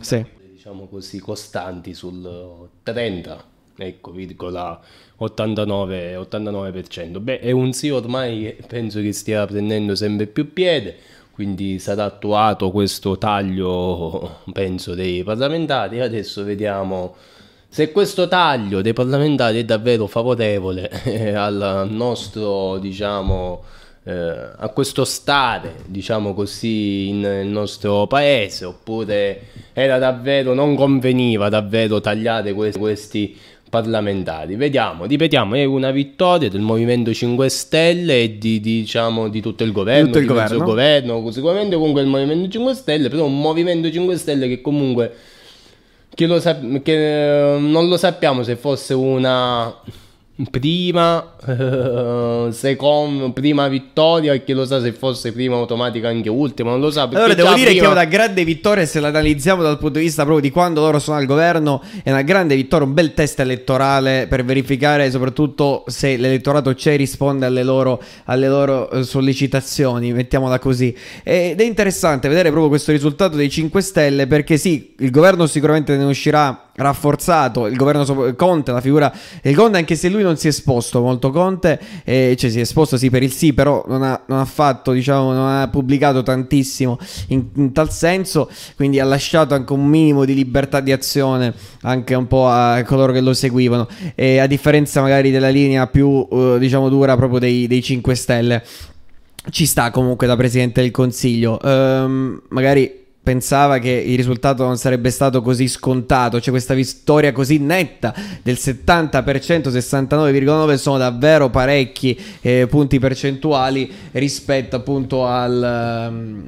Speaker 2: Sì. Diciamo così, costanti sul 30 ecco, virgola 89, 89%. Beh, è un sì ormai penso che stia prendendo sempre più piede, quindi sarà attuato questo taglio, penso, dei parlamentari. Adesso vediamo se questo taglio dei parlamentari è davvero favorevole al nostro, diciamo, eh, a questo stare, diciamo così, nel nostro paese, oppure era davvero, non conveniva davvero tagliare questi, questi parlamentari. Vediamo, ripetiamo, è una vittoria del Movimento 5 Stelle e di, diciamo, di tutto il governo,
Speaker 1: tutto il governo.
Speaker 2: governo, sicuramente comunque il Movimento 5 Stelle, però un Movimento 5 Stelle che comunque che, lo sap- che non lo sappiamo se fosse una prima, secondo, prima vittoria e chi lo sa se fosse prima automatica anche ultima, non lo sa.
Speaker 1: Allora devo dire prima... che è una grande vittoria se la analizziamo dal punto di vista proprio di quando loro sono al governo, è una grande vittoria, un bel test elettorale per verificare soprattutto se l'elettorato c'è e risponde alle loro, alle loro eh, sollecitazioni, mettiamola così. Ed è interessante vedere proprio questo risultato dei 5 Stelle perché sì, il governo sicuramente ne uscirà rafforzato il governo Conte, la figura del Conte, anche se lui non si è esposto molto Conte, eh, cioè si è esposto sì per il sì, però non ha, non ha fatto, diciamo, non ha pubblicato tantissimo in, in, tal senso, quindi ha lasciato anche un minimo di libertà di azione anche un po' a coloro che lo seguivano, e a differenza magari della linea più, uh, diciamo, dura proprio dei, dei 5 Stelle. Ci sta comunque da Presidente del Consiglio. Um, magari pensava che il risultato non sarebbe stato così scontato, c'è questa vittoria così netta del 70%, 69,9 sono davvero parecchi eh, punti percentuali rispetto appunto al, um,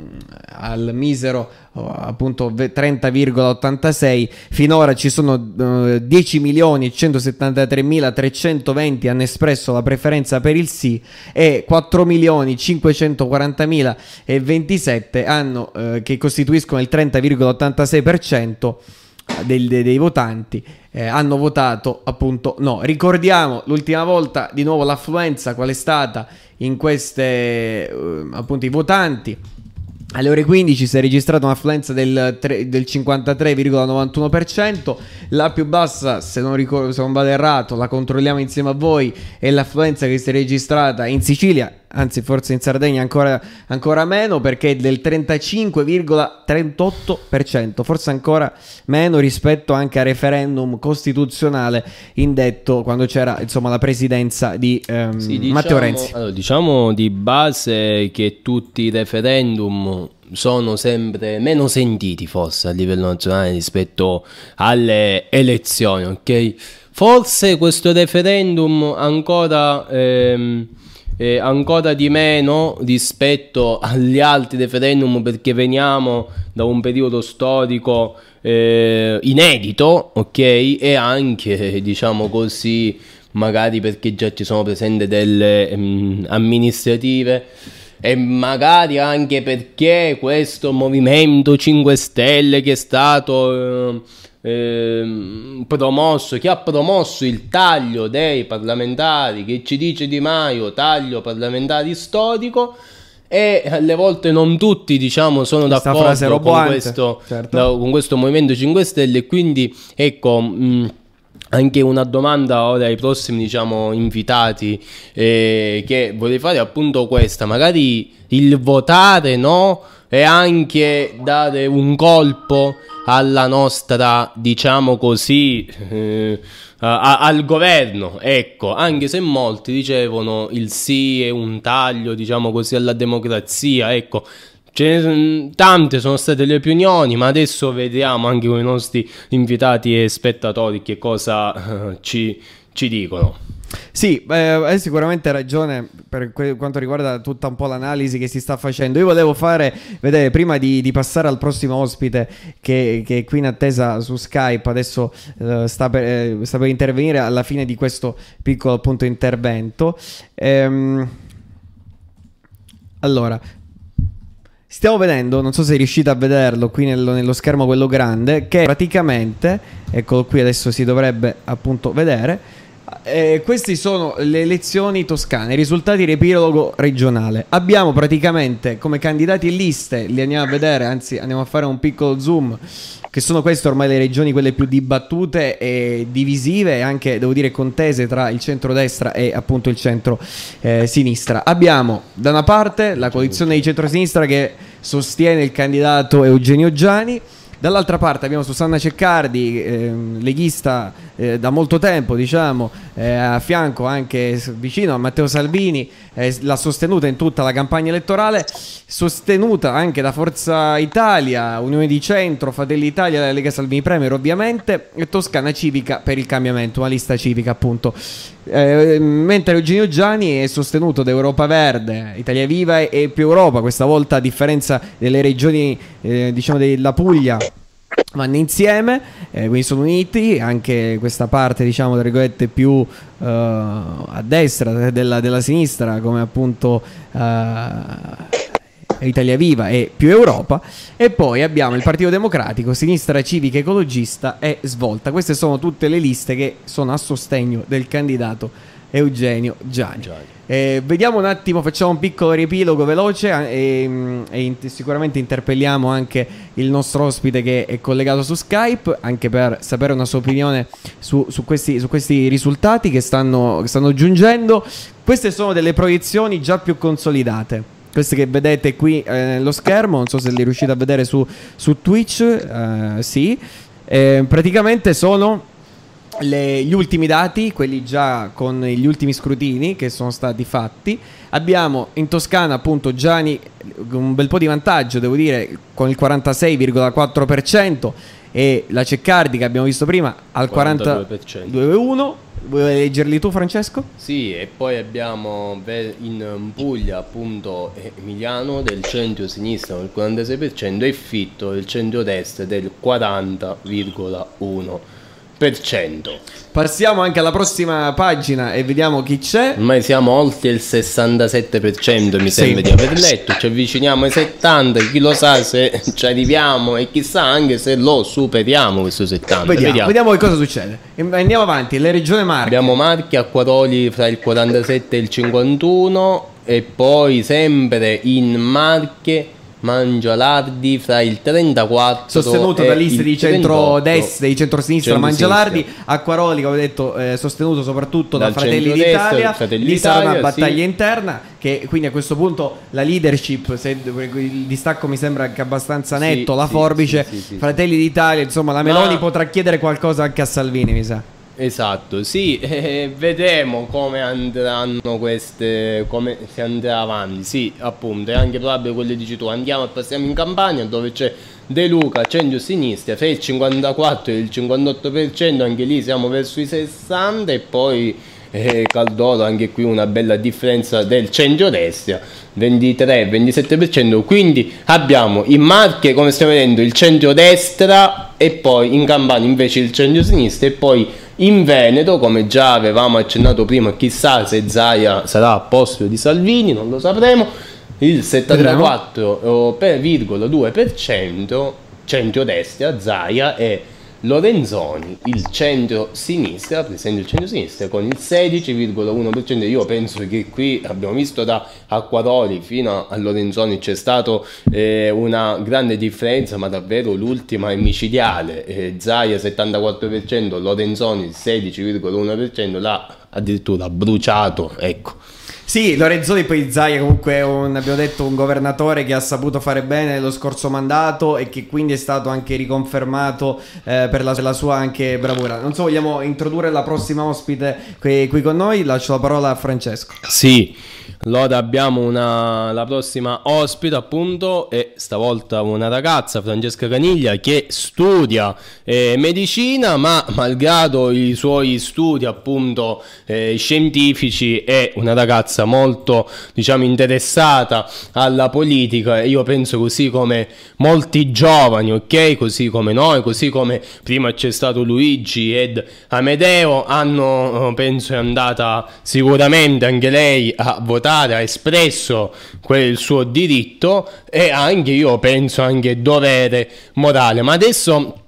Speaker 1: al misero appunto 30,86 finora ci sono uh, 10 milioni 173 mila 320 hanno espresso la preferenza per il sì e 4 milioni 540 mila e 27 hanno, uh, che costituiscono il 30,86% dei, dei, dei votanti eh, hanno votato appunto no. Ricordiamo l'ultima volta di nuovo l'affluenza qual è stata in queste uh, appunto i votanti Alle ore 15 si è registrata un'affluenza del, del 53,91%, la più bassa, se non, ricordo, se non vado errato, la controlliamo insieme a voi, è l'affluenza che si è registrata in Sicilia, anzi forse in Sardegna ancora, ancora meno perché è del 35,38%, forse ancora meno rispetto anche al referendum costituzionale indetto quando c'era insomma la presidenza di ehm, sì, diciamo, Matteo Renzi.
Speaker 2: Allora, diciamo di base che tutti i referendum sono sempre meno sentiti forse a livello nazionale rispetto alle elezioni, ok? Forse questo referendum ancora... Ehm, eh, ancora di meno rispetto agli altri referendum perché veniamo da un periodo storico eh, inedito, ok? E anche, diciamo così, magari perché già ci sono presenti delle um, amministrative e magari anche perché questo movimento 5 Stelle che è stato... Eh, eh, promosso, chi ha promosso il taglio dei parlamentari, che ci dice Di Maio, taglio parlamentari storico, e alle volte non tutti diciamo sono Questa d'accordo con questo, certo. da, con questo Movimento 5 Stelle, quindi ecco... Mh, anche una domanda ora ai prossimi diciamo invitati eh, che vorrei fare appunto questa magari il votare no e anche dare un colpo alla nostra, diciamo così, eh, a, al governo, ecco, anche se molti dicevano il sì è un taglio, diciamo così, alla democrazia, ecco. Ne, tante sono state le opinioni, ma adesso vediamo anche con i nostri invitati e spettatori che cosa eh, ci, ci dicono.
Speaker 1: Sì, eh, hai sicuramente ragione per que- quanto riguarda tutta un po' l'analisi che si sta facendo. Io volevo fare, vedere, prima di, di passare al prossimo ospite che, che, è qui in attesa su Skype, adesso eh, sta, per, eh, sta, per, intervenire alla fine di questo piccolo appunto intervento. Ehm, allora, Stiamo vedendo, non so se riuscite a vederlo qui nello, nello, schermo quello grande, che praticamente, eccolo qui adesso si dovrebbe appunto vedere, eh, queste sono le elezioni toscane, i risultati riepilogo regionale. Abbiamo praticamente come candidati liste, li andiamo a vedere, anzi andiamo a fare un piccolo zoom, che sono queste ormai le regioni quelle più dibattute e divisive e anche, devo dire, contese tra il centro-destra e appunto il centro-sinistra. Eh, Abbiamo da una parte la coalizione di centro-sinistra che sostiene il candidato Eugenio Giani, Dall'altra parte abbiamo Susanna Ceccardi, eh, leghista eh, da molto tempo, diciamo, eh, a fianco anche vicino a Matteo Salvini, eh, l'ha sostenuta in tutta la campagna elettorale, sostenuta anche da Forza Italia, Unione di Centro, Fratelli Italia, la Lega Salvini Premier ovviamente, e Toscana Civica per il cambiamento, una lista civica appunto. Eh, mentre Eugenio Gianni è sostenuto da Europa Verde, Italia Viva e, più Europa, questa volta a differenza delle regioni eh, diciamo della Puglia vanno insieme, eh, quindi sono uniti, anche questa parte diciamo tra più uh, a destra della, della, sinistra come appunto uh, Italia Viva e più Europa e poi abbiamo il Partito Democratico, Sinistra Civica Ecologista e Svolta. Queste sono tutte le liste che sono a sostegno del candidato Eugenio Gianni. Gianni. Eh, vediamo un attimo, facciamo un piccolo riepilogo veloce e, e in, sicuramente interpelliamo anche il nostro ospite che è collegato su Skype, anche per sapere una sua opinione su, su, questi, su questi, risultati che stanno, che stanno giungendo. Queste sono delle proiezioni già più consolidate queste che vedete qui eh, nello schermo, non so se li riuscite a vedere su, su Twitch, eh, sì, eh, praticamente sono le, gli ultimi dati, quelli già con gli ultimi scrutini che sono stati fatti. Abbiamo in Toscana appunto Gianni un bel po' di vantaggio, devo dire, con il 46,4% e la Ceccardi che abbiamo visto prima al 42,1%. Vuoi leggerli tu Francesco?
Speaker 2: Sì, e poi abbiamo in Puglia appunto Emiliano del centro-sinistra del 46% e Fitto del centro-destra del 40,1%.
Speaker 1: Passiamo anche alla prossima pagina e vediamo chi c'è.
Speaker 2: Ormai siamo oltre il 67%, mi sì. sembra di aver letto. Ci avviciniamo ai 70, chi lo sa se ci arriviamo e chissà anche se lo superiamo questo 70.
Speaker 1: Vediamo, vediamo. vediamo che cosa succede. Andiamo avanti, le regioni Marche.
Speaker 2: Abbiamo Marche a Quadoli fra il 47 e il 51 e poi sempre in Marche Mangialardi fra il 34
Speaker 1: sostenuto da liste di centro-destra, di centro-sinistra Mangialardi, Acquaroli come ho detto eh, sostenuto soprattutto da Fratelli d'Italia, Fratelli lì sarà una battaglia sì. interna che quindi a questo punto la leadership, se, il distacco mi sembra anche abbastanza netto, sì, la forbice, sì, Fratelli d'Italia, insomma la Meloni Ma... potrà chiedere qualcosa anche a Salvini mi sa.
Speaker 2: Esatto, sì, eh, vedremo come andranno queste, come si andrà avanti. Sì, appunto, è anche probabile quello che dici tu. Andiamo e passiamo in campagna dove c'è De Luca, centro-sinistra, fra il 54 e il 58%, anche lì siamo verso i 60 e poi eh, Caldoro, anche qui una bella differenza del centro-destra, 23-27%. Quindi abbiamo in Marche, come stiamo vedendo, il centro-destra e poi in Campania invece il centro-sinistra e poi in Veneto, come già avevamo accennato prima, chissà se Zaia sarà a posto di Salvini, non lo sapremo. Il 74,2% centro-destra, Zaia e Lorenzoni, il centro-sinistra, presente il centro-sinistra con il 16,1%. Io penso che qui abbiamo visto da Acquaroli fino a Lorenzoni c'è stata eh, una grande differenza, ma davvero l'ultima è micidiale. Eh, Zaia 74%, Lorenzoni 16,1%, l'ha addirittura bruciato, ecco.
Speaker 1: Sì, Lorenzoni poi Zaia comunque è un, abbiamo detto, un governatore che ha saputo fare bene lo scorso mandato e che quindi è stato anche riconfermato eh, per, la, la, sua anche bravura. Non so, vogliamo introdurre la prossima ospite qui, qui con noi? Lascio la parola a Francesco.
Speaker 2: Sì. Allora abbiamo una, la prossima ospite appunto e stavolta una ragazza, Francesca Caniglia, che studia eh, medicina ma malgrado i suoi studi appunto eh, scientifici è una ragazza molto diciamo interessata alla politica e io penso così come molti giovani, ok? Così come noi, così come prima c'è stato Luigi ed Amedeo, hanno penso è andata sicuramente anche lei a votare votare, ha espresso quel suo diritto e anche io penso anche dovere morale. Ma adesso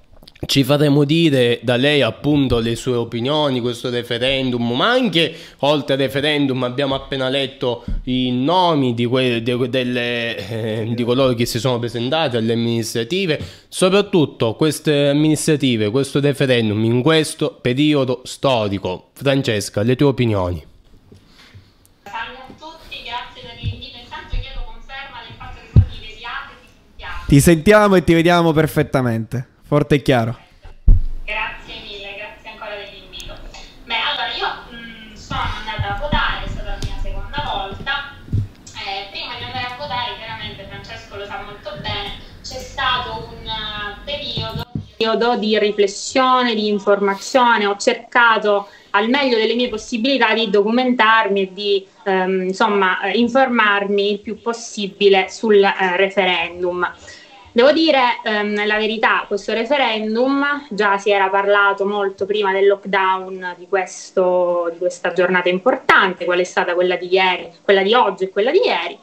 Speaker 2: ci faremo dire da lei appunto le sue opinioni, questo referendum, ma anche oltre al referendum abbiamo appena letto i nomi di, que- de- delle, eh, di coloro che si sono presentati alle amministrative, soprattutto queste amministrative, questo referendum in questo periodo storico. Francesca, le tue opinioni.
Speaker 1: Ti sentiamo e ti vediamo perfettamente, forte e chiaro.
Speaker 10: Grazie mille, grazie ancora dell'invito. Beh, allora io mh, mm, sono andata a votare, è stata la mia seconda volta. Eh, prima di andare a votare, chiaramente Francesco lo sa molto bene, c'è stato un uh, periodo, periodo di riflessione, di informazione, ho cercato al meglio delle mie possibilità di documentarmi e di ehm, insomma, informarmi il più possibile sul eh, referendum. Devo dire ehm, la verità, questo referendum già si era parlato molto prima del lockdown di, questo, di questa giornata importante, qual è stata quella di ieri, quella di oggi e quella di ieri.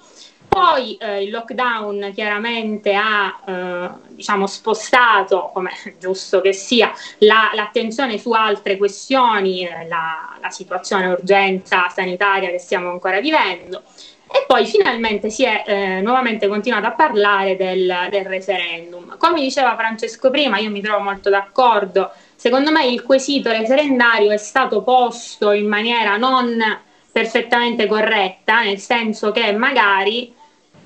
Speaker 10: Poi eh, il lockdown chiaramente ha eh, diciamo, spostato, come giusto che sia, la, l'attenzione su altre questioni, eh, la, la situazione urgenza sanitaria che stiamo ancora vivendo e poi finalmente si è eh, nuovamente continuato a parlare del, del, referendum. Come diceva Francesco prima, io mi trovo molto d'accordo, secondo me il quesito referendario è stato posto in maniera non perfettamente corretta, nel senso che magari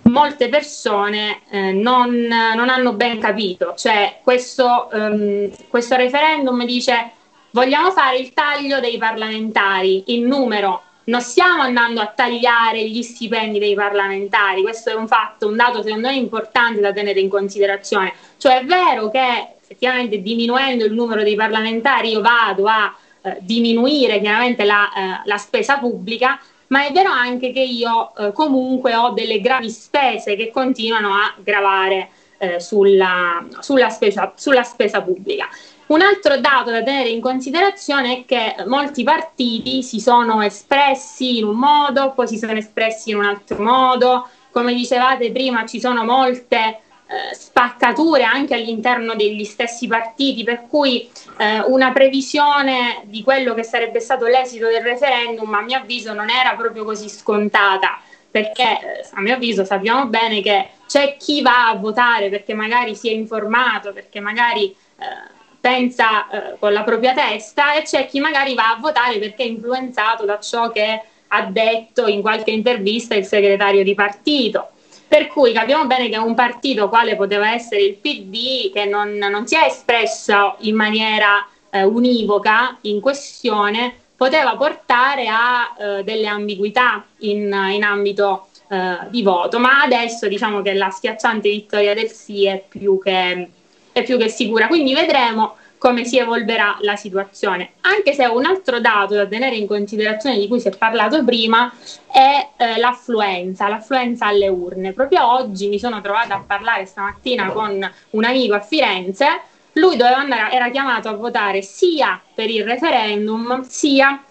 Speaker 10: molte persone eh, non, non, hanno ben capito, cioè questo, um, questo referendum dice vogliamo fare il taglio dei parlamentari in numero non stiamo andando a tagliare gli stipendi dei parlamentari, questo è un fatto, un dato secondo me importante da tenere in considerazione. Cioè è vero che effettivamente diminuendo il numero dei parlamentari io vado a eh, diminuire chiaramente la, eh, la, spesa pubblica, ma è vero anche che io eh, comunque ho delle gravi spese che continuano a gravare eh, sulla, sulla, spesa, sulla spesa pubblica. Un altro dato da tenere in considerazione è che molti partiti si sono espressi in un modo, poi si sono espressi in un altro modo. Come dicevate prima, ci sono molte eh, spaccature anche all'interno degli stessi partiti, per cui eh, una previsione di quello che sarebbe stato l'esito del referendum, a mio avviso, non era proprio così scontata, perché eh, a mio avviso sappiamo bene che c'è chi va a votare perché magari si è informato, perché magari eh, pensa eh, con la propria testa e c'è chi magari va a votare perché è influenzato da ciò che ha detto in qualche intervista il segretario di partito. Per cui capiamo bene che un partito quale poteva essere il PD, che non, non si è espresso in maniera eh, univoca in questione, poteva portare a eh, delle ambiguità in, in ambito eh, di voto. Ma adesso diciamo che la schiacciante vittoria del sì è più che, è più che sicura. Quindi vedremo come si evolverà la situazione. Anche se un altro dato da tenere in considerazione di cui si è parlato prima è eh, l'affluenza, l'affluenza alle urne. Proprio oggi mi sono trovata a parlare stamattina con un amico a Firenze. Lui andare, era chiamato a votare sia per il referendum sia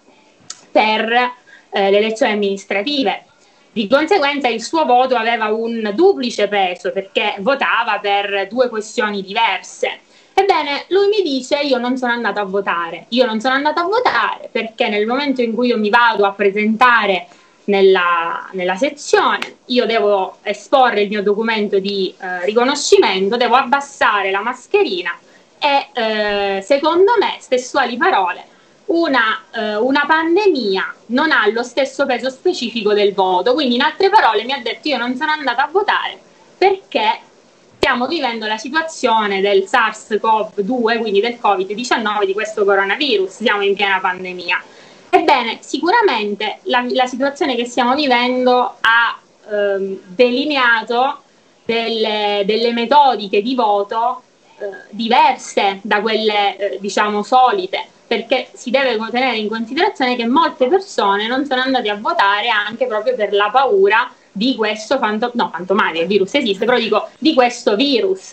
Speaker 10: per eh, le elezioni amministrative. Di conseguenza il suo voto aveva un duplice peso perché votava per due questioni diverse. Ebbene, lui mi dice io non sono andato a votare, io non sono andato a votare perché nel momento in cui io mi vado a presentare nella, nella sezione, io devo esporre il mio documento di eh, riconoscimento, devo abbassare la mascherina e eh, secondo me, stesuali parole, una, eh, una, pandemia non ha lo stesso peso specifico del voto. Quindi, in altre parole, mi ha detto io non sono andata a votare perché stiamo vivendo la situazione del SARS-CoV-2, quindi del Covid-19, di questo coronavirus, siamo in piena pandemia. Ebbene, sicuramente la, la situazione che stiamo vivendo ha ehm, delineato delle, delle, metodiche di voto eh, diverse da quelle, eh, diciamo, solite, perché si deve tenere in considerazione che molte persone non sono andate a votare anche proprio per la paura di questo fanto- no, fantomatico, il virus esiste, però dico di questo virus.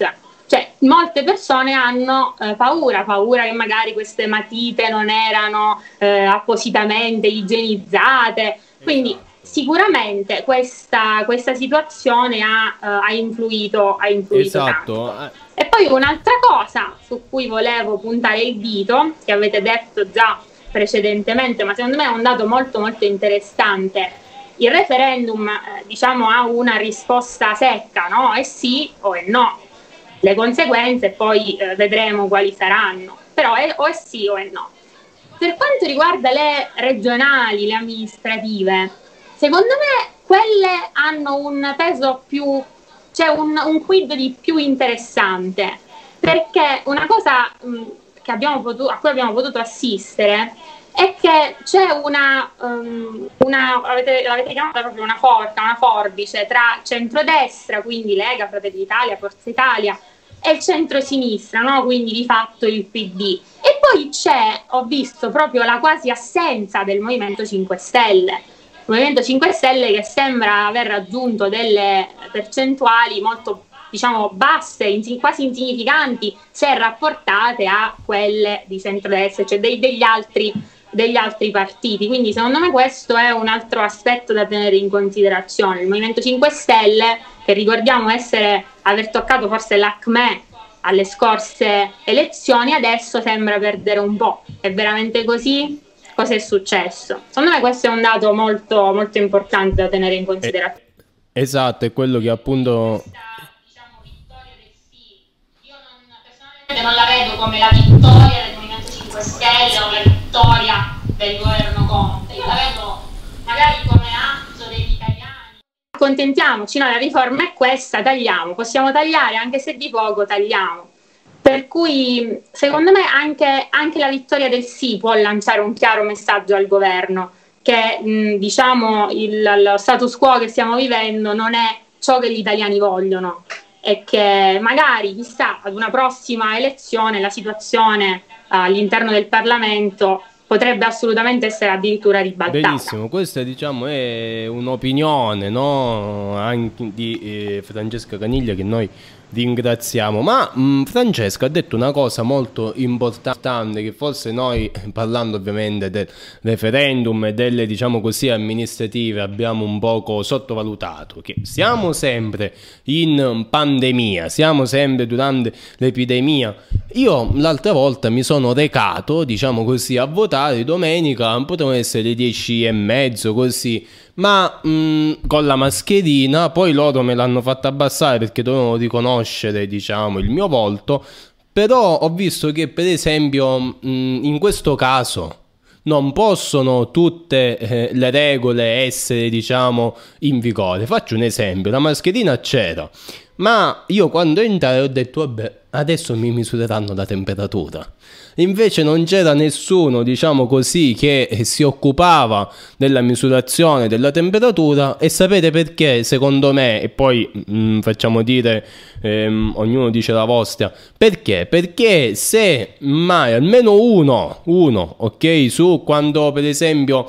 Speaker 10: Cioè, molte persone hanno eh, paura, paura che magari queste matite non erano eh, appositamente igienizzate. Quindi sicuramente questa, questa situazione ha, uh, ha, influito, ha influito esatto. Tanto. E poi un'altra cosa su cui volevo puntare il dito, che avete detto già precedentemente, ma secondo me è un dato molto molto interessante il referendum eh, diciamo, ha una risposta secca, no? È sì o è no. Le conseguenze poi eh, vedremo quali saranno, però è o è sì o è no. Per quanto riguarda le regionali, le amministrative, secondo me quelle hanno un peso più, cioè un, un quid di più interessante, perché una cosa mh, potuto, a cui abbiamo potuto assistere è che c'è una, um, una avete, l'avete chiamata proprio una forca, una forbice tra centrodestra, quindi Lega, Fratelli d'Italia, Forza Italia, e il centro-sinistra, no? quindi di fatto il PD. E poi c'è, ho visto proprio la quasi assenza del Movimento 5 Stelle. Il Movimento 5 Stelle che sembra aver raggiunto delle percentuali molto diciamo basse, quasi insignificanti se rapportate a quelle di centrodestra, cioè dei, degli altri degli altri partiti. Quindi secondo me questo è un altro aspetto da tenere in considerazione. Il Movimento 5 Stelle, che ricordiamo essere aver toccato forse l'acme alle scorse elezioni, adesso sembra perdere un po'. È veramente così? Cosa è successo? Secondo me questo è un dato molto, molto importante da tenere in considerazione.
Speaker 2: Eh, esatto, è quello che appunto
Speaker 10: diciamo, non la vedo come la vittoria del Movimento 5 Stelle o la vittoria del governo Conte. Io la vedo magari come atto degli italiani. Accontentiamoci, no, la riforma è questa, tagliamo, possiamo tagliare anche se di poco tagliamo. Per cui secondo me anche, anche la vittoria del sì può lanciare un chiaro messaggio al governo che mh, diciamo il, lo status quo che stiamo vivendo non è ciò che gli italiani vogliono e che magari, chissà, ad una prossima elezione la situazione all'interno del Parlamento potrebbe assolutamente essere addirittura ribaltata.
Speaker 2: Benissimo, questa diciamo è un'opinione no? di eh, Francesca Caniglia che noi ringraziamo. Ma mh, mm, Francesco ha detto una cosa molto importante che forse noi, parlando ovviamente del referendum e delle diciamo così amministrative, abbiamo un poco sottovalutato, che siamo sempre in pandemia, siamo sempre durante l'epidemia. Io l'altra volta mi sono recato, diciamo così, a votare domenica, potevano essere le 10 e mezzo così, ma mh, mm, con la mascherina, poi loro me l'hanno fatta abbassare perché dovevano riconoscere, diciamo, il mio volto, però ho visto che per esempio mh, mm, in questo caso non possono tutte eh, le regole essere, diciamo, in vigore. Faccio un esempio, la mascherina c'era, ma io quando entrai ho detto, vabbè, adesso mi misureranno la temperatura. Invece non c'era nessuno, diciamo così, che si occupava della misurazione della temperatura e sapete perché, secondo me, e poi mh, mm, facciamo dire, ehm, ognuno dice la vostra, perché? Perché se mai almeno uno, uno, ok, su quando per esempio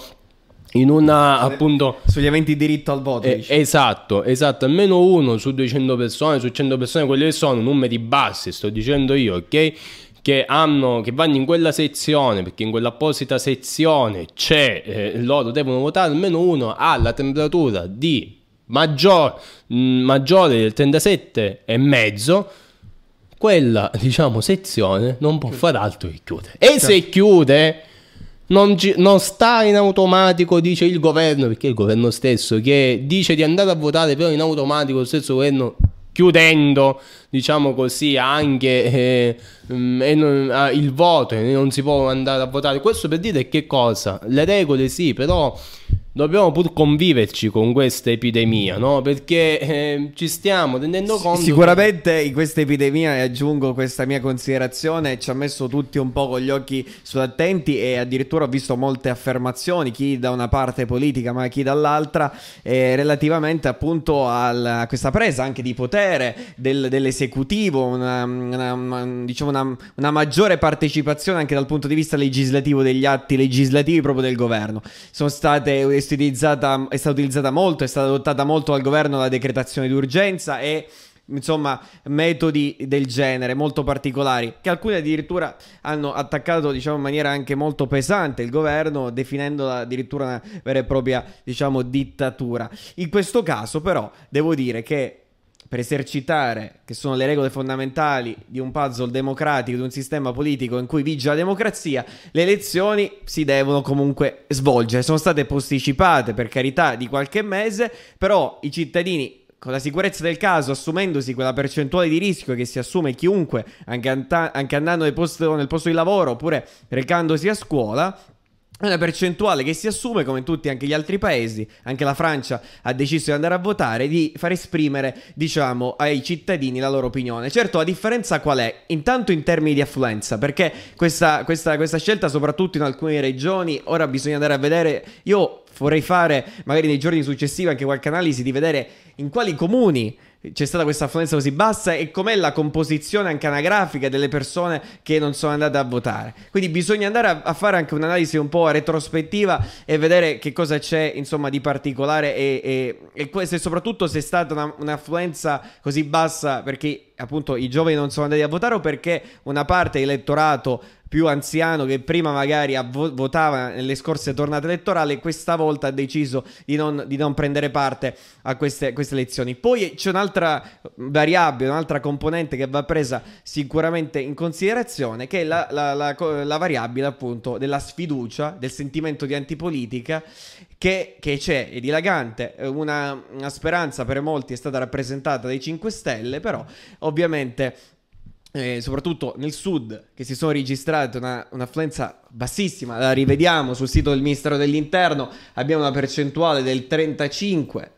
Speaker 2: in una appunto
Speaker 1: sugli aventi diritto al voto
Speaker 2: eh, esatto esatto almeno uno su 200 persone su 100 persone quelli che sono numeri bassi sto dicendo io ok che, hanno, che vanno in quella sezione, perché in quell'apposita sezione c'è, eh, loro devono votare almeno uno alla temperatura di maggior, mh, mm, maggiore del 37 e mezzo, quella diciamo sezione non può fare altro che chiudere. E se chiude non, gi- non, sta in automatico, dice il governo, perché il governo stesso che dice di andare a votare, però in automatico lo stesso governo chiudendo, diciamo così, anche eh, non, ah, il voto e non si può andare a votare. Questo per dire che cosa? Le regole sì, però dobbiamo pur conviverci con questa epidemia, no? Perché eh, ci stiamo rendendo conto.
Speaker 1: Sicuramente in questa epidemia, e aggiungo questa mia considerazione, ci ha messo tutti un po' con gli occhi sull'attenti e addirittura ho visto molte affermazioni, chi da una parte politica ma chi dall'altra, eh, relativamente appunto al, a questa presa anche di potere del, dell'esecutivo, una, una, una, diciamo una maggiore partecipazione anche dal punto di vista legislativo degli atti legislativi proprio del governo. Sono state utilizzata, è stata utilizzata molto, è stata adottata molto dal governo la decretazione d'urgenza e insomma metodi del genere molto particolari che alcuni addirittura hanno attaccato diciamo in maniera anche molto pesante il governo definendola addirittura una vera e propria diciamo dittatura. In questo caso però devo dire che per esercitare, che sono le regole fondamentali di un puzzle democratico, di un sistema politico in cui vige la democrazia, le elezioni si devono comunque svolgere. Sono state posticipate per carità di qualche mese, però i cittadini con la sicurezza del caso, assumendosi quella percentuale di rischio che si assume chiunque, anche, anche andando nel posto, nel posto di lavoro oppure recandosi a scuola, è una percentuale che si assume, come tutti anche gli altri paesi, anche la Francia ha deciso di andare a votare, di far esprimere, diciamo, ai cittadini la loro opinione. Certo, la differenza qual è? Intanto in termini di affluenza, perché questa, questa, questa scelta, soprattutto in alcune regioni, ora bisogna andare a vedere, io vorrei fare magari nei giorni successivi anche qualche analisi di vedere in quali comuni c'è stata questa affluenza così bassa e com'è la composizione anche anagrafica delle persone che non sono andate a votare. Quindi bisogna andare a, a fare anche un'analisi un po' retrospettiva e vedere che cosa c'è insomma di particolare e, e, e questo, soprattutto se è stata una, un'affluenza così bassa perché appunto i giovani non sono andati a votare o perché una parte dell'elettorato più anziano che prima magari vo- votava nelle scorse tornate elettorali, questa volta ha deciso di non, di non prendere parte a queste, queste, elezioni. Poi c'è un'altra variabile, un'altra componente che va presa sicuramente in considerazione, che è la, la, la, la variabile appunto della sfiducia, del sentimento di antipolitica che, che c'è, è dilagante, una, una speranza per molti è stata rappresentata dai 5 Stelle, però ovviamente eh, soprattutto nel sud, che si sono registrate una, un'affluenza bassissima, la rivediamo sul sito del Ministero dell'Interno, abbiamo una percentuale del 35,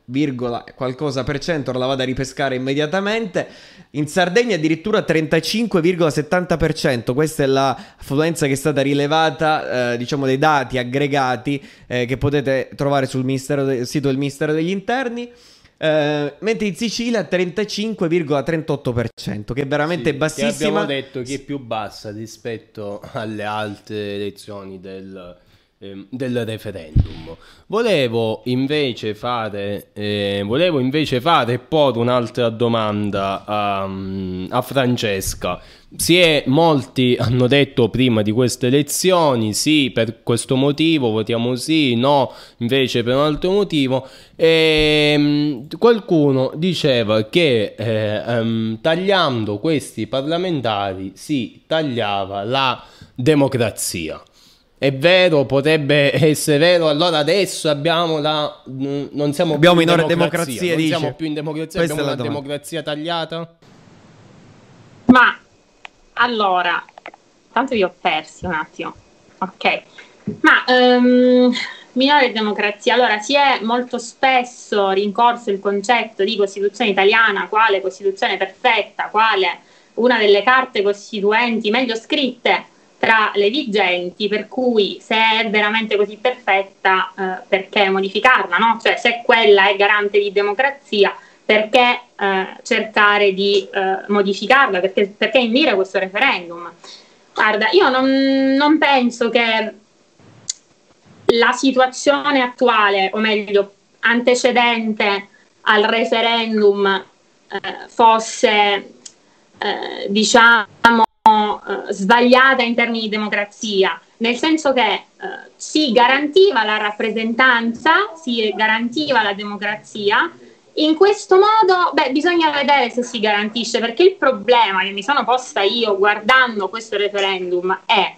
Speaker 1: qualcosa per cento, ora la vado a ripescare immediatamente, in Sardegna addirittura 35,70%, questa è l'affluenza che è stata rilevata, eh, diciamo dei dati aggregati eh, che potete trovare sul de- sito del Ministero degli Interni. Uh, mentre in Sicilia 35,38%, che è veramente sì, bassissima.
Speaker 2: Abbiamo detto che è più bassa rispetto alle altre elezioni del, del referendum. Volevo invece fare, eh, volevo invece fare e porre un'altra domanda a, a Francesca. Si è, molti hanno detto prima di queste elezioni sì per questo motivo votiamo sì, no invece per un altro motivo e ehm, qualcuno diceva che eh, um, tagliando questi parlamentari si tagliava la democrazia. È vero, potrebbe essere vero. Allora adesso abbiamo la. Non siamo
Speaker 1: abbiamo
Speaker 2: più in
Speaker 1: minore
Speaker 2: democrazia.
Speaker 1: democrazia,
Speaker 2: non
Speaker 1: dice.
Speaker 2: siamo più in democrazia,
Speaker 1: Questa
Speaker 2: abbiamo una
Speaker 1: domanda.
Speaker 2: democrazia tagliata.
Speaker 10: Ma allora, tanto vi ho persi un attimo. Ok, ma ehm, minore democrazia. Allora, si è molto spesso rincorso il concetto di Costituzione italiana quale Costituzione perfetta, quale una delle carte costituenti meglio scritte tra le vigenti, per cui se è veramente così perfetta, eh, perché modificarla? No? Cioè, se quella è garante di democrazia, perché eh, cercare di eh, modificarla? Perché, perché indire questo referendum? Guarda, io non, non penso che la situazione attuale, o meglio, antecedente al referendum, eh, fosse, eh, diciamo, eh, sbagliata in termini di democrazia, nel senso che eh, si garantiva la rappresentanza, si garantiva la democrazia. In questo modo, beh, bisogna vedere se si garantisce, perché il problema che mi sono posta io guardando questo referendum è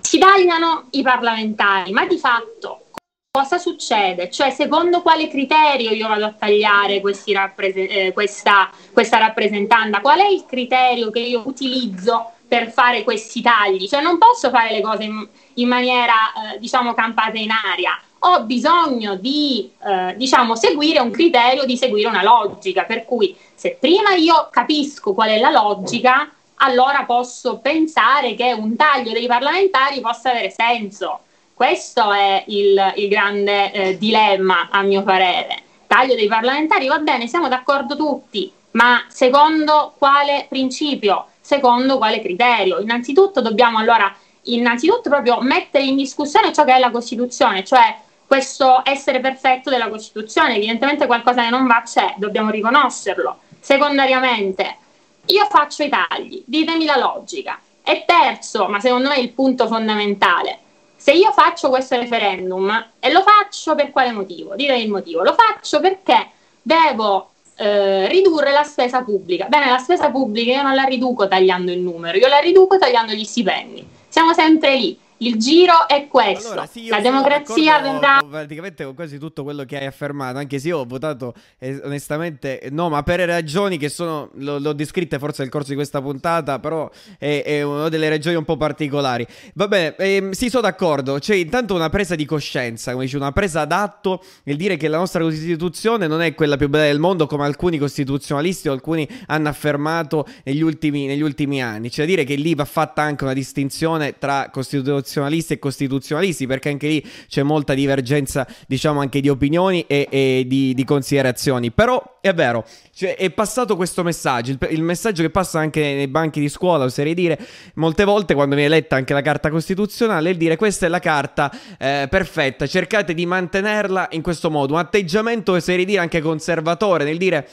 Speaker 10: si tagliano i parlamentari, ma di fatto cosa succede? Cioè, secondo quale criterio io vado a tagliare rapprese- eh, questa, questa rappresentanza? Qual è il criterio che io utilizzo per fare questi tagli? Cioè, non posso fare le cose in, in maniera, eh, diciamo, campata in aria. Ho bisogno di, eh, diciamo, seguire un criterio, di seguire una logica. Per cui, se prima io capisco qual è la logica, allora posso pensare che un taglio dei parlamentari possa avere senso. Questo è il, il grande eh, dilemma, a mio parere. Taglio dei parlamentari, va bene, siamo d'accordo tutti, ma secondo quale principio? Secondo quale criterio? Innanzitutto dobbiamo allora, innanzitutto proprio mettere in discussione ciò che è la Costituzione, cioè questo essere perfetto della Costituzione. Evidentemente qualcosa che non va c'è, dobbiamo riconoscerlo. Secondariamente, io faccio i tagli, ditemi la logica. E terzo, ma secondo me il punto fondamentale, se io faccio questo referendum e lo faccio per quale motivo? Ditemi il motivo. Lo faccio perché devo eh, ridurre la spesa pubblica. Bene, la spesa pubblica io non la riduco tagliando il numero, io la riduco tagliando gli stipendi. Siamo sempre lì. Il giro è questo.
Speaker 1: Allora, sì,
Speaker 10: la democrazia vendrà
Speaker 1: praticamente con quasi tutto quello che hai affermato, anche se io ho votato eh, onestamente no, ma per ragioni che sono, l'ho descritte forse nel corso di questa puntata, però è, è una delle ragioni un po' particolari. Vabbè, ehm, sì, sono d'accordo, c'è intanto una presa di coscienza, come dice, una presa d'atto nel dire che la nostra Costituzione non è quella più bella del mondo come alcuni costituzionalisti o alcuni hanno affermato negli ultimi, negli ultimi anni. C'è da dire che lì va fatta anche una distinzione tra costituzionalisti e costituzionalisti, perché anche lì c'è molta divergenza, diciamo, anche di opinioni e, e di, di considerazioni. Però è vero, cioè, è passato questo messaggio, il, il messaggio che passa anche nei banchi di scuola, oserei dire, molte volte quando viene letta anche la carta costituzionale, è dire questa è la carta eh, perfetta, cercate di mantenerla in questo modo, un atteggiamento, oserei dire, anche conservatore, nel dire...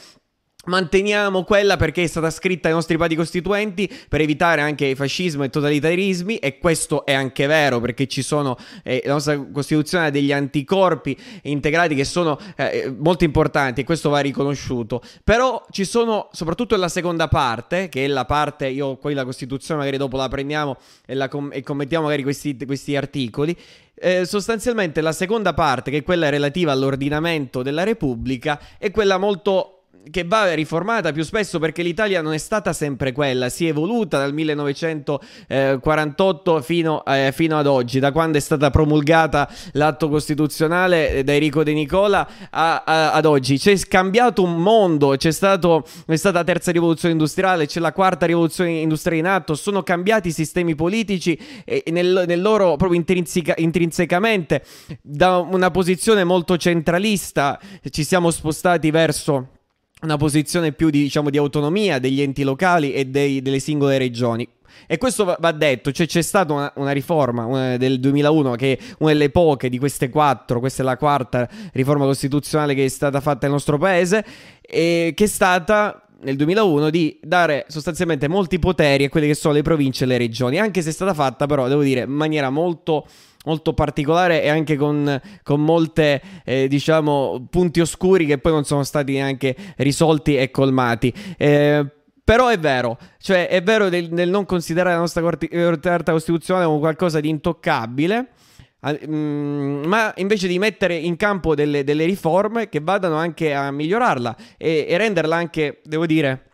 Speaker 1: Manteniamo quella perché è stata scritta ai nostri padri costituenti per evitare anche fascismo e totalitarismi e questo è anche vero perché ci sono eh, la nostra Costituzione ha degli anticorpi integrati che sono eh, molto importanti e questo va riconosciuto. Però ci sono soprattutto nella seconda parte che è la parte io qui la Costituzione magari dopo la prendiamo e, la com- e commentiamo magari questi, questi articoli eh, sostanzialmente la seconda parte, che è quella relativa all'ordinamento della Repubblica, è quella molto che va riformata più spesso perché l'Italia non è stata sempre quella, si è evoluta dal 1948 fino, eh, fino ad oggi, da quando è stata promulgata l'atto costituzionale da Enrico De Nicola a- a- ad oggi. C'è cambiato un mondo, c'è, stato, è stata la terza rivoluzione industriale, c'è la quarta rivoluzione industriale in atto, sono cambiati i sistemi politici e nel, nel loro proprio intrinseca- intrinsecamente da una posizione molto centralista ci siamo spostati verso una posizione più di, diciamo, di autonomia degli enti locali e dei- delle singole regioni. E questo va, detto, cioè c'è stata una, una riforma una del 2001 che è una delle poche di queste quattro, questa è la quarta riforma costituzionale che è stata fatta nel nostro paese, e che è stata nel 2001 di dare sostanzialmente molti poteri a quelle che sono le province e le regioni, anche se è stata fatta però, devo dire, in maniera molto molto particolare e anche con, con molte, eh, diciamo, punti oscuri che poi non sono stati neanche risolti e colmati. Eh, Però è vero, cioè è vero del, nel non considerare la nostra Carta Costituzionale come qualcosa di intoccabile. Mm, ma invece di mettere in campo delle, delle, riforme che vadano anche a migliorarla e, e renderla anche, devo dire,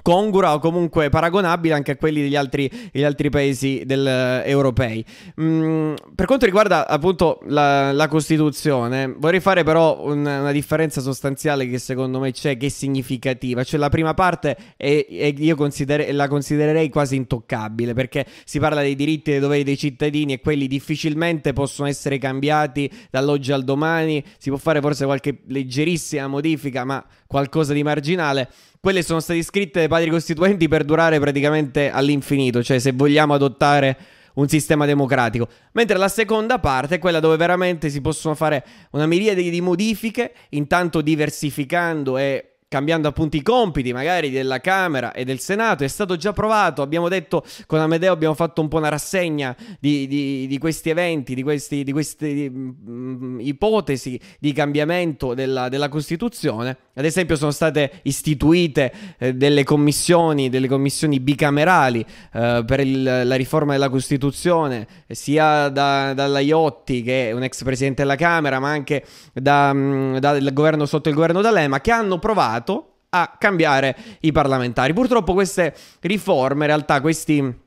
Speaker 1: congrua o comunque paragonabile anche a quelli degli altri, degli altri paesi del, uh, europei. Mm, per quanto riguarda appunto la, la Costituzione, vorrei fare però un, una differenza sostanziale che secondo me c'è, che è significativa. Cioè la prima parte è, è, io consider- la considererei quasi intoccabile perché si parla dei diritti e dei doveri dei cittadini e quelli difficilmente possono essere cambiati dall'oggi al domani. Si può fare forse qualche leggerissima modifica, ma qualcosa di marginale quelle sono state scritte dai padri costituenti per durare praticamente all'infinito, cioè se vogliamo adottare un sistema democratico. Mentre la seconda parte è quella dove veramente si possono fare una miriade di modifiche, intanto diversificando e cambiando appunto i compiti magari della Camera e del Senato. È stato già provato, abbiamo detto con Amedeo, abbiamo fatto un po' una rassegna di, di, di questi eventi, di, questi, di queste mm, ipotesi di cambiamento della, della, Costituzione. Ad esempio sono state istituite eh, delle commissioni, delle commissioni bicamerali eh, per il, la riforma della Costituzione, sia da, dalla Iotti, che è un ex presidente della Camera, ma anche da, mm, dal governo sotto il governo D'Alema, che hanno provato a cambiare i parlamentari. Purtroppo queste riforme, in realtà questi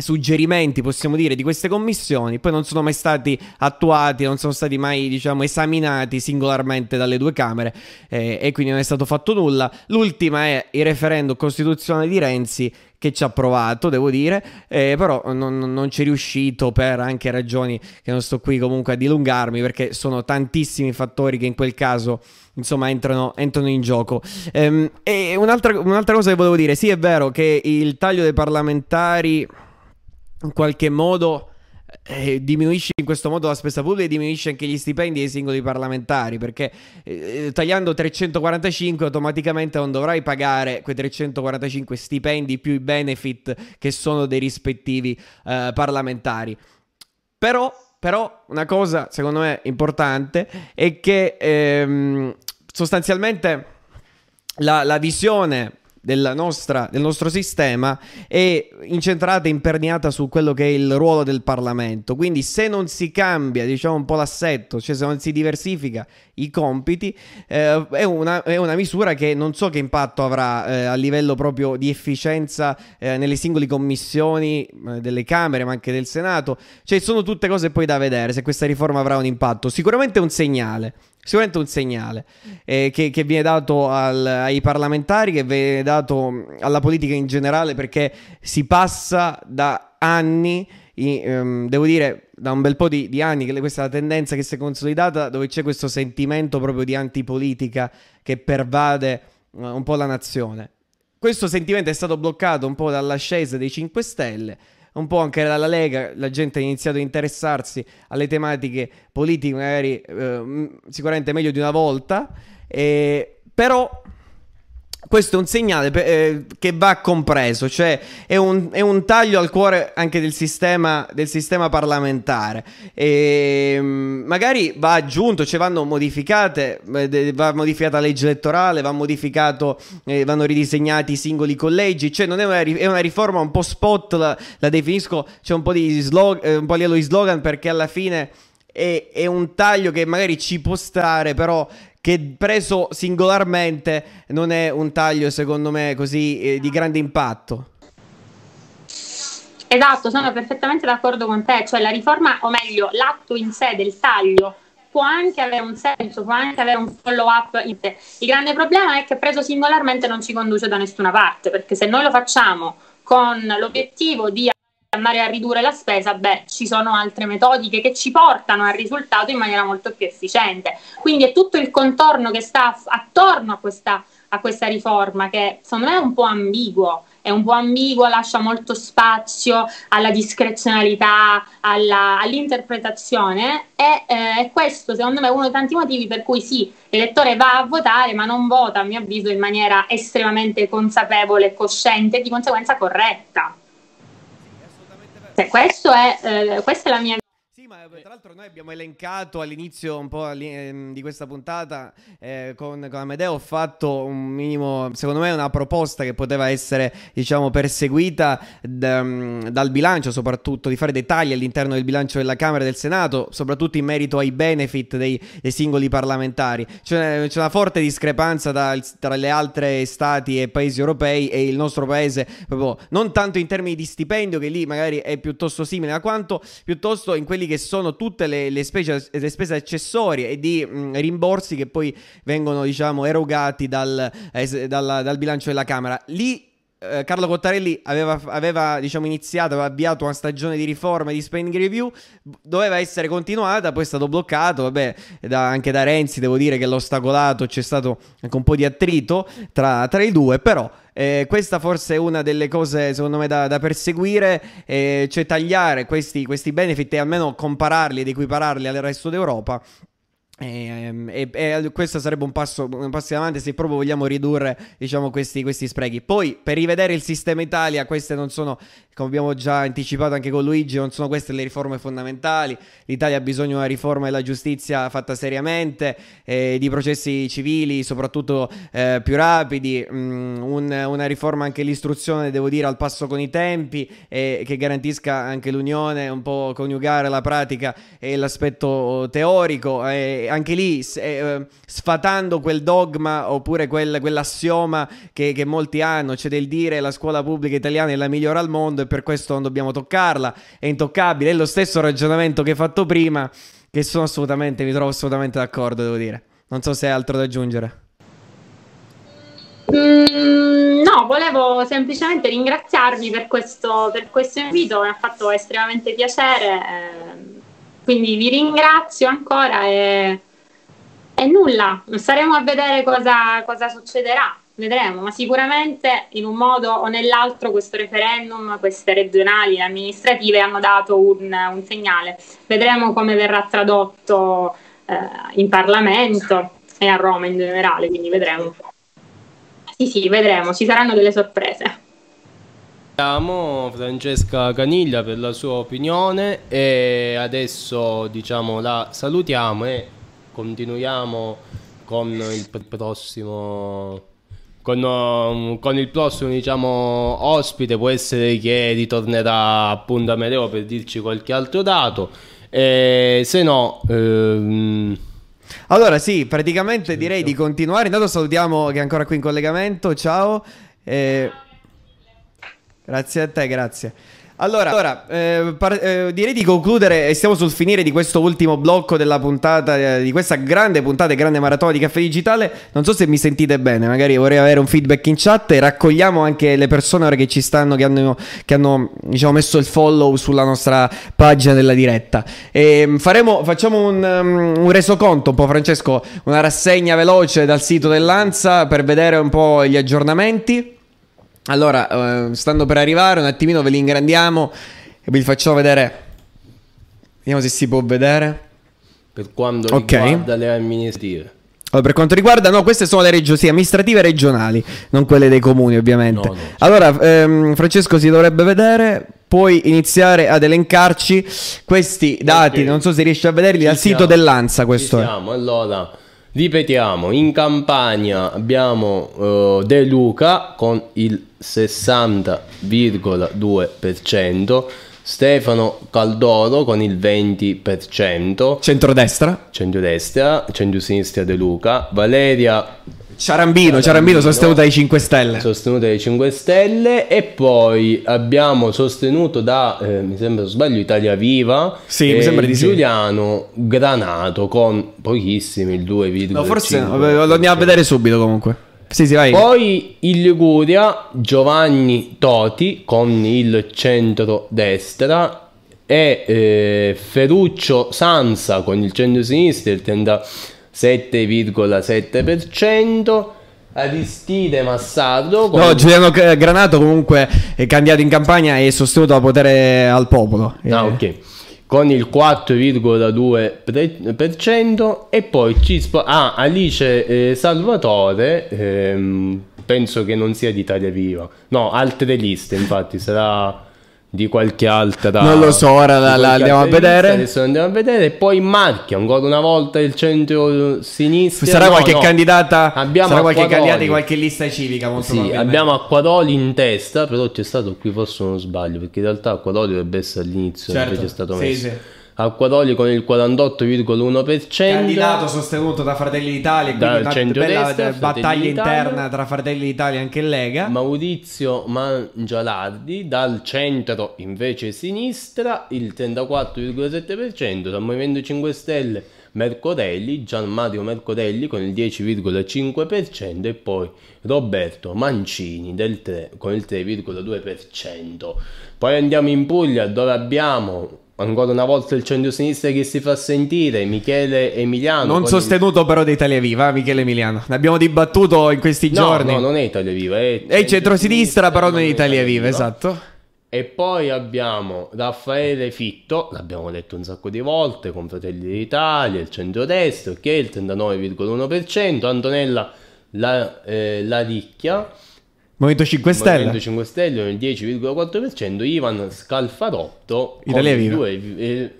Speaker 1: suggerimenti, possiamo dire, di queste commissioni poi non sono mai stati attuati, non sono stati mai, diciamo, esaminati singolarmente dalle due Camere eh, e quindi non è stato fatto nulla. L'ultima è il referendum costituzionale di Renzi che ci ha provato, devo dire, eh, però non, non ci è riuscito per anche ragioni che non sto qui comunque a dilungarmi perché sono tantissimi fattori che in quel caso insomma entrano, entrano in gioco. Ehm, e un'altra, un'altra cosa che volevo dire, sì è vero che il taglio dei parlamentari in qualche modo eh, diminuisce in questo modo la spesa pubblica e diminuisce anche gli stipendi dei singoli parlamentari perché eh, tagliando 345 automaticamente non dovrai pagare quei 345 stipendi più i benefit che sono dei rispettivi eh, parlamentari. Però, però una cosa secondo me importante è che ehm, sostanzialmente la, la visione nostra, del nostro sistema è incentrata e imperniata su quello che è il ruolo del Parlamento. Quindi se non si cambia, diciamo, un po' l'assetto, cioè se non si diversifica i compiti, eh, è, una, è, una, misura che non so che impatto avrà eh, a livello proprio di efficienza eh, nelle singole commissioni eh, delle Camere, ma anche del Senato. Cioè sono tutte cose poi da vedere se questa riforma avrà un impatto. Sicuramente è un segnale. Sicuramente un segnale eh, che, che, viene dato al, ai parlamentari, che viene dato alla politica in generale, perché si passa da anni, in, um, devo dire, da un bel po' di, di, anni, che questa è la tendenza che si è consolidata, dove c'è questo sentimento proprio di antipolitica che pervade uh, un po' la nazione. Questo sentimento è stato bloccato un po' dall'ascesa dei 5 Stelle un po' anche dalla Lega, la gente ha iniziato a interessarsi alle tematiche politiche, magari eh, sicuramente meglio di una volta, eh, però questo è un segnale eh, che va compreso, cioè è un, è un, taglio al cuore anche del sistema, del sistema parlamentare. E, mm, magari va aggiunto, cioè vanno modificate, eh, va modificata la legge elettorale, va eh, vanno ridisegnati i singoli collegi, cioè è una, è una riforma un po' spot, la, la definisco, c'è un po' di slog, eh, un po' di slogan perché alla fine è, è un taglio che magari ci può stare, però che preso singolarmente non è un taglio secondo me così eh, di grande impatto.
Speaker 10: Esatto, sono perfettamente d'accordo con te, cioè la riforma, o meglio, l'atto in sé del taglio può anche avere un senso, può anche avere un follow up in sé. Il grande problema è che preso singolarmente non ci conduce da nessuna parte, perché se noi lo facciamo con l'obiettivo di andare a ridurre la spesa, beh, ci sono altre metodiche che ci portano al risultato in maniera molto più efficiente. Quindi è tutto il contorno che sta attorno a questa, a questa riforma che secondo me è un po' ambiguo. È un po' ambiguo, lascia molto spazio alla discrezionalità, alla, all'interpretazione e eh, è questo secondo me uno dei tanti motivi per cui sì, l'elettore va a votare ma non vota a mio avviso in maniera estremamente consapevole, cosciente e di conseguenza corretta. Cioè, è, eh, questa è la mia
Speaker 1: ma tra l'altro noi abbiamo elencato all'inizio un po' ehm, di questa puntata eh, con, con Amedeo, ho fatto un minimo, secondo me una proposta che poteva essere diciamo perseguita d- mm, dal bilancio, soprattutto di fare dei tagli all'interno del bilancio della Camera e del Senato, soprattutto in merito ai benefit dei, dei singoli parlamentari. C'è, c'è, una forte discrepanza tra, tra le altre stati e paesi europei e il nostro paese, proprio non tanto in termini di stipendio, che lì magari è piuttosto simile, ma quanto piuttosto in quelli che sono tutte le, le, specie, le spese accessorie e di mh, mm, rimborsi che poi vengono diciamo erogati dal, eh, dal, dal bilancio della Camera. Lì eh, Carlo Cottarelli aveva, aveva diciamo, iniziato, aveva avviato una stagione di riforme di spending review, doveva essere continuata, poi è stato bloccato, vabbè, da, anche da Renzi devo dire che l'ho ostacolato, c'è stato anche un po' di attrito tra, tra i due, però eh, questa forse è una delle cose secondo me da, da perseguire, eh, cioè tagliare questi, questi benefit e almeno compararli ed equipararli al resto d'Europa e, e, e, questo sarebbe un passo, un passo in avanti se proprio vogliamo ridurre diciamo, questi, questi, sprechi. Poi per rivedere il sistema Italia, queste non sono, come abbiamo già anticipato anche con Luigi, non sono queste le riforme fondamentali. L'Italia ha bisogno di una riforma della giustizia fatta seriamente, eh, di processi civili soprattutto eh, più rapidi, mm, un, una riforma anche l'istruzione, devo dire, al passo con i tempi e che garantisca anche l'unione, un po' coniugare la pratica e l'aspetto teorico. E, anche lì eh, sfatando quel dogma oppure quel, quell'assioma che, che, molti hanno, cioè del dire la scuola pubblica italiana è la migliore al mondo e per questo non dobbiamo toccarla, è intoccabile, è lo stesso ragionamento che hai fatto prima, che sono assolutamente, mi trovo assolutamente d'accordo, devo dire. Non so se hai altro da aggiungere.
Speaker 10: Mm, no, volevo semplicemente ringraziarvi per questo, per questo invito, mi ha fatto estremamente piacere. Eh quindi vi ringrazio ancora e, e nulla, staremo a vedere cosa, cosa succederà vedremo, ma sicuramente in un modo o nell'altro questo referendum, queste regionali e amministrative hanno dato un, un, segnale. Vedremo come verrà tradotto eh, in Parlamento e a Roma in generale, quindi vedremo. Sì, sì, vedremo, ci saranno delle sorprese.
Speaker 2: Ringraziamo Francesca Caniglia per la sua opinione e adesso diciamo la salutiamo e continuiamo con il prossimo con, um, con, il prossimo diciamo ospite. Può essere che ritornerà appunto a Medeo per dirci qualche altro dato. E se no ehm...
Speaker 1: allora sì praticamente direi di continuare. Intanto salutiamo che è ancora qui in collegamento. Ciao. Eh... Grazie a te, grazie. Allora, allora eh, par- eh, direi di concludere, stiamo sul finire di questo ultimo blocco della puntata, eh, di questa grande puntata e grande maratona di Caffè Digitale. Non so se mi sentite bene, magari vorrei avere un feedback in chat e raccogliamo anche le persone ora che ci stanno, che hanno, che hanno diciamo, messo il follow sulla nostra pagina della diretta. E ehm, faremo, facciamo un, um, un resoconto un po', Francesco, una rassegna veloce dal sito dell'Ansa per vedere un po' gli aggiornamenti. Allora, uh, stando per arrivare, un attimino ve li ingrandiamo e vi facciamo vedere. Vediamo se si può vedere.
Speaker 2: Per quanto okay. riguarda le amministrative.
Speaker 1: Allora, per quanto riguarda, no, queste sono le regioni, sì, amministrative regionali, non quelle dei comuni, ovviamente. No, no, certo. Allora, ehm, Francesco si dovrebbe vedere. Puoi iniziare ad elencarci questi dati. Okay. Non so se riesci a vederli dal sito dell'Ansa. Questo
Speaker 2: Ci siamo. Allora, Ripetiamo, in campagna abbiamo uh, De Luca con il 60,2%, Stefano Caldoro con il 20%,
Speaker 1: centrodestra,
Speaker 2: centrodestra, centrosinistra De Luca, Valeria
Speaker 1: Ciarambino, Ciarambino sostenuta dai 5 Stelle.
Speaker 2: Sostenuta dai 5 Stelle e poi abbiamo sostenuto da, eh, mi sembra sbaglio, Italia Viva.
Speaker 1: Sì, mi sembra di
Speaker 2: Giuliano sì. Granato con pochissimi, il 2,5. No,
Speaker 1: forse lo andiamo a vedere subito comunque. Sì, sì, vai.
Speaker 2: Poi in Liguria Giovanni Toti con il centro-destra e eh, Ferruccio Sansa con il centro-sinistra, il tenda 7,7%. Aristide Massardo.
Speaker 1: Con... No, Giuliano Granato comunque è candidato in campagna e sostenuto da potere al popolo.
Speaker 2: Ah, ok. Con il 4,2% e poi Cispo... Ah, Alice eh, Salvatore, ehm, penso che non sia di Italia Viva. No, altre liste, infatti, sarà di qualche altra
Speaker 1: non lo so ora la, la andiamo a vedere.
Speaker 2: adesso andiamo a vedere. E poi Marchi ancora una volta il centro sinistra
Speaker 1: sarà
Speaker 2: no,
Speaker 1: qualche
Speaker 2: no.
Speaker 1: candidata?
Speaker 2: Abbiamo
Speaker 1: sarà qualche
Speaker 2: Acquadoli.
Speaker 1: candidata di qualche lista civica molto
Speaker 2: sì, abbiamo Acquadoli in testa però c'è stato qui forse uno sbaglio perché in realtà Acquadoli dovrebbe essere all'inizio
Speaker 1: Certo,
Speaker 2: invece è stato
Speaker 1: sì,
Speaker 2: messo.
Speaker 1: sì.
Speaker 2: Acquadoli con il 48,1%
Speaker 1: candidato sostenuto da Fratelli d'Italia
Speaker 2: Dal
Speaker 1: quindi una bella
Speaker 2: Fratelli
Speaker 1: battaglia interna tra Fratelli d'Italia e anche Lega.
Speaker 2: Maurizio Mangialardi dal centro invece sinistra il 34,7% dal Movimento 5 Stelle Mercorelli, Gian Mario Mercorelli con il 10,5% e poi Roberto Mancini del 3, con il 3,2%. Poi andiamo in Puglia dove abbiamo ancora una volta il centro-sinistra che si fa sentire, Michele Emiliano.
Speaker 1: non sostenuto però da Italia Viva eh, Michele Emiliano. Ne abbiamo dibattuto in questi
Speaker 2: il...
Speaker 1: giorni
Speaker 2: No, no, non è Italia Viva, è,
Speaker 1: è il centrosinistra però non
Speaker 2: è
Speaker 1: è Italia Viva esatto.
Speaker 2: E poi abbiamo Raffaele Fitto, l'abbiamo detto un sacco di volte, con Fratelli d'Italia, il centrodestra, che è il 39,1%, Antonella La, eh, Laricchia,
Speaker 1: Movimento 5 Stelle
Speaker 2: Movimento 5 Stelle il 10,4%, Ivan Scalfarotto con
Speaker 1: Italia
Speaker 2: il,
Speaker 1: Viva.
Speaker 2: 2, eh,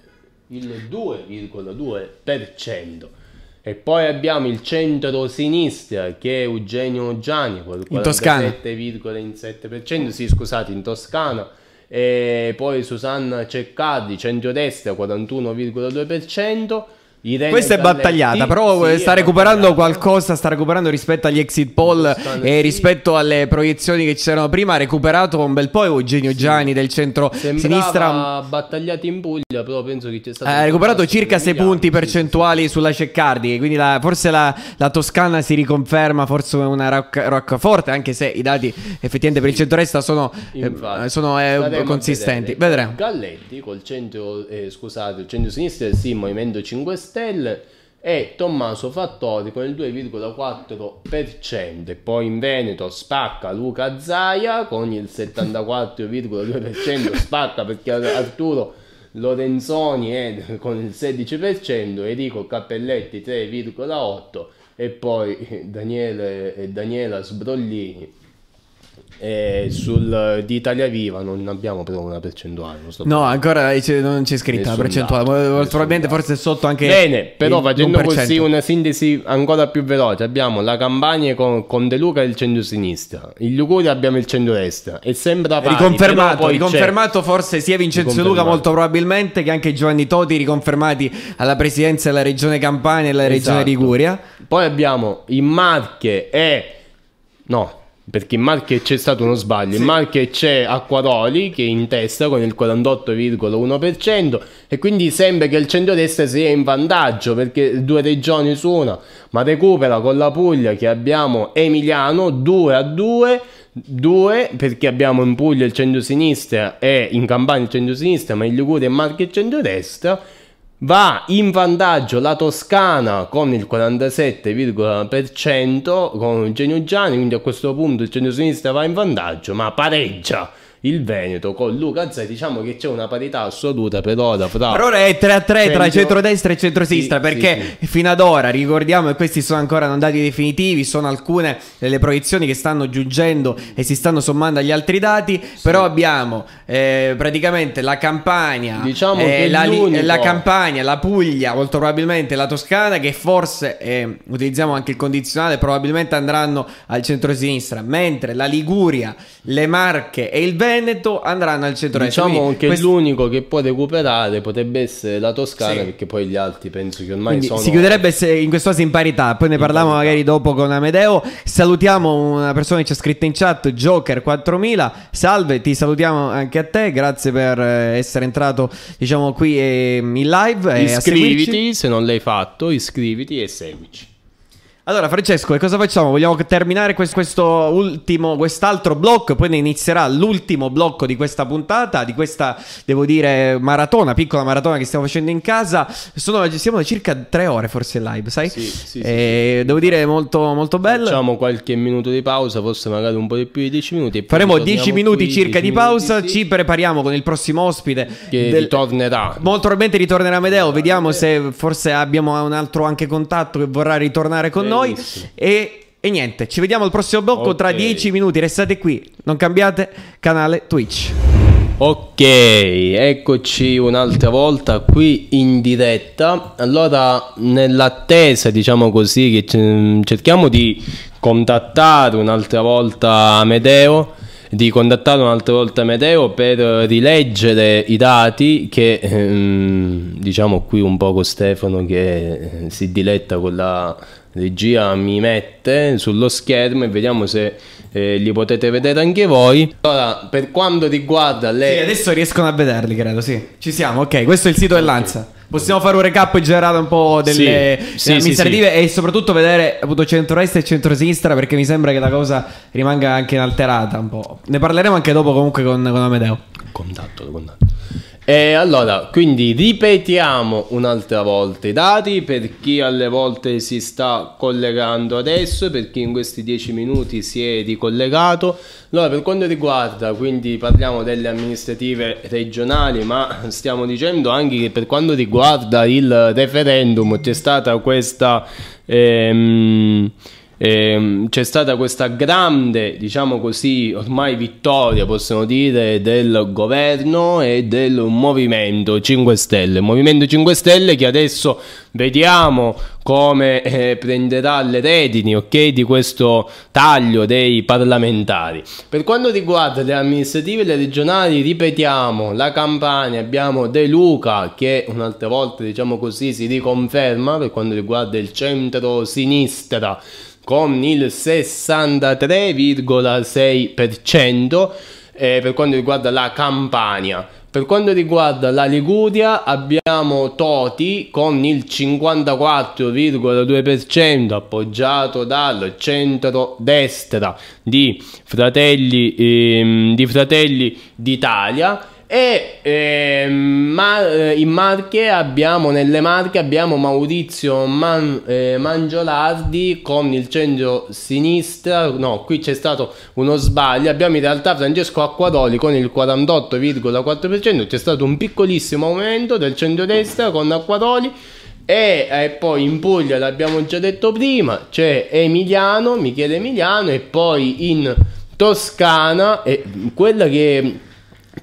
Speaker 2: il 2,2%. E poi abbiamo il centro-sinistra che è Eugenio Gianni con il
Speaker 1: In Toscana.
Speaker 2: 47,7%, sì scusate, in Toscana. E poi Susanna Ceccardi, centrodestra 41,2%.
Speaker 1: Questa è battagliata, però
Speaker 2: sì,
Speaker 1: eh, sta recuperando qualcosa, sta recuperando rispetto agli exit poll e rispetto alle proiezioni che c'erano prima, ha recuperato un bel po' Eugenio Gianni del centro-sinistra.
Speaker 2: Sembrava battagliati in Puglia, però penso che c'è stato
Speaker 1: Ha recuperato circa 6
Speaker 2: Emiliano,
Speaker 1: punti
Speaker 2: sì, sì,
Speaker 1: percentuali sulla Ceccardi, quindi la- forse la, la Toscana si riconferma forse una rocca, roccaforte, anche se i dati effettivamente per il centro-est sono, eh,
Speaker 2: Infatti,
Speaker 1: sono eh,
Speaker 2: staremo a
Speaker 1: consistenti. Vedremo.
Speaker 2: Galletti col centro, eh, scusate, il centro-sinistra sì, Movimento 5 Stelle e Tommaso Fattori con il 2,4% e poi in Veneto spacca Luca Zaia con il 74,2% spacca perché Arturo Lorenzoni è con il 16% Enrico Cappelletti 3,8% e poi Daniele, Daniela Sbrollini e sul di Italia Viva non abbiamo però una percentuale
Speaker 1: No, ancora c'è- non c'è scritta la percentuale,
Speaker 2: dato,
Speaker 1: probabilmente
Speaker 2: dato.
Speaker 1: forse è sotto anche
Speaker 2: Bene, però
Speaker 1: il
Speaker 2: facendo
Speaker 1: 1%.
Speaker 2: così una sintesi ancora più veloce, abbiamo la campagna con, con De Luca e il centro-sinistra, in Liguria abbiamo il centro-destra e sembra pari,
Speaker 1: Riconfermato,
Speaker 2: poi c'è-
Speaker 1: riconfermato forse sia Vincenzo Luca
Speaker 2: Riconfermato.
Speaker 1: molto probabilmente che anche Giovanni Toti riconfermati alla presidenza della regione Campania e della regione
Speaker 2: Esatto.
Speaker 1: Liguria.
Speaker 2: Poi abbiamo in Marche e... No, perché in Marche c'è stato uno sbaglio. In Marche c'è Acquaroli che è in testa con il 48,1% e quindi sembra che il centrodestra sia in vantaggio perché due regioni su una, ma recupera con la Puglia che abbiamo Emiliano 2 a 2. 2 perché abbiamo in Puglia il centro-sinistra e in Campania il centro-sinistra, ma in Liguria e Marche il centrodestra. Va in vantaggio la Toscana con il 47,% con Eugenio Gianni, quindi a questo punto il centro-sinistra va in vantaggio, ma pareggia il Veneto con Luca Zai. Diciamo che c'è una parità assoluta per ora fra...
Speaker 1: Per ora è 3 a 3 tra
Speaker 2: Centro-
Speaker 1: centrodestra e centrosinistra
Speaker 2: Sì,
Speaker 1: perché
Speaker 2: sì,
Speaker 1: fino ad ora ricordiamo e questi sono ancora non dati definitivi, sono alcune delle proiezioni che stanno giungendo e si stanno sommando agli altri dati, però abbiamo eh, praticamente la Campania,
Speaker 2: Diciamo
Speaker 1: eh, la, la Campania, la Puglia, molto probabilmente la Toscana che forse eh, utilizziamo anche il condizionale, probabilmente andranno al centrosinistra, mentre la Liguria, le Marche e il Veneto andranno al centrodestra.
Speaker 2: Diciamo
Speaker 1: Quindi
Speaker 2: che
Speaker 1: questi-
Speaker 2: l'unico che può recuperare potrebbe essere la Toscana,
Speaker 1: Sì.
Speaker 2: perché poi gli altri penso che ormai
Speaker 1: Quindi
Speaker 2: sono...
Speaker 1: si chiuderebbe se- in questo caso in parità, poi ne parliamo
Speaker 2: parità.
Speaker 1: magari dopo con Amedeo. Salutiamo una persona che ci ha scritto in chat, Joker 4000. Salve, ti salutiamo anche a te, grazie per eh, essere entrato diciamo qui eh, in live e seguirci.
Speaker 2: Iscriviti, se non l'hai fatto, iscriviti e seguici.
Speaker 1: Allora, Francesco, cosa facciamo? Vogliamo terminare quest- questo ultimo, quest'altro blocco, poi ne inizierà l'ultimo blocco di questa puntata, di questa, devo dire, maratona, piccola maratona che stiamo facendo in casa. Sono, siamo da circa tre ore forse in live, sai?
Speaker 2: Sì, sì, sì,
Speaker 1: E Devo dire molto, molto bello.
Speaker 2: Facciamo qualche minuto di pausa, forse magari un po' di più di 10 minuti.
Speaker 1: Faremo 10 minuti
Speaker 2: qui,
Speaker 1: circa
Speaker 2: 10
Speaker 1: di pausa,
Speaker 2: minuti, sì,
Speaker 1: ci prepariamo con il prossimo ospite.
Speaker 2: che
Speaker 1: del-
Speaker 2: ritornerà.
Speaker 1: Molto probabilmente ritornerà Medeo, vediamo se forse abbiamo un altro anche contatto che vorrà ritornare con noi.
Speaker 2: Benissimo.
Speaker 1: E, e niente, ci vediamo al prossimo blocco tra
Speaker 2: Ok.
Speaker 1: 10 minuti, restate qui, non cambiate canale Twitch.
Speaker 2: Ok, eccoci un'altra volta qui in diretta. Allora, nell'attesa, diciamo così, che cerchiamo di contattare un'altra volta Amedeo, di contattare un'altra volta Amedeo per rileggere i dati che ehm, diciamo qui un po' con Stefano che si diletta con la regia mi mette sullo schermo e vediamo se eh, li potete vedere anche voi. Allora, per quanto riguarda le...
Speaker 1: Sì, adesso riescono a vederli, credo, sì. Ci siamo, ok, questo è il sito dell'Anza. Possiamo fare un recap generato un po' delle,
Speaker 2: Sì,
Speaker 1: delle
Speaker 2: sì,
Speaker 1: amministrative
Speaker 2: sì.
Speaker 1: e soprattutto vedere appunto centro-est e centro-sinistra perché mi sembra che la cosa rimanga anche inalterata un po'. Ne parleremo anche dopo comunque con, con Amedeo.
Speaker 2: Contatto, contatto. E allora, quindi ripetiamo un'altra volta i dati per chi alle volte si sta collegando adesso, per chi in questi 10 minuti si è ricollegato. Allora, per quanto riguarda, quindi parliamo delle amministrative regionali, ma stiamo dicendo anche che per quanto riguarda il referendum c'è stata questa... ehm, Ehm, c'è stata questa grande, diciamo così, ormai vittoria, possiamo dire, del governo e del movimento 5 Stelle. Movimento 5 Stelle che adesso vediamo come eh, prenderà le redini ok, di questo taglio dei parlamentari. Per quanto riguarda le amministrative e le regionali, ripetiamo, la Campania abbiamo De Luca che un'altra volta, diciamo così, si riconferma per quanto riguarda il centro-sinistra con il 63,6% eh, per quanto riguarda la Campania. Per quanto riguarda la Liguria abbiamo Toti con il 54,2% appoggiato dal centro-destra di Fratelli, ehm, di Fratelli d'Italia e ehm, eh, in Marche abbiamo nelle Marche abbiamo Maurizio Man- eh, Mangiolardi con il centro sinistra no qui c'è stato uno sbaglio abbiamo in realtà Francesco Acquaroli con il 48,4% c'è stato un piccolissimo aumento del centro-destra con Acquaroli e eh, poi in Puglia l'abbiamo già detto prima c'è Emiliano Michele Emiliano e poi in Toscana e quella che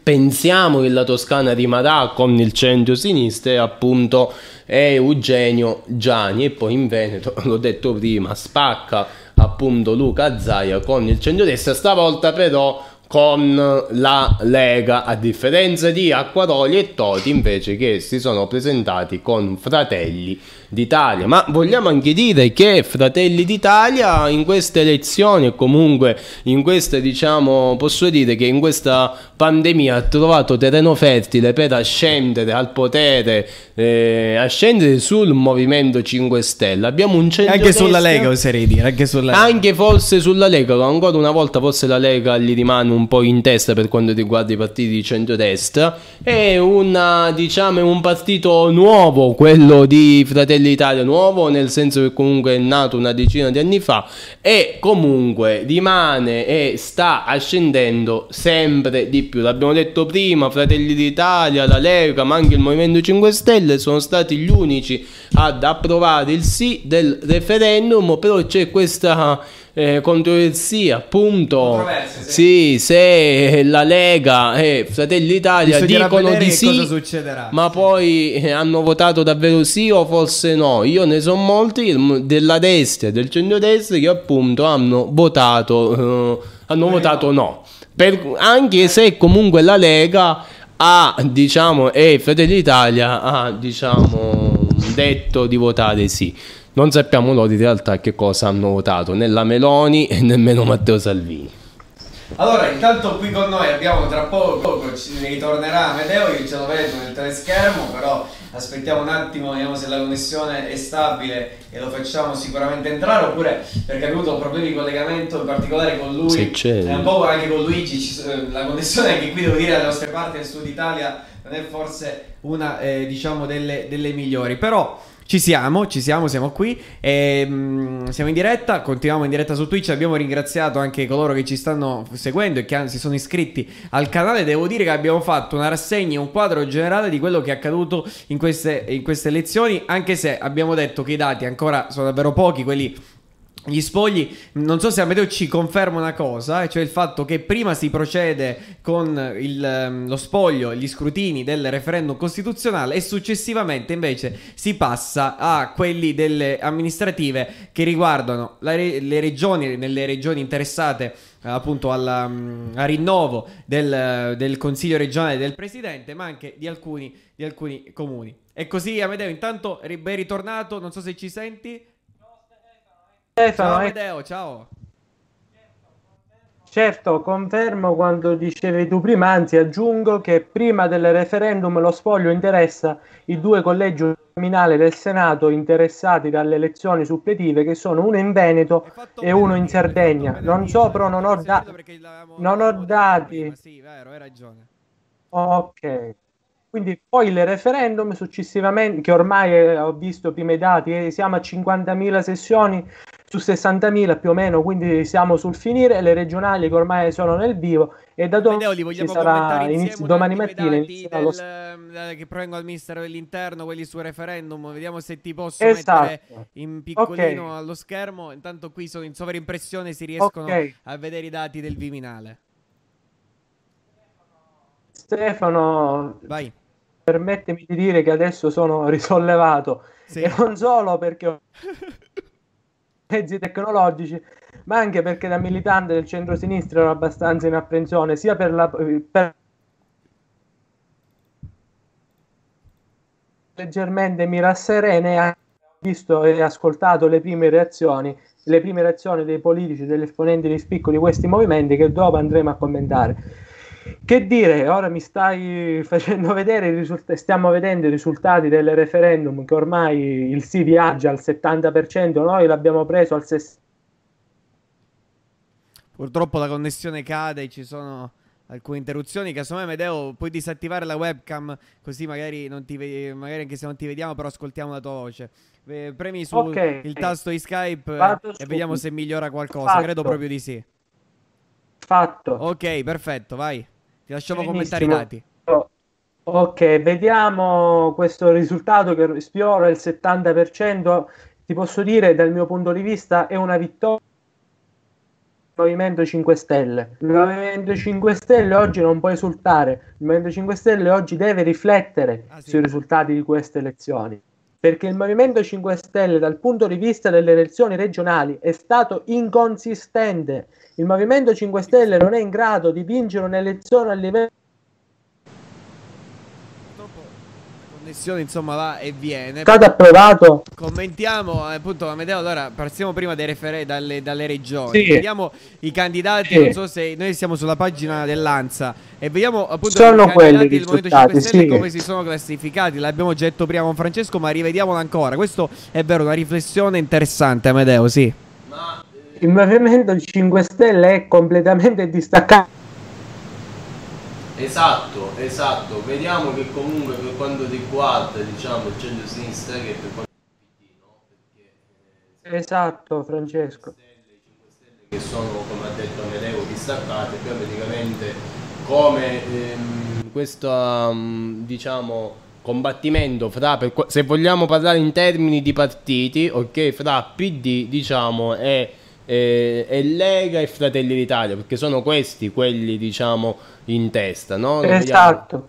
Speaker 2: pensiamo che la Toscana rimarrà con il centro-sinistra e appunto è Eugenio Gianni. E poi in Veneto, l'ho detto prima, spacca appunto Luca Zaia con il centro-destra, stavolta però con la Lega, a differenza di Acquaroli e Toti invece che si sono presentati con Fratelli d'Italia. Ma vogliamo anche dire che Fratelli d'Italia in queste elezioni e comunque in questa diciamo posso dire che in questa pandemia ha trovato terreno fertile per ascendere al potere, eh, ascendere sul Movimento 5 Stelle. Abbiamo un centro
Speaker 1: Anche sulla Lega oserei dire, anche sulla Lega.
Speaker 2: anche forse sulla Lega, ancora una volta forse la Lega gli rimane un po' in testa per quanto riguarda i partiti di centrodestra. È una, diciamo, un partito nuovo, quello di Fratelli d'Italia, nuovo nel senso che comunque è nato una decina di anni fa e comunque rimane e sta ascendendo sempre di più. L'abbiamo detto prima, Fratelli d'Italia, la Lega, ma anche il Movimento 5 Stelle sono stati gli unici ad approvare il sì del referendum, però c'è questa eh, controversia, appunto.
Speaker 7: Controversia,
Speaker 2: sì. se la Lega e Fratelli d'Italia dicono di sì,
Speaker 1: cosa succederà.
Speaker 2: ma poi eh, hanno votato davvero sì o forse no. Io ne so molti della destra e del centrodestra che appunto hanno votato, eh, hanno votato no. Per- anche se comunque la Lega ha, diciamo, e Fratelli d'Italia ha, diciamo, detto di votare sì. Non sappiamo loro in realtà che cosa hanno votato, né la Meloni e nemmeno Matteo Salvini.
Speaker 7: Allora, intanto qui con noi abbiamo tra poco, ci ritornerà Medeo, io ce lo vedo nel teleschermo, però aspettiamo un attimo, vediamo se la connessione è stabile e lo facciamo sicuramente entrare, oppure perché ha avuto problemi di collegamento, in particolare con lui,
Speaker 2: Se c'è.
Speaker 7: e un po' anche con Luigi, so- la connessione anche qui devo dire dalle nostre parti del Sud Italia non è forse
Speaker 1: una eh, diciamo delle, delle migliori però ci siamo, ci siamo, siamo qui. E, mm, siamo in diretta, continuiamo in diretta su Twitch, abbiamo ringraziato anche coloro che ci stanno seguendo e che si sono iscritti al canale, devo dire che abbiamo fatto una rassegna, e un quadro generale di quello che è accaduto in queste, in queste elezioni, anche se abbiamo detto che i dati ancora sono davvero pochi, quelli gli spogli, non so se Amedeo ci conferma una cosa, cioè il fatto che prima si procede con il, ehm, lo spoglio, gli scrutini del referendum costituzionale e successivamente invece si passa a quelli delle amministrative che riguardano la, le regioni, nelle regioni interessate appunto alla, mm, al rinnovo del, del, Consiglio regionale del Presidente, ma anche di alcuni, di alcuni comuni. E così Amedeo, intanto ben ritornato, non so se ci senti.
Speaker 3: Stefano,
Speaker 1: ciao Amedeo, ciao.
Speaker 3: Certo, confermo quando dicevi tu prima, anzi aggiungo che prima del referendum lo spoglio interessa i due collegi uninominali del Senato interessati dalle elezioni suppletive che sono uno in Veneto e uno in Sardegna. Non so però non ho, da- non ho dati.
Speaker 1: Sì, vero, hai ragione.
Speaker 3: Ok. Quindi poi il referendum successivamente, che ormai eh, ho visto prima i dati, eh, siamo a 50.000 sessioni su 60.000 più o meno, quindi siamo sul finire, le regionali che ormai sono nel vivo e da domani ci sarà inizio, domani mattina
Speaker 1: del, lo... Eh, che provengono dal Ministero dell'Interno, quelli sul referendum, vediamo se ti posso esatto. mettere in piccolino okay. allo schermo, intanto qui sono in sovraimpressione si riescono okay. a vedere i dati del Viminale.
Speaker 3: Stefano,
Speaker 1: Vai
Speaker 3: permettimi di dire che adesso sono risollevato sì. e non solo perché ho mezzi tecnologici, ma anche perché da militante del centro-sinistra ero abbastanza in apprensione, sia per la per leggermente mi rasserene ho visto e ascoltato le prime reazioni, le prime reazioni dei politici, degli esponenti di spicco di questi movimenti che dopo andremo a commentare. Che dire, ora mi stai facendo vedere i risultati, stiamo vedendo i risultati del referendum che ormai il sì viaggia al 70%, noi l'abbiamo preso al 60%.
Speaker 1: Purtroppo la connessione cade, ci sono alcune interruzioni. Casomai Medeo puoi disattivare la webcam così magari, non ti ve- magari anche se non ti vediamo però ascoltiamo la tua voce. Premi sul okay. tasto di Skype Vado e vediamo se migliora qualcosa. Fatto. Credo proprio di sì.
Speaker 3: Fatto.
Speaker 1: Ok, perfetto, vai. Ti lasciamo Benissimo. commentare i
Speaker 3: dati. Ok, vediamo questo risultato che sfiora il 70%. Ti posso dire, dal mio punto di vista, è una vittoria Movimento 5 Stelle. Il Movimento 5 Stelle oggi non può esultare, il Movimento 5 Stelle oggi deve riflettere ah, sì. sui risultati di queste elezioni. Perché il Movimento 5 Stelle, dal punto di vista delle elezioni regionali, è stato inconsistente. Il Movimento 5 Stelle non è in grado di vincere un'elezione a livello
Speaker 1: connessione insomma va e viene.
Speaker 3: Stato approvato.
Speaker 1: Commentiamo eh, appunto Amedeo. Allora partiamo prima dai refere- dalle, dalle regioni. Sì. Vediamo i candidati. Sì. Non so se noi siamo sulla pagina dell'Anza e vediamo appunto
Speaker 3: sono i quelli del Movimento 5
Speaker 1: Stelle
Speaker 3: sì.
Speaker 1: come si sono classificati. L'abbiamo già detto prima con Francesco, ma rivediamolo ancora. Questo è vero, una riflessione interessante, Amedeo. Sì.
Speaker 3: Ma il Movimento 5 Stelle è completamente distaccato.
Speaker 2: Esatto, esatto. Vediamo che comunque per quanto riguarda diciamo, il centro-sinistra che per quanto PD, no?
Speaker 3: Eh, esatto, Francesco.
Speaker 2: che sono, come ha detto Amedeo, distaccate, però praticamente come ehm, questo um, diciamo combattimento fra, se vogliamo parlare in termini di partiti, ok, fra PD diciamo e e, e Lega e Fratelli d'Italia, perché sono questi quelli, diciamo, in testa, no?
Speaker 3: Lo esatto.
Speaker 2: Vediamo,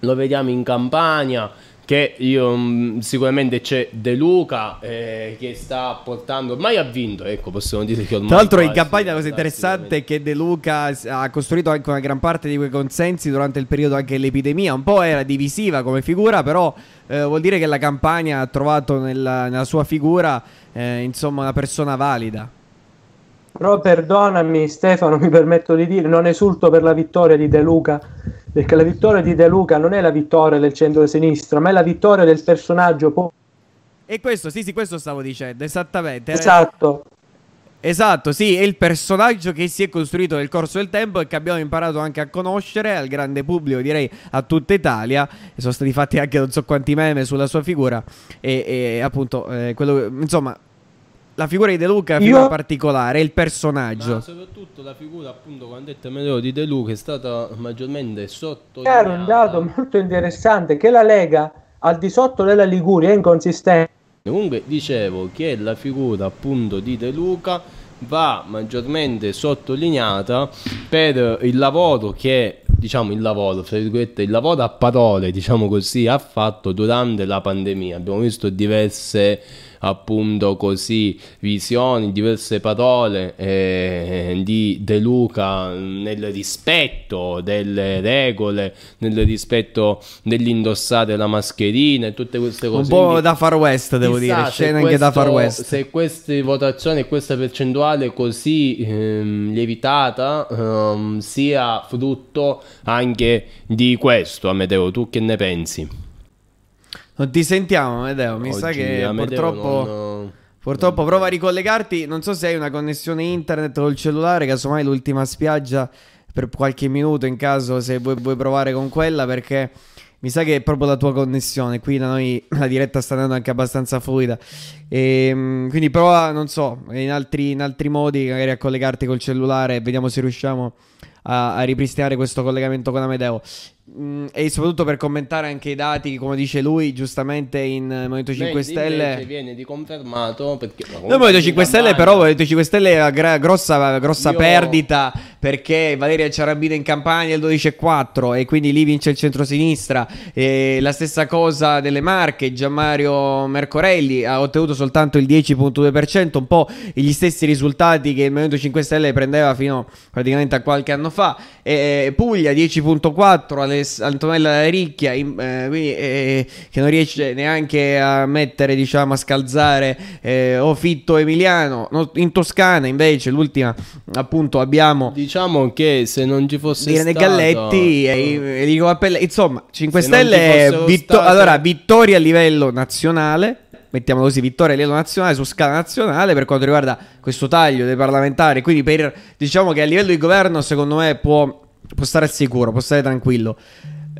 Speaker 2: lo vediamo in campagna che io mm, sicuramente c'è De Luca eh, che sta portando ormai ha vinto ecco possiamo dire che ormai
Speaker 1: tra l'altro in campagna la cosa interessante è che De Luca ha costruito anche una gran parte di quei consensi durante il periodo anche dell'epidemia un po' era divisiva come figura però eh, vuol dire che la campagna ha trovato nella, nella sua figura eh, insomma una persona valida
Speaker 3: però perdonami Stefano, mi permetto di dire, non esulto per la vittoria di De Luca, perché la vittoria di De Luca non è la vittoria del centro-sinistra, ma è la vittoria del personaggio.
Speaker 1: E questo, sì, sì, questo stavo dicendo, esattamente.
Speaker 3: Esatto.
Speaker 1: Esatto, sì, è il personaggio che si è costruito nel corso del tempo e che abbiamo imparato anche a conoscere al grande pubblico, direi a tutta Italia. E sono stati fatti anche non so quanti meme sulla sua figura. E, e appunto, eh, quello, insomma, la figura di De Luca è una figura Io... particolare, il personaggio. Ma
Speaker 2: soprattutto la figura, appunto, quando detto Medeo di De Luca è stata maggiormente sotto.
Speaker 3: È un dato molto interessante che la Lega al di sotto della Liguria è inconsistente.
Speaker 2: Comunque dicevo che la figura appunto di De Luca va maggiormente sottolineata per il lavoro che diciamo il lavoro, il lavoro a parole, diciamo così, ha fatto durante la pandemia. Abbiamo visto diverse appunto così visioni, diverse parole eh, di De Luca nel rispetto delle regole, nel rispetto dell'indossare la mascherina e tutte queste cose.
Speaker 1: Un po' Quindi, da Far West, devo dire, scene anche da Far West.
Speaker 2: Se queste votazioni e questa percentuale così ehm, lievitata ehm, sia frutto anche di questo, Amedeo, tu che ne pensi?
Speaker 1: Non ti sentiamo, Medeo. Mi Oggi sa che purtroppo. Non... Purtroppo non... prova a ricollegarti. Non so se hai una connessione internet col cellulare, casomai l'ultima spiaggia per qualche minuto in caso se vuoi, vuoi provare con quella perché mi sa che è proprio la tua connessione. Qui da noi la diretta sta andando anche abbastanza fluida. E, ehm, quindi prova, non so, in altri, in altri modi magari a collegarti col cellulare vediamo se riusciamo a, a ripristinare questo collegamento con Amedeo. Mm, e soprattutto per commentare anche i dati, come dice lui, giustamente in Movimento 5 Beh, Stelle.
Speaker 2: viene riconfermato perché.
Speaker 1: No, Movimento 5 Stelle, però, Movimento 5 Stelle ha gra- grossa, grossa Io... perdita perché Valeria Ciarabina in campagna il 12,4 e quindi lì vince il centro-sinistra. E la stessa cosa delle Marche, Gianmario Mercorelli ha ottenuto soltanto il 10,2%, un po' gli stessi risultati che il Movimento 5 Stelle prendeva fino praticamente a qualche anno fa. E Puglia 10,4 alle Antonella Ricchia, in, eh, quindi, eh, che non riesce neanche a mettere, diciamo, a scalzare eh, o Fitto Emiliano. No, in Toscana, invece, l'ultima, appunto, abbiamo.
Speaker 2: Diciamo che se non ci fosse
Speaker 1: Irene stato... Galletti e Enrico Appella, insomma, 5 se Stelle, vitto- state... allora, vittoria a livello nazionale mettiamo così, vittoria a livello nazionale su scala nazionale per quanto riguarda questo taglio dei parlamentari. Quindi per, diciamo che a livello di governo secondo me può può stare sicuro, può stare tranquillo.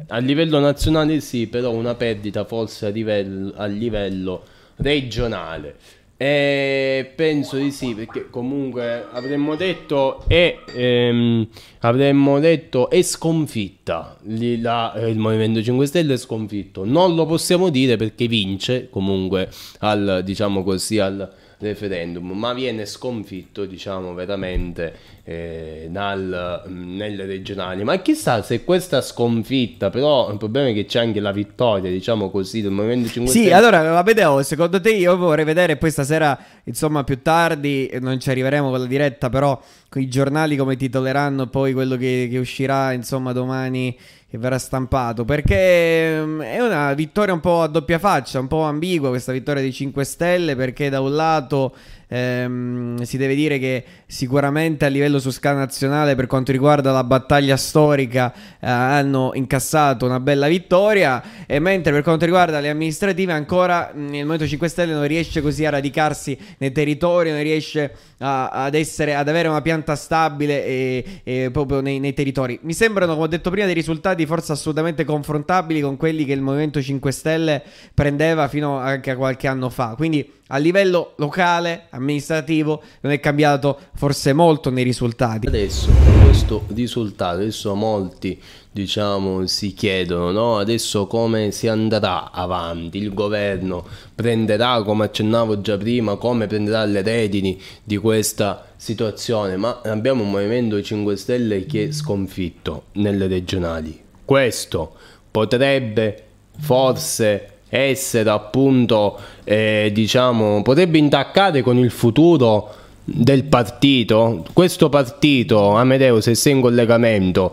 Speaker 2: A livello nazionale sì, però una perdita forse a livello, a livello regionale. E penso di sì, perché comunque avremmo detto è, ehm, avremmo detto è sconfitta. La, il Movimento 5 Stelle è sconfitto. Non lo possiamo dire perché vince comunque al, diciamo così, al referendum, ma viene sconfitto, diciamo, veramente eh, nel, nelle regionali. Ma chissà se questa sconfitta, però il problema è che c'è anche la vittoria, diciamo così, del Movimento 5
Speaker 1: Stelle. Sì, allora, va bene, oh, secondo te io vorrei vedere poi stasera, insomma, più tardi, non ci arriveremo con la diretta, però con i giornali come titoleranno poi quello che, che uscirà, insomma, domani che verrà stampato perché mm, è una vittoria un po' a doppia faccia, un po' ambigua questa vittoria dei 5 Stelle perché da un lato ehm, si deve dire che sicuramente a livello su scala nazionale per quanto riguarda la battaglia storica eh, hanno incassato una bella vittoria e mentre per quanto riguarda le amministrative ancora mm, il Movimento 5 Stelle non riesce così a radicarsi nei territori, non riesce a, ad, essere, ad avere una pianta stabile e, e proprio nei, nei, territori. Mi sembrano, come ho detto prima, dei risultati forse assolutamente confrontabili con quelli che il Movimento 5 Stelle prendeva fino anche a qualche anno fa. Quindi a livello locale, amministrativo, non è cambiato forse molto nei risultati.
Speaker 2: Adesso questo risultato, adesso molti diciamo si chiedono no? adesso come si andrà avanti, il governo prenderà, come accennavo già prima, come prenderà le redini di questa situazione, ma abbiamo un Movimento 5 Stelle che è sconfitto nelle regionali. Questo potrebbe forse essere appunto, eh, diciamo, potrebbe intaccare con il futuro del partito, questo partito, Amedeo se sei in collegamento,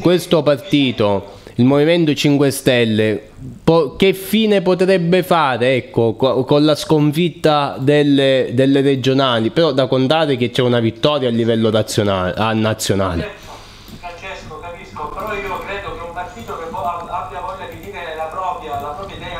Speaker 2: questo partito, il Movimento 5 Stelle, po- che fine potrebbe fare ecco, co- con la sconfitta delle, delle, regionali? Però da contare che c'è una vittoria a livello nazionale. A nazionale.
Speaker 3: Francesco, capisco, però io credo che un partito che abbia voglia di dire la propria, la propria idea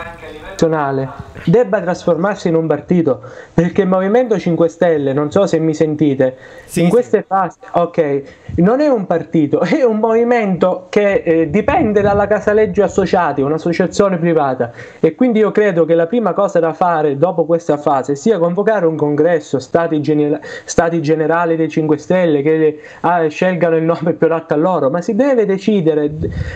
Speaker 3: nazionale debba trasformarsi in un partito. Perché il Movimento 5 Stelle, non so se mi sentite, sì, in queste sì. fasi, ok, non è un partito, è un movimento che eh, dipende dalla Casaleggio Associati, un'associazione privata. E quindi io credo che la prima cosa da fare dopo questa fase sia convocare un congresso, stati, genera- stati generali dei 5 Stelle che ah, scelgano il nome più adatto a loro, ma si deve decidere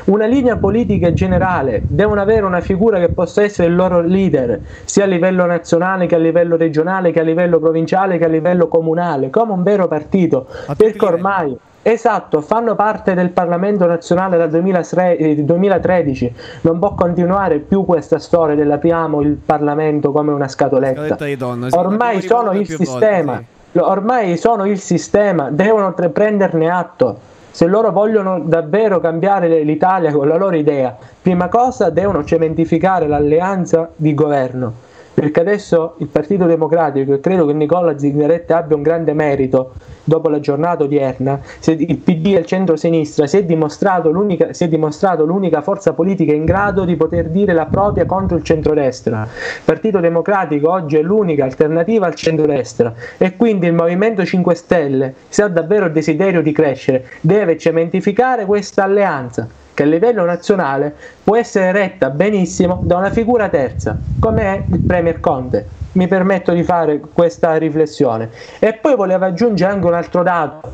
Speaker 3: una linea politica generale, devono avere una figura che possa essere il loro leader sia a livello nazionale che a livello regionale, che a livello provinciale, che a livello comunale, come un vero partito, perché ormai Esatto, fanno parte del Parlamento nazionale dal 2013, eh, non può continuare più questa storia dell'apriamo il Parlamento come una scatoletta. scatoletta di donna, ormai sono il sistema, volte, sì. ormai sono il sistema, devono prenderne atto. Se loro vogliono davvero cambiare l'Italia con la loro idea, prima cosa devono cementificare l'alleanza di governo perché adesso il Partito Democratico, e credo che Nicola Zingaretti abbia un grande merito dopo la giornata odierna, il PD e il centro-sinistra si è, si è dimostrato l'unica forza politica in grado di poter dire la propria contro il centrodestra. Il Partito Democratico oggi è l'unica alternativa al centrodestra e quindi il Movimento 5 Stelle, se ha davvero il desiderio di crescere, deve cementificare questa alleanza che a livello nazionale può essere retta benissimo da una figura terza, come è il Premier Conte. Mi permetto di fare questa riflessione. E poi volevo aggiungere anche un altro dato.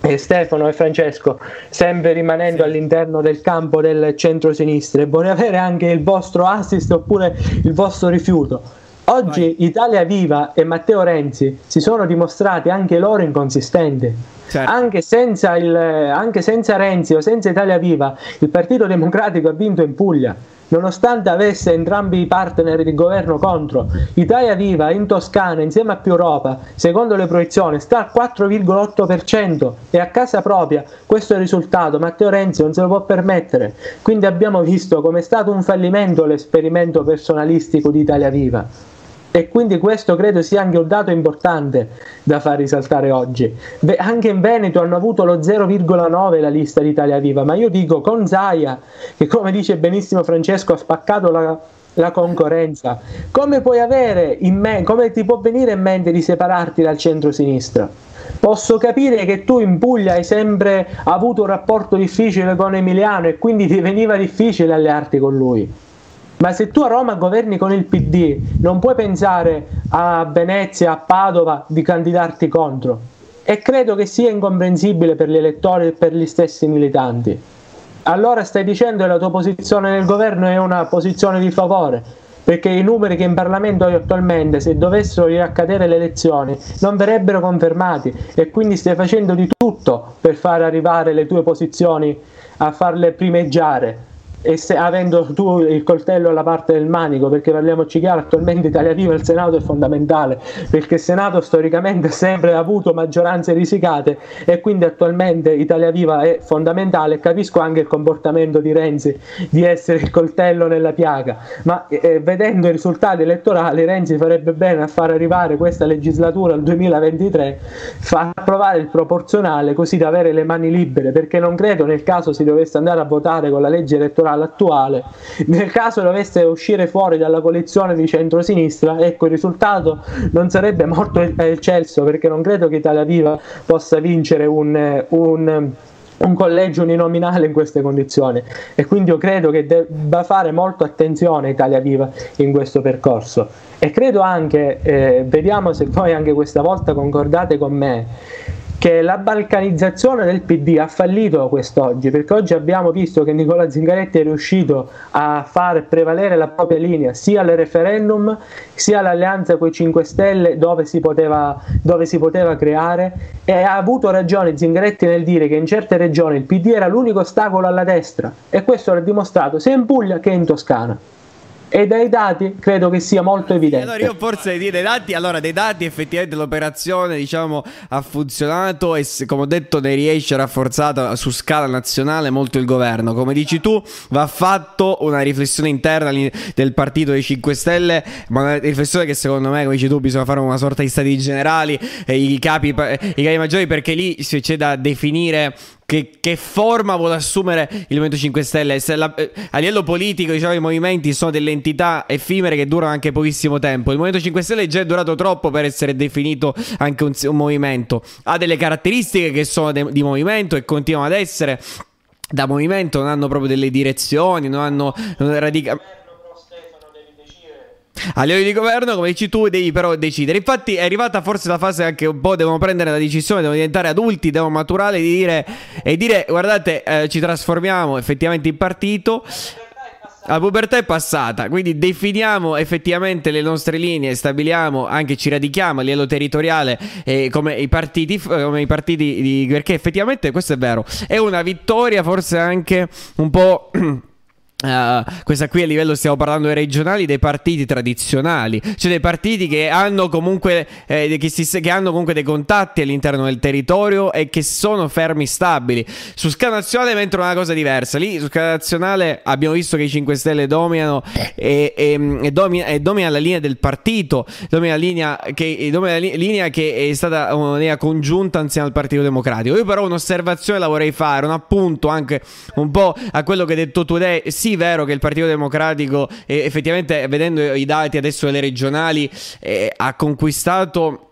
Speaker 3: E Stefano e Francesco, sempre rimanendo all'interno del campo del centro-sinistra, vorrei avere anche il vostro assist oppure il vostro rifiuto. Oggi Vai. Italia Viva e Matteo Renzi si sono dimostrati anche loro inconsistenti Certo. Anche, senza il, anche senza Renzi o senza Italia Viva, il Partito Democratico ha vinto in Puglia nonostante avesse entrambi i partner di governo contro. Italia Viva in Toscana, insieme a più Europa, secondo le proiezioni, sta al 4,8% e a casa propria questo è il risultato. Matteo Renzi non se lo può permettere. Quindi abbiamo visto come è stato un fallimento l'esperimento personalistico di Italia Viva. E quindi questo credo sia anche un dato importante da far risaltare oggi. Beh, anche in Veneto hanno avuto lo 0,9 la lista di Italia Viva, ma io dico con Zaia, che come dice benissimo Francesco ha spaccato la, la concorrenza, come puoi avere in mente, come ti può venire in mente di separarti dal centro-sinistra? Posso capire che tu in Puglia hai sempre avuto un rapporto difficile con Emiliano e quindi ti veniva difficile allearti con lui ma se tu a Roma governi con il PD, non puoi pensare a Venezia, a Padova di candidarti contro. E credo che sia incomprensibile per gli elettori e per gli stessi militanti. Allora stai dicendo che la tua posizione nel governo è una posizione di favore, perché i numeri che in Parlamento hai attualmente, se dovessero riaccadere le elezioni, non verrebbero confermati e quindi stai facendo di tutto per far arrivare le tue posizioni a farle primeggiare e se, avendo tu il coltello alla parte del manico, perché parliamoci chiaro, attualmente Italia Viva il Senato è fondamentale, perché il Senato storicamente ha sempre avuto maggioranze risicate e quindi attualmente Italia Viva è fondamentale. Capisco anche il comportamento di Renzi di essere il coltello nella piaga, ma eh, vedendo i risultati elettorali Renzi farebbe bene a far arrivare questa legislatura al 2023, far approvare il proporzionale così da avere le mani libere, perché non credo nel caso si dovesse andare a votare con la legge elettorale elettorale attuale, nel caso dovesse uscire fuori dalla coalizione di centrosinistra, ecco il risultato non sarebbe molto eccelso perché non credo che Italia Viva possa vincere un, un un collegio uninominale in queste condizioni. E quindi io credo che debba fare molto attenzione Italia Viva in questo percorso. E credo anche, eh, vediamo se voi anche questa volta concordate con me, che la balcanizzazione del PD ha fallito quest'oggi, perché oggi abbiamo visto che Nicola Zingaretti è riuscito a far prevalere la propria linea sia al referendum sia all'alleanza con i 5 Stelle dove si, poteva, dove si poteva creare. E ha avuto ragione Zingaretti nel dire che in certe regioni il PD era l'unico ostacolo alla destra e questo l'ha dimostrato sia in Puglia che in Toscana e dai dati credo che sia molto evidente.
Speaker 1: Allora io forse dei dati, allora dei dati effettivamente l'operazione diciamo ha funzionato e come ho detto ne riesce rafforzata su scala nazionale molto il governo. Come dici tu va fatto una riflessione interna del partito dei 5 Stelle, ma una riflessione che secondo me come dici tu bisogna fare una sorta di stati generali, e i, capi, i capi maggiori perché lì c'è da definire che, che, forma vuole assumere il Movimento 5 Stelle? La, eh, a livello politico, diciamo, i movimenti sono delle entità effimere che durano anche pochissimo tempo. Il Movimento 5 Stelle è già durato troppo per essere definito anche un, un movimento. Ha delle caratteristiche che sono de, di movimento e continuano ad essere da movimento, non hanno proprio delle direzioni, non hanno radicalmente a livello di governo, come dici tu, devi però decidere. Infatti è arrivata forse la fase anche un po' devono prendere la decisione, devono diventare adulti, devono maturare di dire, e dire guardate, eh, ci trasformiamo effettivamente in partito. La pubertà è passata, quindi definiamo effettivamente le nostre linee, stabiliamo, anche ci radichiamo a livello territoriale eh, come i partiti, come i partiti di, perché effettivamente questo è vero, è una vittoria forse anche un po'... Uh, questa qui a livello stiamo parlando dei regionali dei partiti tradizionali cioè dei partiti che hanno comunque eh, che, si, che, hanno comunque dei contatti all'interno del territorio e che sono fermi stabili. Su scala nazionale mentre una cosa diversa. Lì su scala nazionale abbiamo visto che i 5 Stelle dominano e, e, e, domina, e domina, la linea del partito domina la linea che, domina la linea che è stata una linea congiunta insieme al Partito Democratico. Io però un'osservazione la vorrei fare un appunto anche un po' a quello che hai detto tu Dei sì vero che il Partito Democratico eh, effettivamente vedendo i dati adesso delle regionali eh, ha conquistato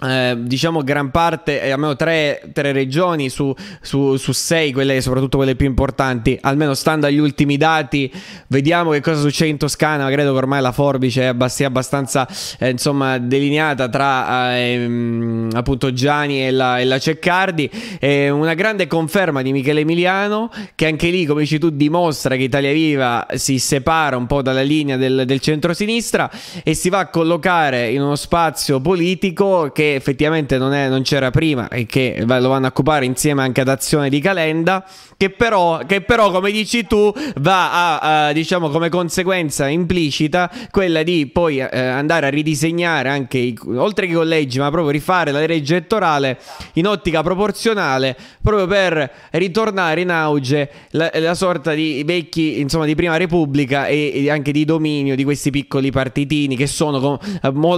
Speaker 1: eh, diciamo gran parte, eh, almeno tre, tre regioni su, su, su, sei, quelle, soprattutto quelle più importanti, almeno stando agli ultimi dati, vediamo che cosa succede in Toscana. Credo che ormai la forbice sia abbastanza eh, insomma, delineata tra ehm, appunto Gianni e la, e la Ceccardi. una grande conferma di Michele Emiliano, che anche lì, come dici tu, dimostra che Italia Viva si separa un po' dalla linea del, del centro-sinistra e si va a collocare in uno spazio politico che effettivamente non, è, non, c'era prima e che lo vanno a occupare insieme anche ad Azione di Calenda, che però, che però come dici tu, va a, a, diciamo come conseguenza implicita quella di poi eh, andare a ridisegnare anche, i, oltre che i collegi, ma proprio rifare la legge elettorale in ottica proporzionale, proprio per ritornare in auge la, la sorta di vecchi, insomma, di prima repubblica e, e, anche di dominio di questi piccoli partitini che sono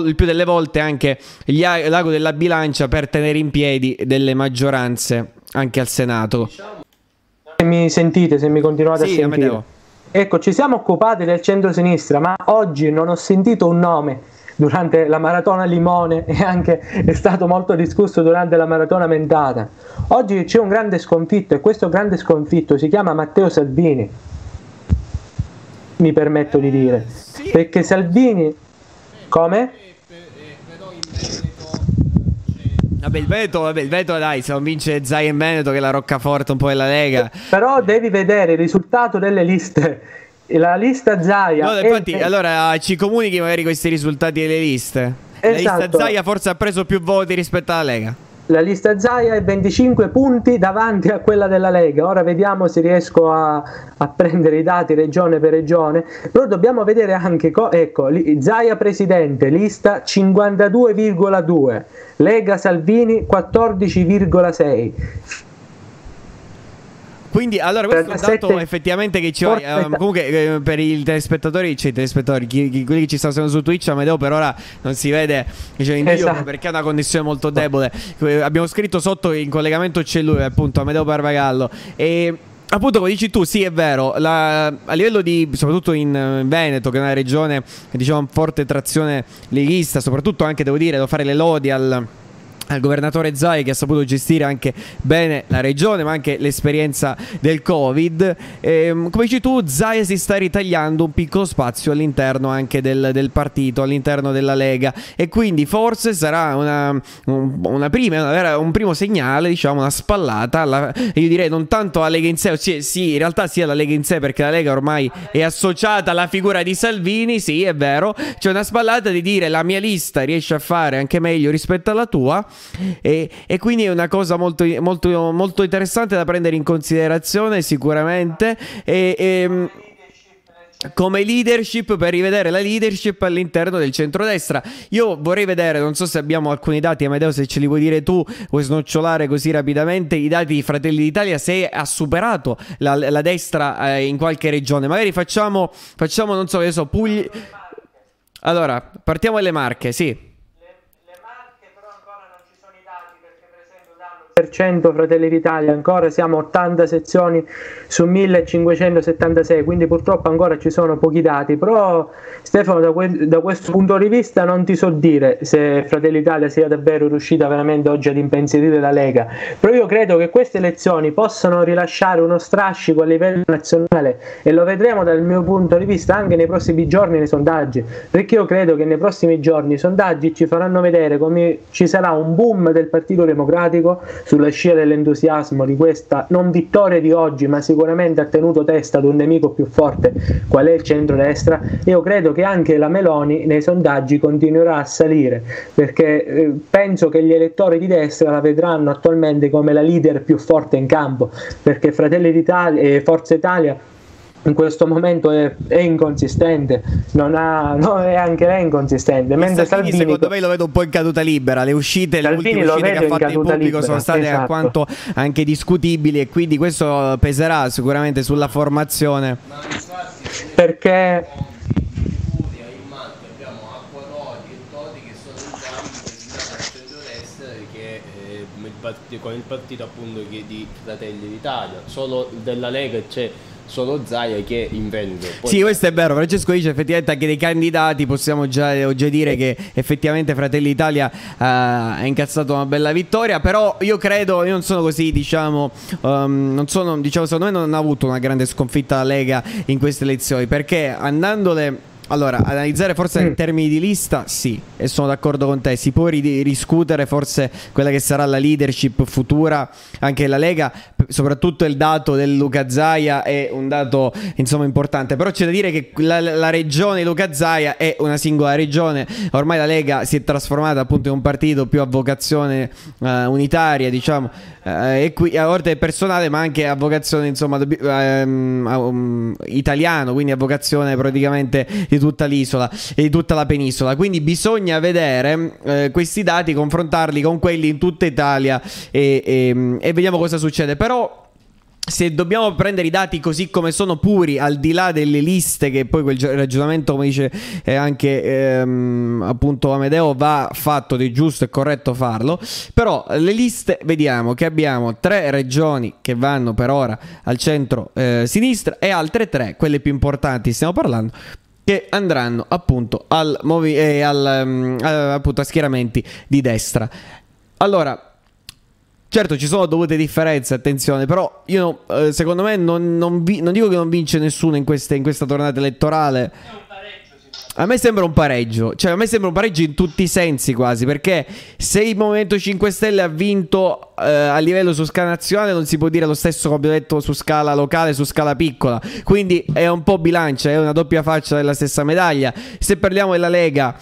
Speaker 1: il più delle volte anche gli, la l'ago della bilancia per tenere in piedi delle maggioranze anche al Senato.
Speaker 3: Se mi sentite, se mi continuate sì, a sentire. Ecco, ci siamo occupati del centro-sinistra, ma oggi non ho sentito un nome durante la maratona Limone e anche è stato molto discusso durante la maratona Mentata. Oggi c'è un grande sconfitto e questo grande sconfitto si chiama Matteo Salvini. Mi permetto di dire. Perché Salvini... Come?
Speaker 1: Vabbè, il Veneto, vabbè, il Veneto dai, se non vince Zai e Veneto che è la roccaforte un po' della Lega.
Speaker 3: Però devi vedere il risultato delle liste. La lista Zaia.
Speaker 1: No, infatti, è... allora ci comunichi magari questi risultati delle liste. Esatto. La lista esatto. Zaia forse ha preso più voti rispetto alla Lega
Speaker 3: la lista Zaia è 25 punti davanti a quella della Lega. Ora vediamo se riesco a, a prendere i dati regione per regione. Però dobbiamo vedere anche, co- ecco, Zaia presidente, lista 52,2, Lega Salvini 14,6.
Speaker 1: Quindi, allora, questo è un dato effettivamente che ci va. Um, comunque, eh, per i telespettatori, cioè i telespettatori, chi, chi, quelli che ci stanno seguendo su Twitch, Amedeo per ora non si vede cioè, in video esatto. perché ha una connessione molto debole. Eh, abbiamo scritto sotto in collegamento c'è lui, appunto, Amedeo Parvagallo. E. Appunto, come dici tu, sì, è vero. La, a livello di, soprattutto in Veneto, che è una regione che diciamo forte trazione leghista, soprattutto anche devo dire, devo fare le lodi al al governatore Zai che ha saputo gestire anche bene la regione ma anche l'esperienza del covid. Ehm, come dici tu Zai si sta ritagliando un piccolo spazio all'interno anche del, del partito all'interno della Lega. E quindi forse sarà una, una prima, una, un primo segnale diciamo una spallata alla, io direi non tanto alla Lega in sé sì, sì in realtà sia la Lega in sé perché la Lega ormai è associata alla figura di Salvini sì è vero. C'è una spallata di dire la mia lista riesce a fare anche meglio rispetto alla tua e, e, quindi è una cosa molto, molto, molto interessante da prendere in considerazione sicuramente. E, e, come leadership per rivedere la leadership all'interno del centrodestra. Io vorrei vedere, non so se abbiamo alcuni dati, Amedeo, se ce li vuoi dire tu, vuoi snocciolare così rapidamente i dati di Fratelli d'Italia, se ha superato la, la destra eh, in qualche regione. Magari facciamo, facciamo non so, che so, Puglia. Allora, partiamo dalle Marche, sì.
Speaker 3: 10% Fratelli d'Italia, ancora siamo 80 sezioni su 1576, quindi purtroppo ancora ci sono pochi dati, però Stefano da, que- da questo punto di vista non ti so dire se Fratelli d'Italia sia davvero riuscita veramente oggi ad impensierire la Lega, però io credo che queste elezioni possano rilasciare uno strascico a livello nazionale e lo vedremo dal mio punto di vista anche nei prossimi giorni nei sondaggi, perché io credo che nei prossimi giorni i sondaggi ci faranno vedere come ci sarà un boom del Partito Democratico sulla scia dell'entusiasmo di questa non vittoria di oggi, ma sicuramente ha tenuto testa ad un nemico più forte, qual è il centrodestra, io credo che anche la Meloni nei sondaggi continuerà a salire, perché eh, penso che gli elettori di destra la vedranno attualmente come la leader più forte in campo, perché Fratelli d'Italia e Forza Italia in questo momento è, è inconsistente, non ha, no, è anche lei inconsistente. Mentre
Speaker 1: Salvini,
Speaker 3: Salvini,
Speaker 1: secondo me lo vedo un po' in caduta libera. Le uscite,
Speaker 3: Salvini
Speaker 1: le ultime uscite che ha fatto in pubblico
Speaker 3: libera,
Speaker 1: sono state
Speaker 3: esatto.
Speaker 1: alquanto anche discutibili e quindi questo peserà sicuramente sulla formazione.
Speaker 3: perché
Speaker 2: con il partito appunto che di Fratelli d'Italia solo della Lega c'è solo Zaia che invende Poi-
Speaker 1: Sì, questo è vero. Francesco dice effettivamente anche dei candidati possiamo già, già dire che effettivamente Fratelli d'Italia eh, ha incazzato una bella vittoria. Però io credo, io non sono così, diciamo, ehm, non sono, diciamo, secondo me non ha avuto una grande sconfitta la Lega in queste elezioni perché andandole. Allora, analizzare forse in termini di lista, sì, e sono d'accordo con te. Si può ri- riscuotere forse quella che sarà la leadership futura anche la Lega. Soprattutto il dato del Luca Zaia è un dato insomma importante. Però c'è da dire che la, la regione Luca Zaia è una singola regione. Ormai la Lega si è trasformata appunto in un partito più a vocazione eh, unitaria, diciamo, eh, e qui a ordine personale, ma anche a vocazione insomma a- um, italiano, quindi a vocazione praticamente di tutta l'isola e di tutta la penisola. Quindi bisogna vedere eh, questi dati, confrontarli con quelli in tutta Italia e, e- e vediamo cosa succede. Però se dobbiamo prendere i dati così come sono puri, al di là delle liste, che poi quel gi- ragionamento, come dice eh, anche ehm, appunto Amedeo, va fatto è giusto e corretto farlo. Però le liste vediamo che abbiamo tre regioni che vanno per ora al centro eh, e altre tre, quelle più importanti, stiamo parlando. Che andranno appunto al movi- eh, al, mm, a- appunto a schieramenti di destra. Allora, Certo, ci sono dovute differenze, attenzione, però io eh, secondo me non, non vi- non dico che non vince nessuno in, queste- in questa tornata elettorale. A me sembra un pareggio, cioè a me sembra un pareggio in tutti i sensi quasi, perché se il Movimento 5 Stelle ha vinto eh, a livello su scala nazionale non si può dire lo stesso come abbiamo detto su scala locale, su scala piccola, quindi è un po' bilancia, è una doppia faccia della stessa medaglia. Se parliamo della Lega,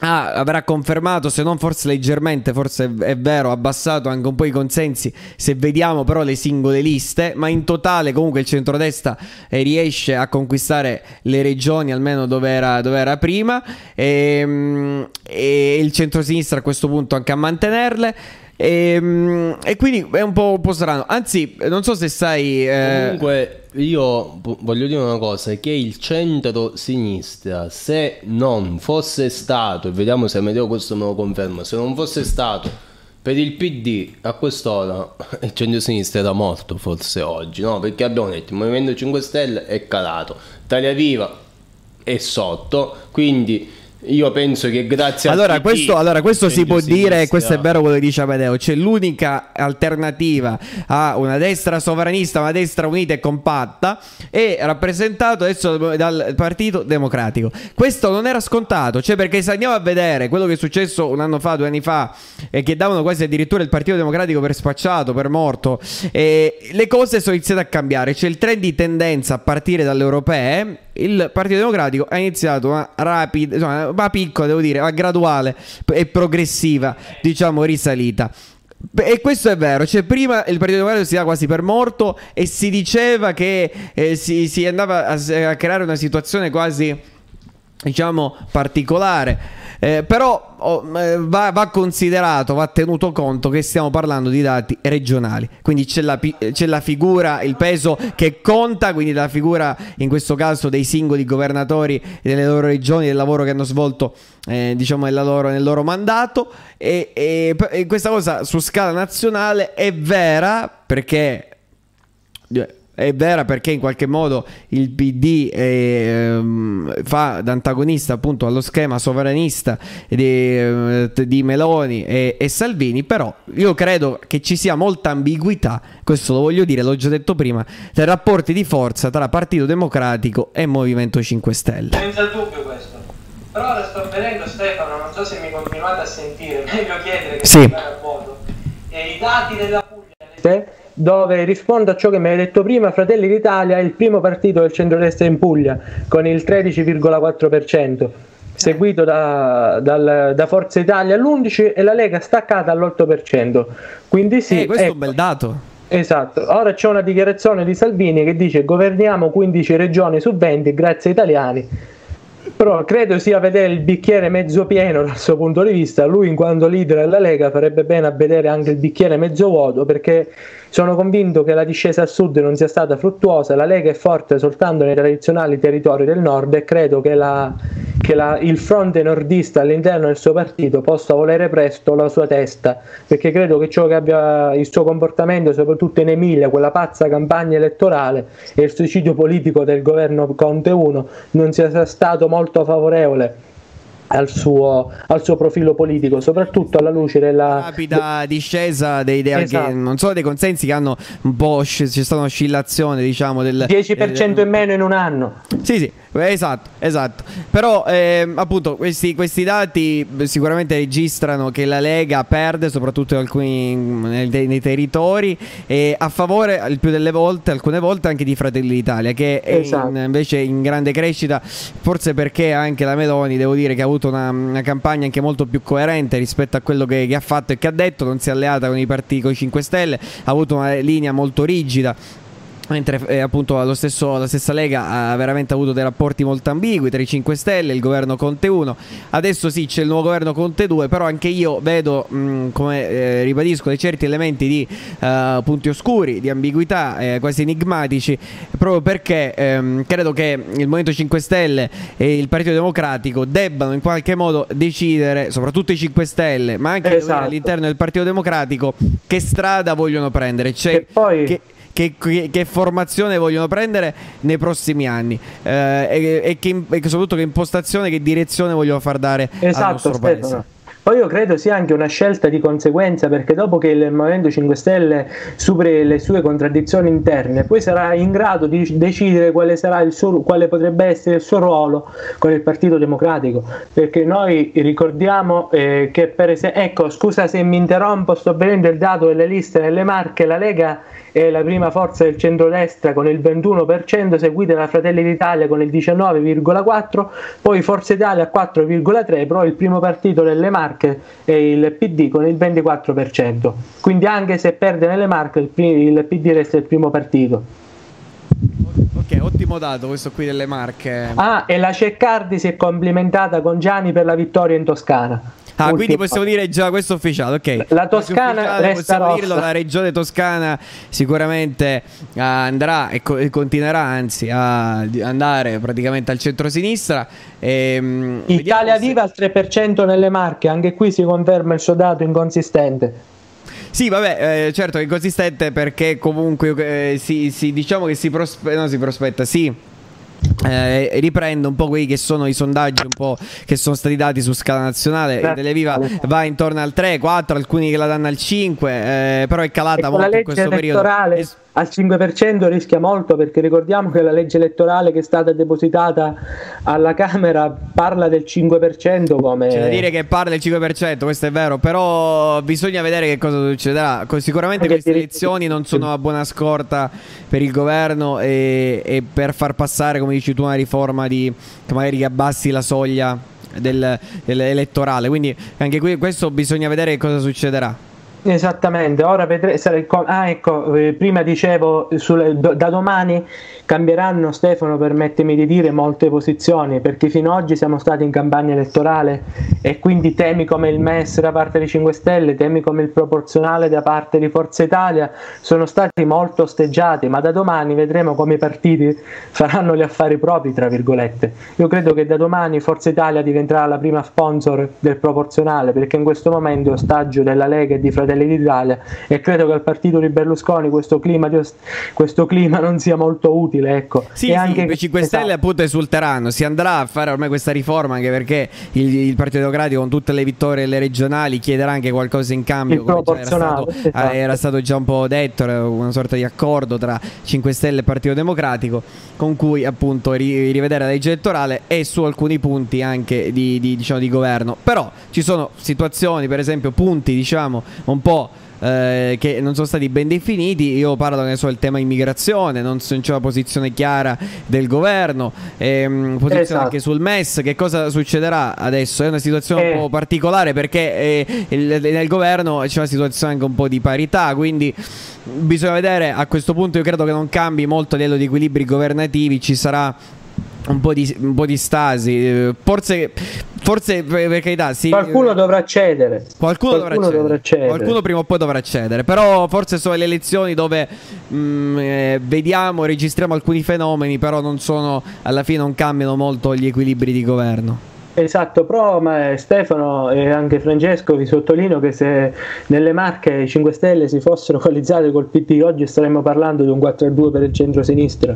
Speaker 1: Ah, avrà confermato, se non forse leggermente, forse è- vero, abbassato anche un po' i consensi se vediamo però le singole liste, ma in totale comunque il centrodestra eh, riesce a conquistare le regioni almeno dove era, dove era prima e, mm, e il centrosinistra a questo punto anche a mantenerle. E, mm, e quindi è un po', un po' strano. Anzi, non so se sai. eh,
Speaker 2: Comunque io vo- voglio dire una cosa, che il centro-sinistra, se non fosse stato, e vediamo se Amedeo questo me lo conferma, se non fosse stato per il PD a quest'ora, il centro-sinistra era morto forse oggi, no? Perché abbiamo detto il Movimento 5 Stelle è calato, Italia Viva è sotto, quindi io penso che grazie
Speaker 1: Allora,
Speaker 2: al PD,
Speaker 1: questo, allora, questo si può dire, questo è vero quello che dice Amedeo, c'è l'unica alternativa a una destra sovranista, una destra unita e compatta, è rappresentato adesso dal Partito Democratico. Questo non era scontato, cioè perché se andiamo a vedere quello che è successo un anno fa, due anni fa, e che davano quasi addirittura il Partito Democratico per spacciato, per morto, e le cose sono iniziate a cambiare, c'è il trend di tendenza a partire dalle europee, il Partito Democratico ha iniziato una rapida, insomma, ma piccola devo dire, ma graduale e progressiva, diciamo, risalita. E questo è vero, cioè prima il Partito Democratico si dava quasi per morto e si diceva che eh, si, si andava a, a creare una situazione quasi, diciamo, particolare. Eh, però oh, eh, va, va considerato, va tenuto conto che stiamo parlando di dati regionali, quindi c'è la, c'è la figura, il peso che conta, quindi la figura in questo caso dei singoli governatori delle loro regioni, del lavoro che hanno svolto eh, diciamo nella loro- nel loro mandato e, e- e questa cosa su scala nazionale è vera perché è vera perché in qualche modo il PD ehm, fa da antagonista appunto allo schema sovranista di, eh, di Meloni e, e Salvini, però io credo che ci sia molta ambiguità, questo lo voglio dire, l'ho già detto prima, tra i rapporti di forza tra Partito Democratico e Movimento 5 Stelle.
Speaker 3: Senza dubbio questo. Però ora sto vedendo Stefano, non so se mi continuate a sentire, meglio chiedere che
Speaker 1: Sì.
Speaker 3: a voto. e i dati della Puglia dove rispondo a ciò che mi hai detto prima, Fratelli d'Italia è il primo partito del centrodestra in Puglia con il 13,4%, seguito da, dal, da Forza Italia all'11% e la Lega staccata all'8%. Quindi sì,
Speaker 1: eh, questo
Speaker 3: ecco,
Speaker 1: è un bel dato.
Speaker 3: Esatto, ora c'è una dichiarazione di Salvini che dice governiamo 15 regioni su 20 grazie ai italiani però credo sia vedere il bicchiere mezzo pieno dal suo punto di vista. Lui, in quanto leader della Lega, farebbe bene a vedere anche il bicchiere mezzo vuoto perché sono convinto che la discesa a sud non sia stata fruttuosa. La Lega è forte soltanto nei tradizionali territori del nord e credo che, la, che la, il fronte nordista all'interno del suo partito possa volere presto la sua testa perché credo che ciò che abbia il suo comportamento, soprattutto in Emilia, quella pazza campagna elettorale e il suicidio politico del governo Conte 1, non sia stato molto favorevole al suo, al suo, profilo politico, soprattutto alla luce della
Speaker 1: rapida discesa dei, dei esatto. non solo dei consensi che hanno un po' c'è stata un'oscillazione, diciamo del
Speaker 3: 10% del, in meno in un anno.
Speaker 1: Sì, sì, esatto, esatto. Però eh, appunto questi, questi, dati sicuramente registrano che la Lega perde soprattutto in alcuni nei, nei territori e a favore il più delle volte, alcune volte anche di Fratelli d'Italia che esatto. è in, invece in grande crescita, forse perché anche la Meloni devo dire che ha avuto avuto una, una, campagna anche molto più coerente rispetto a quello che, che, ha fatto e che ha detto, non si è alleata con i partiti con i 5 Stelle, ha avuto una linea molto rigida Mentre eh, appunto stesso, la stessa Lega ha veramente avuto dei rapporti molto ambigui tra i 5 Stelle, il governo Conte 1. Adesso sì, c'è il nuovo governo Conte 2, però anche io vedo, mh, come eh, ribadisco, dei certi elementi di uh, punti oscuri, di ambiguità eh, quasi enigmatici, proprio perché ehm, credo che il Movimento 5 Stelle e il Partito Democratico debbano in qualche modo decidere, soprattutto i 5 Stelle, ma anche esatto. all'interno del Partito Democratico, che strada vogliono prendere. Cioè,
Speaker 3: e poi...
Speaker 1: che, che, che, formazione vogliono prendere nei prossimi anni eh, e, e, che, e, soprattutto che impostazione, che direzione vogliono far dare esatto, al nostro Stefano. paese.
Speaker 3: Poi io credo sia anche una scelta di conseguenza perché dopo che il Movimento 5 Stelle superi le sue contraddizioni interne, poi sarà in grado di decidere quale, suo, quale potrebbe essere il suo ruolo con il Partito Democratico. Perché noi ricordiamo eh, che per esempio, ecco scusa se mi interrompo, sto vedendo il dato delle liste nelle Marche, la Lega è la prima forza del centrodestra con il 21%, seguita da Fratelli d'Italia con il 19,4%, poi Forza Italia 4,3%, però il primo partito delle Marche è il PD con il 24%. Quindi anche se perde nelle Marche il, il PD resta il primo partito.
Speaker 1: Ok, ottimo dato questo qui delle Marche.
Speaker 3: Ah, e la Ceccardi si è complimentata con Gianni per la vittoria in Toscana.
Speaker 1: Ah, quindi possiamo dire già questo ufficiale, ok.
Speaker 3: La Toscana ufficiale, possiamo dirlo,
Speaker 1: la regione toscana sicuramente uh, andrà e, co- e, continuerà anzi a andare praticamente al centro-sinistra.
Speaker 3: E, um, Italia Viva al 3% nelle Marche, anche qui si conferma il suo dato inconsistente.
Speaker 1: Sì, vabbè, eh, certo è inconsistente perché comunque eh, si, si, diciamo che si, prospe- no, si prospetta, sì eh, riprende un po' quelli che sono i sondaggi un po' che sono stati dati su scala nazionale. Beh, Televiva va intorno al 3, 4 alcuni che la danno al 5 eh, però è calata molto in questo periodo.
Speaker 3: es- al 5% rischia molto perché ricordiamo che la legge elettorale che è stata depositata alla Camera parla del 5% come...
Speaker 1: C'è da dire che parla del 5%, questo è vero, però bisogna vedere che cosa succederà. Sicuramente Anche queste elezioni non sono una buona scorta per il governo e, e per far passare, come dici tu, una riforma di, che magari abbassi la soglia del, dell'elettorale. Quindi anche qui questo bisogna vedere che cosa succederà.
Speaker 3: Esattamente, ora vedrete. Ah, ecco, eh, prima dicevo sulle, da domani cambieranno, Stefano, permettimi di dire, molte posizioni perché fino ad oggi siamo stati in campagna elettorale e quindi temi come il MES da parte dei 5 Stelle, temi come il proporzionale da parte di Forza Italia sono stati molto osteggiati, ma da domani vedremo come i partiti faranno gli affari propri, tra virgolette. Io credo che da domani Forza Italia diventerà la prima sponsor del proporzionale perché in questo momento è ostaggio della Lega e di Fratelli Fratelli d'Italia e credo che al partito di Berlusconi questo clima, di, questo clima non sia molto utile. Ecco.
Speaker 1: Sì, e sì, anche... i 5 Stelle esatto. appunto esulteranno, si andrà a fare ormai questa riforma anche perché il, il, Partito Democratico con tutte le vittorie le regionali chiederà anche qualcosa in cambio, come era stato, esatto. era stato già un po' detto, una sorta di accordo tra 5 Stelle e Partito Democratico con cui appunto rivedere la legge elettorale e su alcuni punti anche di, di, diciamo, di governo. Però ci sono situazioni, per esempio punti diciamo un po' eh, che non sono stati ben definiti. Io parlo ne so, del tema immigrazione, non, c'è una posizione chiara del governo, ehm, posizione esatto. anche sul MES. Che cosa succederà adesso? È una situazione eh. un po' particolare perché eh, il, nel governo c'è una situazione anche un po' di parità, quindi bisogna vedere a questo punto io credo che non cambi molto a livello di equilibri governativi ci sarà un po' di, un po di stasi. Forse, forse per carità, sì.
Speaker 3: Qualcuno dovrà cedere.
Speaker 1: Qualcuno, qualcuno dovrà, dovrà cedere. Qualcuno prima o poi dovrà cedere. Però forse sono le elezioni dove mh, mm, eh, vediamo, registriamo alcuni fenomeni, però non sono, alla fine non cambiano molto gli equilibri di governo.
Speaker 3: Esatto, però ma, Stefano e anche Francesco vi sottolineo che se nelle Marche i 5 Stelle si fossero coalizzate col PT oggi staremmo parlando di un 4-2 per il centro-sinistra,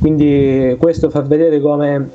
Speaker 3: quindi questo fa vedere come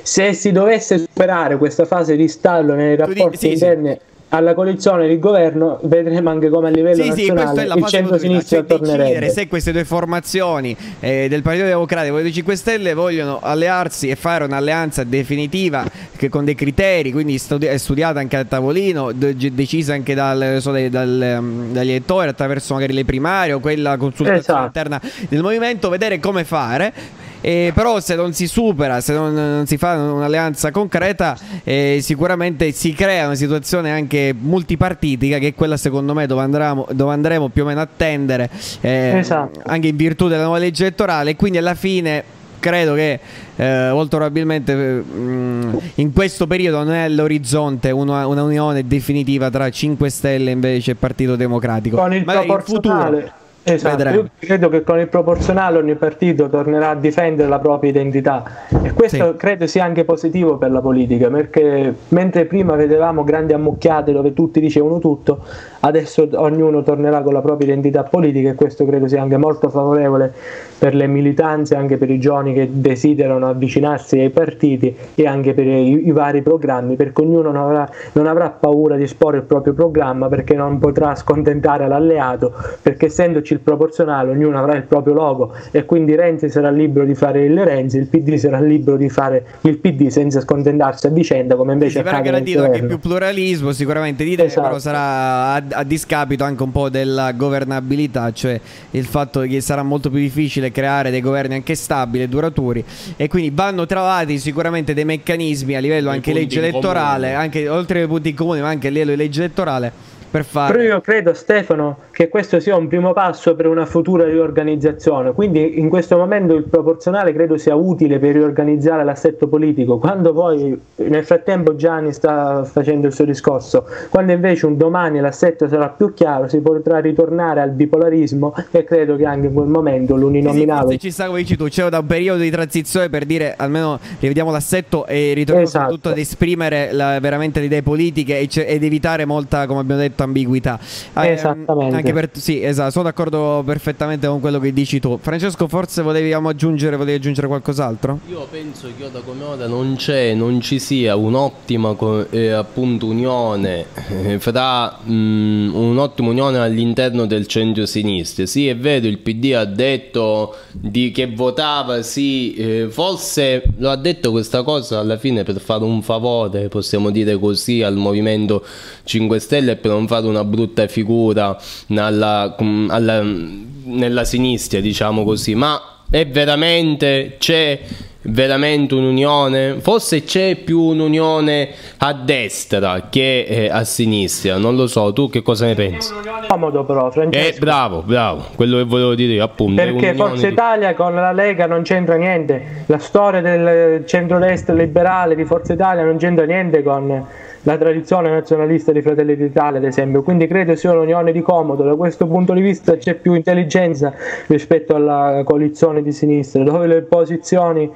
Speaker 3: se si dovesse superare questa fase di stallo nei rapporti sì, interni sì alla coalizione di governo vedremo anche come a livello sì, nazionale sì, il centro-sinistra tornerebbe.
Speaker 1: se queste due formazioni eh, del Partito Democratico e dei 5 Stelle vogliono allearsi e fare un'alleanza definitiva che con dei criteri quindi studi- studiata anche a tavolino de- decisa anche dal, so, dal, dal, um, dagli elettori attraverso magari le primarie o quella consultazione esatto. interna del movimento vedere come fare eh, però se non si supera, se non, non si fa un'alleanza concreta, eh, sicuramente si crea una situazione anche multipartitica che è quella secondo me dove, andremo, dove andremo più o meno a tendere, eh, esatto. anche in virtù della nuova legge elettorale. Quindi alla fine credo che eh, molto probabilmente mh, mm, in questo periodo non è all'orizzonte una, una, unione definitiva tra 5 Stelle invece e Partito Democratico.
Speaker 3: Con il proporzionale. In futuro, Esatto, io credo che con il proporzionale ogni partito tornerà a difendere la propria identità. E questo sì. credo sia anche positivo per la politica perché mentre prima vedevamo grandi ammucchiate dove tutti dicevano tutto, adesso ognuno tornerà con la propria identità politica e questo credo sia anche molto favorevole per le militanze, anche per i giovani che desiderano avvicinarsi ai partiti e anche per i, i vari programmi, perché ognuno non avrà, non avrà, paura di esporre il proprio programma perché non potrà scontentare l'alleato, perché essendoci il proporzionale ognuno avrà il proprio logo e quindi Renzi sarà libero di fare il Renzi, il PD sarà libero di fare il PD senza scontentarsi a vicenda come invece
Speaker 1: accade garantito anche più pluralismo sicuramente di idee, esatto. però sarà a, discapito anche un po' della governabilità, cioè il fatto che sarà molto più difficile difficile creare dei governi anche stabili e duraturi. E quindi vanno trovati sicuramente dei meccanismi a livello anche legge elettorale, anche oltre ai punti comuni ma anche a livello di legge elettorale per fare.
Speaker 3: Però io credo, Stefano, che questo sia un primo passo per una futura riorganizzazione. Quindi in questo momento il proporzionale credo sia utile per riorganizzare l'assetto politico. Quando poi nel frattempo Gianni sta facendo il suo discorso, quando invece un domani l'assetto sarà più chiaro, si potrà ritornare al bipolarismo e credo che anche in quel momento l'uninominale.
Speaker 1: Sì, ci sta come dici tu, c'è da un periodo di transizione per dire almeno rivediamo l'assetto e ritorniamo esatto. soprattutto ad esprimere la, veramente le idee politiche ed evitare molta, come abbiamo detto, ambiguità.
Speaker 3: Eh, Esattamente.
Speaker 1: Anche per, sì, esatto, sono d'accordo perfettamente con quello che dici tu. Francesco, forse volevamo aggiungere, volevi aggiungere qualcos'altro?
Speaker 2: Io penso che da come ora non c'è, non ci sia un'ottima eh, appunto unione eh, fra mm, un'ottima unione all'interno del centro-sinistra. Sì, è vero, il PD ha detto di, che votava, sì, eh, forse lo ha detto questa cosa alla fine per fare un favore, possiamo dire così, al Movimento 5 Stelle per non fare una brutta figura alla, alla, nella sinistra, diciamo così, ma è veramente c'è veramente un'unione? Forse c'è più un'unione a destra che eh, a sinistra, non lo so, tu che cosa ne pensi?
Speaker 3: Comodo però,
Speaker 2: Francesco. Eh, bravo, bravo, quello che volevo dire appunto.
Speaker 3: Perché Forza Italia con la Lega non c'entra niente, la storia del centro-destra liberale di Forza Italia non c'entra niente con la tradizione nazionalista di Fratelli d'Italia, ad esempio. Quindi credo sia un'unione di comodo. Da questo punto di vista c'è più intelligenza rispetto alla coalizione di sinistra, dove le posizioni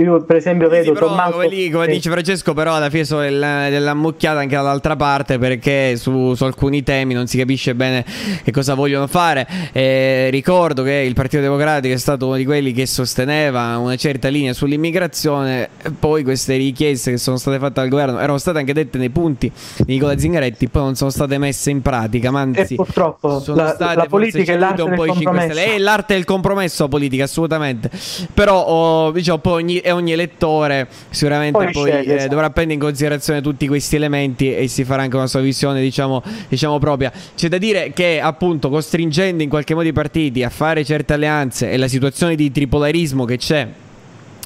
Speaker 3: io per esempio vedo sì, Tommaso
Speaker 1: come, lì, come sì. dice Francesco però alla fine sono dell'ammucchiata anche dall'altra parte perché su, su, alcuni temi non si capisce bene che cosa vogliono fare. Eh, ricordo che il Partito Democratico è stato uno di quelli che sosteneva una certa linea sull'immigrazione poi queste richieste che sono state fatte dal governo erano state anche dette nei punti di Nicola Zingaretti poi non sono state messe in pratica ma anzi
Speaker 3: e purtroppo sono la, state la politica è l'arte del compromesso.
Speaker 1: È l'arte del compromesso politica assolutamente. Però oh, diciamo poi ogni e ogni elettore sicuramente poi,
Speaker 3: poi sceglie,
Speaker 1: eh,
Speaker 3: esatto.
Speaker 1: dovrà prendere in considerazione tutti questi elementi e si farà anche una sua visione diciamo, diciamo propria. C'è da dire che appunto costringendo in qualche modo i partiti a fare certe alleanze e la situazione di tripolarismo che c'è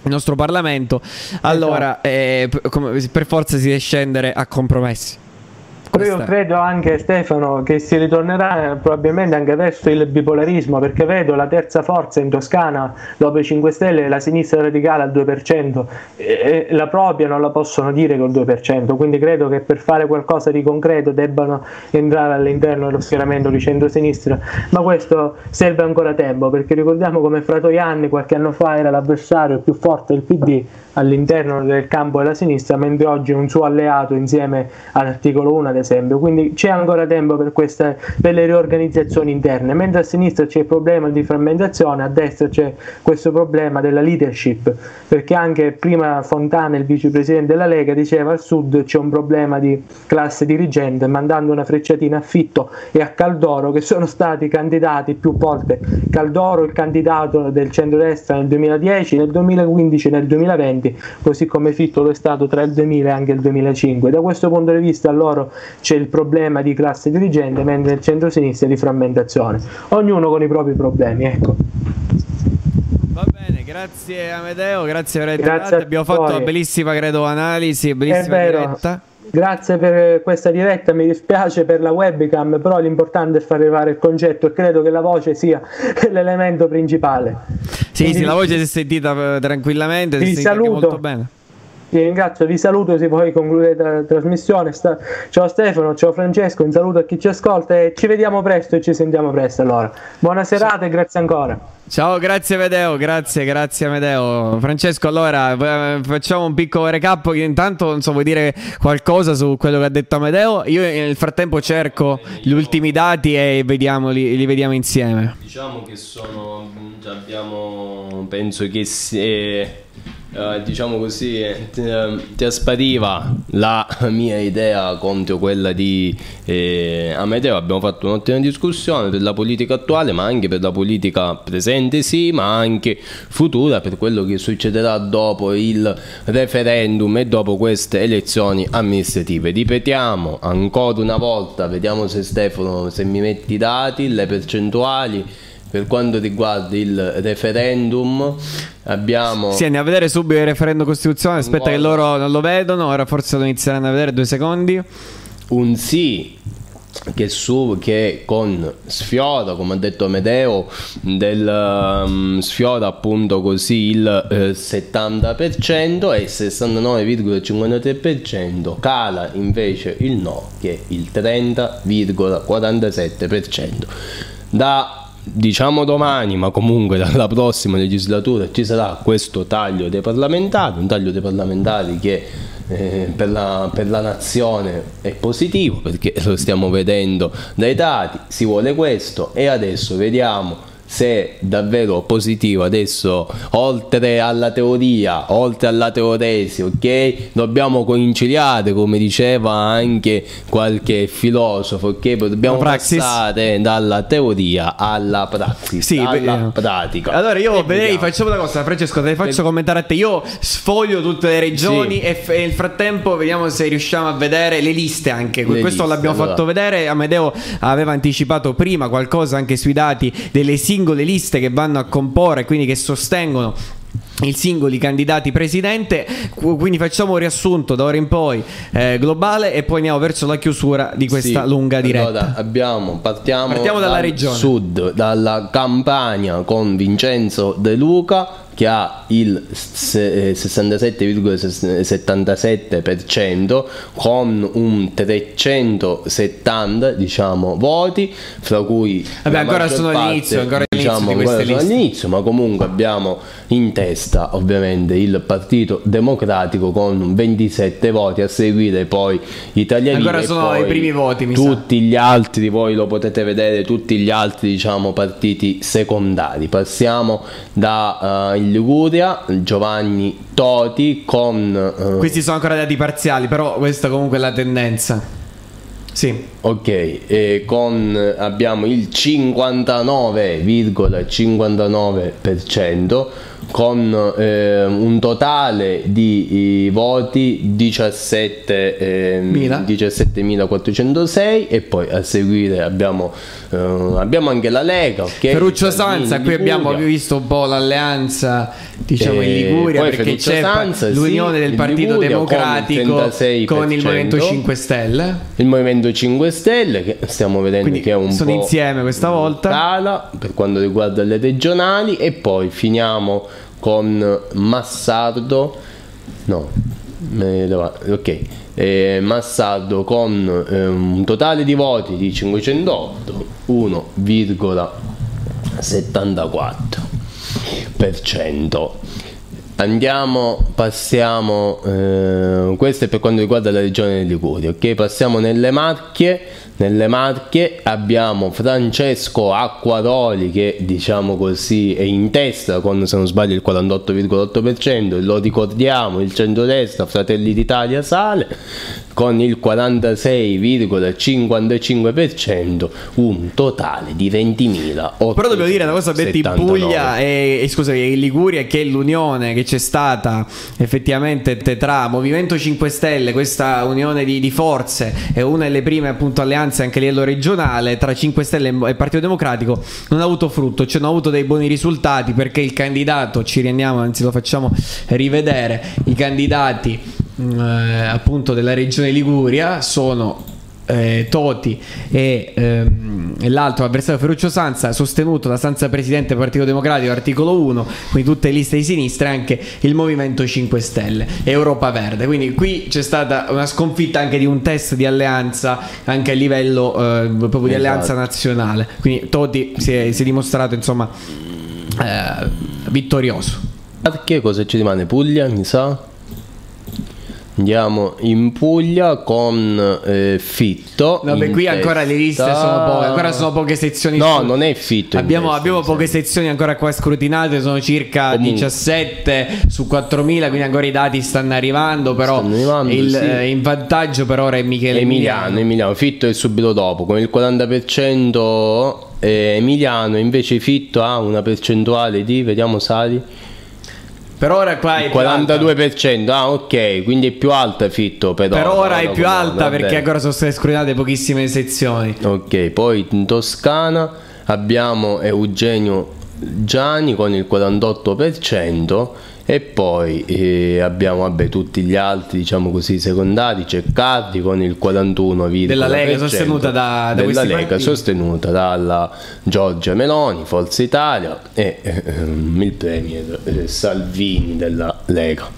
Speaker 1: il nostro Parlamento, allora eh, p- come- per forza si deve scendere a compromessi.
Speaker 3: Però io credo anche Stefano che si ritornerà eh, probabilmente anche verso il bipolarismo perché vedo la terza forza in Toscana dopo i 5 Stelle la sinistra radicale al 2% e, e la propria non la possono dire col 2% quindi credo che per fare qualcosa di concreto debbano entrare all'interno dello schieramento di centro-sinistra ma questo serve ancora tempo perché ricordiamo come Fratoianni qualche anno fa era l'avversario più forte del PD all'interno del campo della sinistra mentre oggi è un suo alleato insieme all'articolo 1 ad esempio. Quindi c'è ancora tempo per, queste, per le riorganizzazioni interne. Mentre a sinistra c'è il problema di frammentazione a destra c'è questo problema della leadership. Perché anche prima Fontana il vicepresidente della Lega diceva al sud c'è un problema di classe dirigente mandando una frecciatina a Fitto e a Caldoro che sono stati candidati più volte. Caldoro il candidato del centrodestra nel 2010 nel 2015 e nel 2020 così come Fitto lo è stato tra il 2000 e anche il 2005 da questo punto di vista loro c'è il problema di classe dirigente mentre il centro-sinistra è di frammentazione. Ognuno con i propri problemi ecco.
Speaker 1: Va bene, grazie Amedeo, grazie per
Speaker 3: a
Speaker 1: Abbiamo fatto una bellissima, credo, analisi,
Speaker 3: È
Speaker 1: bellissima
Speaker 3: vero.
Speaker 1: diretta.
Speaker 3: Grazie per questa diretta, mi dispiace per la webcam, però l'importante è far arrivare il concetto e credo che la voce sia l'elemento principale.
Speaker 1: Sì,
Speaker 3: Quindi
Speaker 1: sì, la voce si è sentita eh, tranquillamente, si è sentita molto bene.
Speaker 3: Vi ringrazio, vi saluto se poi concludete la trasmissione. Sta- Ciao Stefano, ciao Francesco, un saluto a chi ci ascolta e ci vediamo presto e ci sentiamo presto allora. Buona serata e grazie ancora.
Speaker 1: Ciao, grazie Amedeo, grazie, grazie Amedeo. Francesco, allora eh, facciamo un piccolo recap. che Intanto, non so, vuoi dire qualcosa su quello che ha detto Amedeo? Io nel frattempo cerco gli ultimi dati e vediamo, li, li vediamo insieme.
Speaker 2: Diciamo che sono. già abbiamo. Penso che si. Eh, diciamo così, eh, ti, eh, ti aspariva la mia idea contro quella di eh, Amedeo. Abbiamo fatto un'ottima discussione per la politica attuale, ma anche per la politica presente, sì, ma anche futura, per quello che succederà dopo il referendum e dopo queste elezioni amministrative. Ripetiamo ancora una volta, vediamo se Stefano, se mi metti i dati, le percentuali. Per quanto riguarda il referendum, abbiamo
Speaker 1: Sì, andiamo a vedere subito il referendum costituzionale. Aspetta, che loro non lo vedono. Ora forse lo inizieranno a vedere due secondi.
Speaker 2: un sì che, su, che con sfiora, come ha detto Amedeo, del, um, sfiora appunto così il eh, 70% e il 69,53% cala invece il no che è il 30,47%. Da diciamo domani, ma comunque dalla prossima legislatura ci sarà questo taglio dei parlamentari, un taglio dei parlamentari che eh, per, la, per la nazione è positivo perché lo stiamo vedendo dai dati, si vuole questo e adesso vediamo se è davvero positivo adesso oltre alla teoria oltre alla teoresi ok dobbiamo conciliare come diceva anche qualche filosofo ok dobbiamo passare dalla teoria alla praxis
Speaker 1: Sì,
Speaker 2: alla
Speaker 1: beh,
Speaker 2: pratica
Speaker 1: Allora io vedrei, facciamo una cosa, Francesco, te faccio
Speaker 2: Ve-
Speaker 1: commentare a te. Io sfoglio tutte le regioni
Speaker 2: Sì.
Speaker 1: e, f- e nel frattempo vediamo se riusciamo a vedere le liste anche.
Speaker 2: Le
Speaker 1: Questo
Speaker 2: liste,
Speaker 1: l'abbiamo
Speaker 2: allora.
Speaker 1: fatto vedere. Amedeo aveva anticipato prima qualcosa anche sui dati delle singole liste che vanno a comporre, quindi che sostengono i singoli candidati presidente Qu- quindi facciamo un riassunto da ora in poi eh, globale e poi andiamo verso la chiusura di questa
Speaker 2: Sì,
Speaker 1: lunga diretta
Speaker 2: allora, abbiamo, partiamo,
Speaker 1: Partiamo dalla
Speaker 2: dal
Speaker 1: regione.
Speaker 2: sud, dalla Campania con Vincenzo De Luca che ha il se- eh, 67,77% con un 370 diciamo voti fra cui
Speaker 1: Vabbè, ancora sono all'inizio, ancora all'inizio
Speaker 2: diciamo, sono all'inizio, ma comunque abbiamo in testa ovviamente il Partito Democratico con 27 voti a seguire poi Italia Viva
Speaker 1: Ancora sono i primi voti, mi sa.
Speaker 2: tutti gli altri voi lo potete vedere tutti gli altri diciamo partiti secondari. Passiamo da eh, in Liguria Giovanni Toti con eh,
Speaker 1: questi sono ancora dati parziali però questa comunque è la tendenza Sì.
Speaker 2: Ok, e con abbiamo il 59,59% con eh, un totale di voti 17, eh, 17.406 e poi a seguire abbiamo, eh, abbiamo anche la Lega. Okay?
Speaker 1: Ferruccio Sanza, qui abbiamo visto un po' l'alleanza diciamo in
Speaker 2: Eh,
Speaker 1: Liguria perché
Speaker 2: Ferruccio
Speaker 1: c'è
Speaker 2: Sanza,
Speaker 1: l'unione
Speaker 2: sì,
Speaker 1: del Partito
Speaker 2: Liguria con il
Speaker 1: Democratico con il
Speaker 2: 36%.
Speaker 1: Movimento 5 Stelle.
Speaker 2: Il Movimento 5 Stelle che stiamo vedendo
Speaker 1: Quindi
Speaker 2: che è un
Speaker 1: sono
Speaker 2: po'
Speaker 1: insieme questa volta.
Speaker 2: cala per quanto riguarda le regionali e poi finiamo con Massardo no ok Eh, Massardo con eh, un totale di voti di 508 1,74% Andiamo, passiamo, eh, questo è per quanto riguarda la regione Liguria, ok? Passiamo nelle Marche, nelle Marche abbiamo Francesco Acquaroli che diciamo così è in testa con se non sbaglio il 48,8%, lo ricordiamo, il centrodestra Fratelli d'Italia sale con il 46,55%, un totale di 20.000.
Speaker 1: Però dobbiamo dire una cosa detto in Puglia e, e scusami, in Liguria che l'unione che c'è stata effettivamente te- tra Movimento 5 Stelle, questa unione di, di forze e una delle prime appunto alleanze anche a livello regionale tra 5 Stelle e Partito Democratico non ha avuto frutto, cioè non ha avuto dei buoni risultati perché il candidato, ci rendiamo, anzi lo facciamo rivedere, i candidati mh, eh, appunto della regione Liguria sono eh, Toti e, ehm, l'altro avversario Ferruccio Sanza sostenuto da Sanza Presidente del Partito Democratico articolo 1 quindi tutte le liste di sinistra e anche il Movimento 5 Stelle Europa Verde quindi qui c'è stata una sconfitta anche di un test di alleanza anche a livello eh, proprio di
Speaker 2: Esatto.
Speaker 1: alleanza nazionale quindi Toti si è, si è dimostrato insomma eh, vittorioso
Speaker 2: Che cosa ci rimane? Puglia, mi sa? Andiamo in Puglia con eh, Fitto.
Speaker 1: Vabbè,
Speaker 2: in
Speaker 1: qui ancora le liste
Speaker 2: testa.
Speaker 1: sono poche, ancora sono poche sezioni.
Speaker 2: No,
Speaker 1: su-
Speaker 2: non è Fitto.
Speaker 1: Abbiamo,
Speaker 2: testa,
Speaker 1: abbiamo poche sezioni ancora qua scrutinate, sono circa
Speaker 2: Comunque.
Speaker 1: 17 su 4000, quindi ancora i dati stanno arrivando, però
Speaker 2: Stanno arrivando,
Speaker 1: il,
Speaker 2: sì.
Speaker 1: eh, in vantaggio per ora è Michele
Speaker 2: Emiliano,
Speaker 1: Emiliano.
Speaker 2: Emiliano, Fitto è subito dopo con il 40% eh, Emiliano invece Fitto ha una percentuale di, vediamo Sali,
Speaker 1: Per ora qua è
Speaker 2: il
Speaker 1: più alta.
Speaker 2: 42%, ah ok, quindi è più alta Fitto però.
Speaker 1: Per ora è
Speaker 2: no,
Speaker 1: più alta perché ancora sono state scrutinate pochissime sezioni.
Speaker 2: Ok, poi in Toscana abbiamo Eugenio Gianni con il 48% e poi eh, abbiamo vabbè, tutti gli altri diciamo così secondari c'è Cardi con il 41,1%
Speaker 1: Della Lega, sostenuta da- da
Speaker 2: della Lega
Speaker 1: partiti.
Speaker 2: sostenuta dalla Giorgia Meloni, Forza Italia e ehm, il premier eh, Salvini della Lega.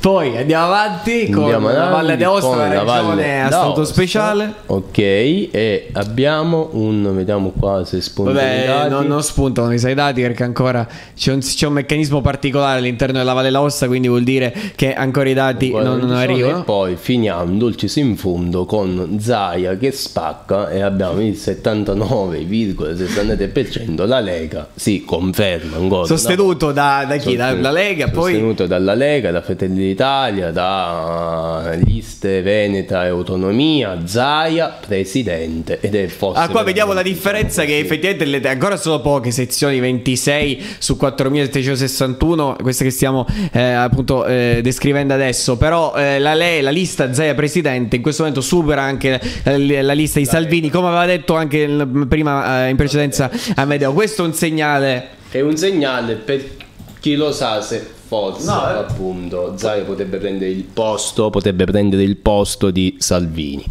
Speaker 1: Poi andiamo avanti con
Speaker 2: Andiamo
Speaker 1: la
Speaker 2: avanti
Speaker 1: Valle d'Aosta, la
Speaker 2: la
Speaker 1: regione a statuto speciale.
Speaker 2: Ok, e abbiamo un vediamo qua se spunta i
Speaker 1: Vabbè,
Speaker 2: dati.
Speaker 1: non, non spuntano i sei dati perché ancora c'è un, c'è un meccanismo particolare all'interno della Valle d'Aosta, quindi vuol dire che ancora i dati non, non arrivano.
Speaker 2: E poi finiamo dolcis in fondo con Zaia che spacca e abbiamo il 79,63%. La Lega si conferma ancora.
Speaker 1: Sostenuto da, da chi? Da-
Speaker 2: Sostenuto-
Speaker 1: dalla Lega, poi
Speaker 2: sostenuto dalla Lega, da Fratelli d'Italia, da Liste Veneta e Autonomia, Zaia presidente ed è forse
Speaker 1: Ah, qua vediamo la differenza che effettivamente le- ancora sono poche sezioni, 26 su 4761, queste che stiamo eh, appunto eh, descrivendo adesso, però eh, la, la lista Zaia Presidente in questo momento supera anche la lista di Salvini, come aveva detto anche prima eh, in precedenza Amedeo. Questo è un segnale.
Speaker 2: È un segnale per chi lo sa se forse
Speaker 1: No, eh.
Speaker 2: appunto Zaia potrebbe prendere il posto, potrebbe prendere il posto di Salvini.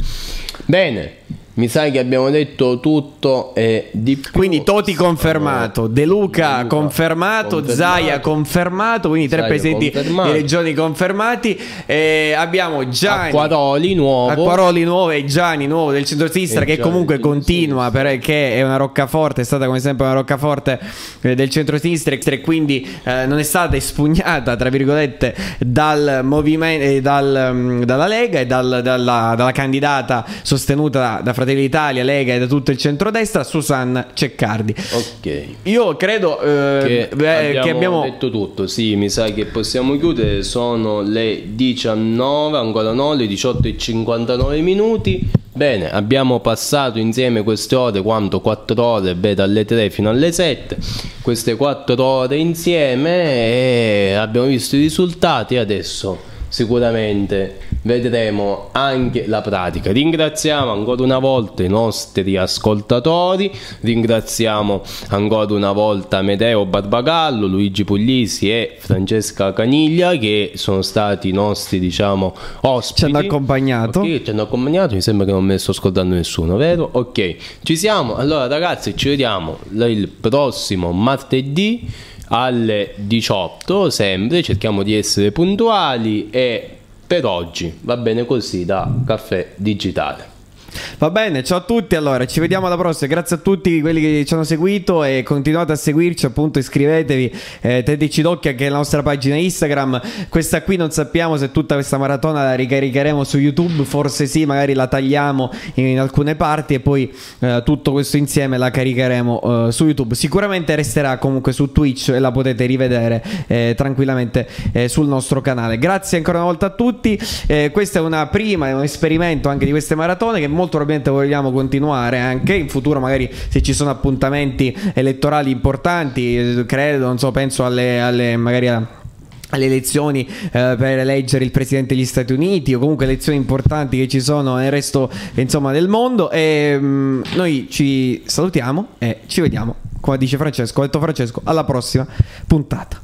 Speaker 2: Bene, mi sa che abbiamo detto tutto e di più.
Speaker 1: Quindi Toti confermato, De Luca,
Speaker 2: De Luca
Speaker 1: confermato,
Speaker 2: confermato.
Speaker 1: Zaia confermato, quindi tre
Speaker 2: Zaia
Speaker 1: presidenti
Speaker 2: confermato.
Speaker 1: di regioni confermati. E abbiamo Gianni
Speaker 2: Acquaroli nuovo.
Speaker 1: Acquaroli nuovo e Gianni nuovo del centro-sinistra che
Speaker 2: Gianni
Speaker 1: comunque continua perché è una roccaforte, è stata come sempre una roccaforte eh, del centro-sinistra e quindi eh, non è stata espugnata tra virgolette dal movimento eh, dal, mm, dalla Lega e dal- dalla, dalla candidata sostenuta da Fratelli d'Italia, Lega e da tutto il centrodestra, Susanna Ceccardi.
Speaker 2: Ok.
Speaker 1: Io credo eh,
Speaker 2: Che,
Speaker 1: beh,
Speaker 2: abbiamo
Speaker 1: che abbiamo
Speaker 2: detto tutto, sì, mi sa che possiamo chiudere, sono le 19, ancora no, le 18 e 59 minuti. Bene, abbiamo passato insieme queste ore, quanto? 4 ore, beh, dalle 3 fino alle 7, queste 4 ore insieme e abbiamo visto i risultati adesso sicuramente vedremo anche la pratica. Ringraziamo ancora una volta i nostri ascoltatori, ringraziamo ancora una volta Medeo Barbagallo, Luigi Puglisi e Francesca Caniglia che sono stati i nostri diciamo ospiti.
Speaker 1: Ci hanno accompagnato.
Speaker 2: Okay, ci hanno accompagnato, mi sembra che non me ne sto scordando nessuno, vero? Ok, ci siamo. Allora ragazzi ci vediamo il prossimo martedì alle 18 sempre cerchiamo di essere puntuali e per oggi va bene così da caffè digitale
Speaker 1: Va bene, ciao a tutti. Allora, ci vediamo alla prossima. Grazie a tutti quelli che ci hanno seguito e continuate a seguirci. Appunto, iscrivetevi, eh, teneteci d'occhio anche alla nostra pagina Instagram. Questa qui non sappiamo se tutta questa maratona la ricaricheremo su YouTube. Forse sì, magari la tagliamo in, in alcune parti e poi eh, tutto questo insieme la caricheremo eh, su YouTube. Sicuramente resterà comunque su Twitch e la potete rivedere eh, tranquillamente eh, sul nostro canale. Grazie ancora una volta a tutti. Eh, questa è una prima, è un esperimento anche di queste maratone che molto probabilmente vogliamo continuare anche in futuro, magari se ci sono appuntamenti elettorali importanti, credo, non so, penso alle, alle magari a alle elezioni eh, per eleggere il presidente degli Stati Uniti o comunque elezioni importanti che ci sono nel resto insomma del mondo. E mh, mm, noi ci salutiamo e ci vediamo come dice Francesco, ha detto Francesco alla prossima puntata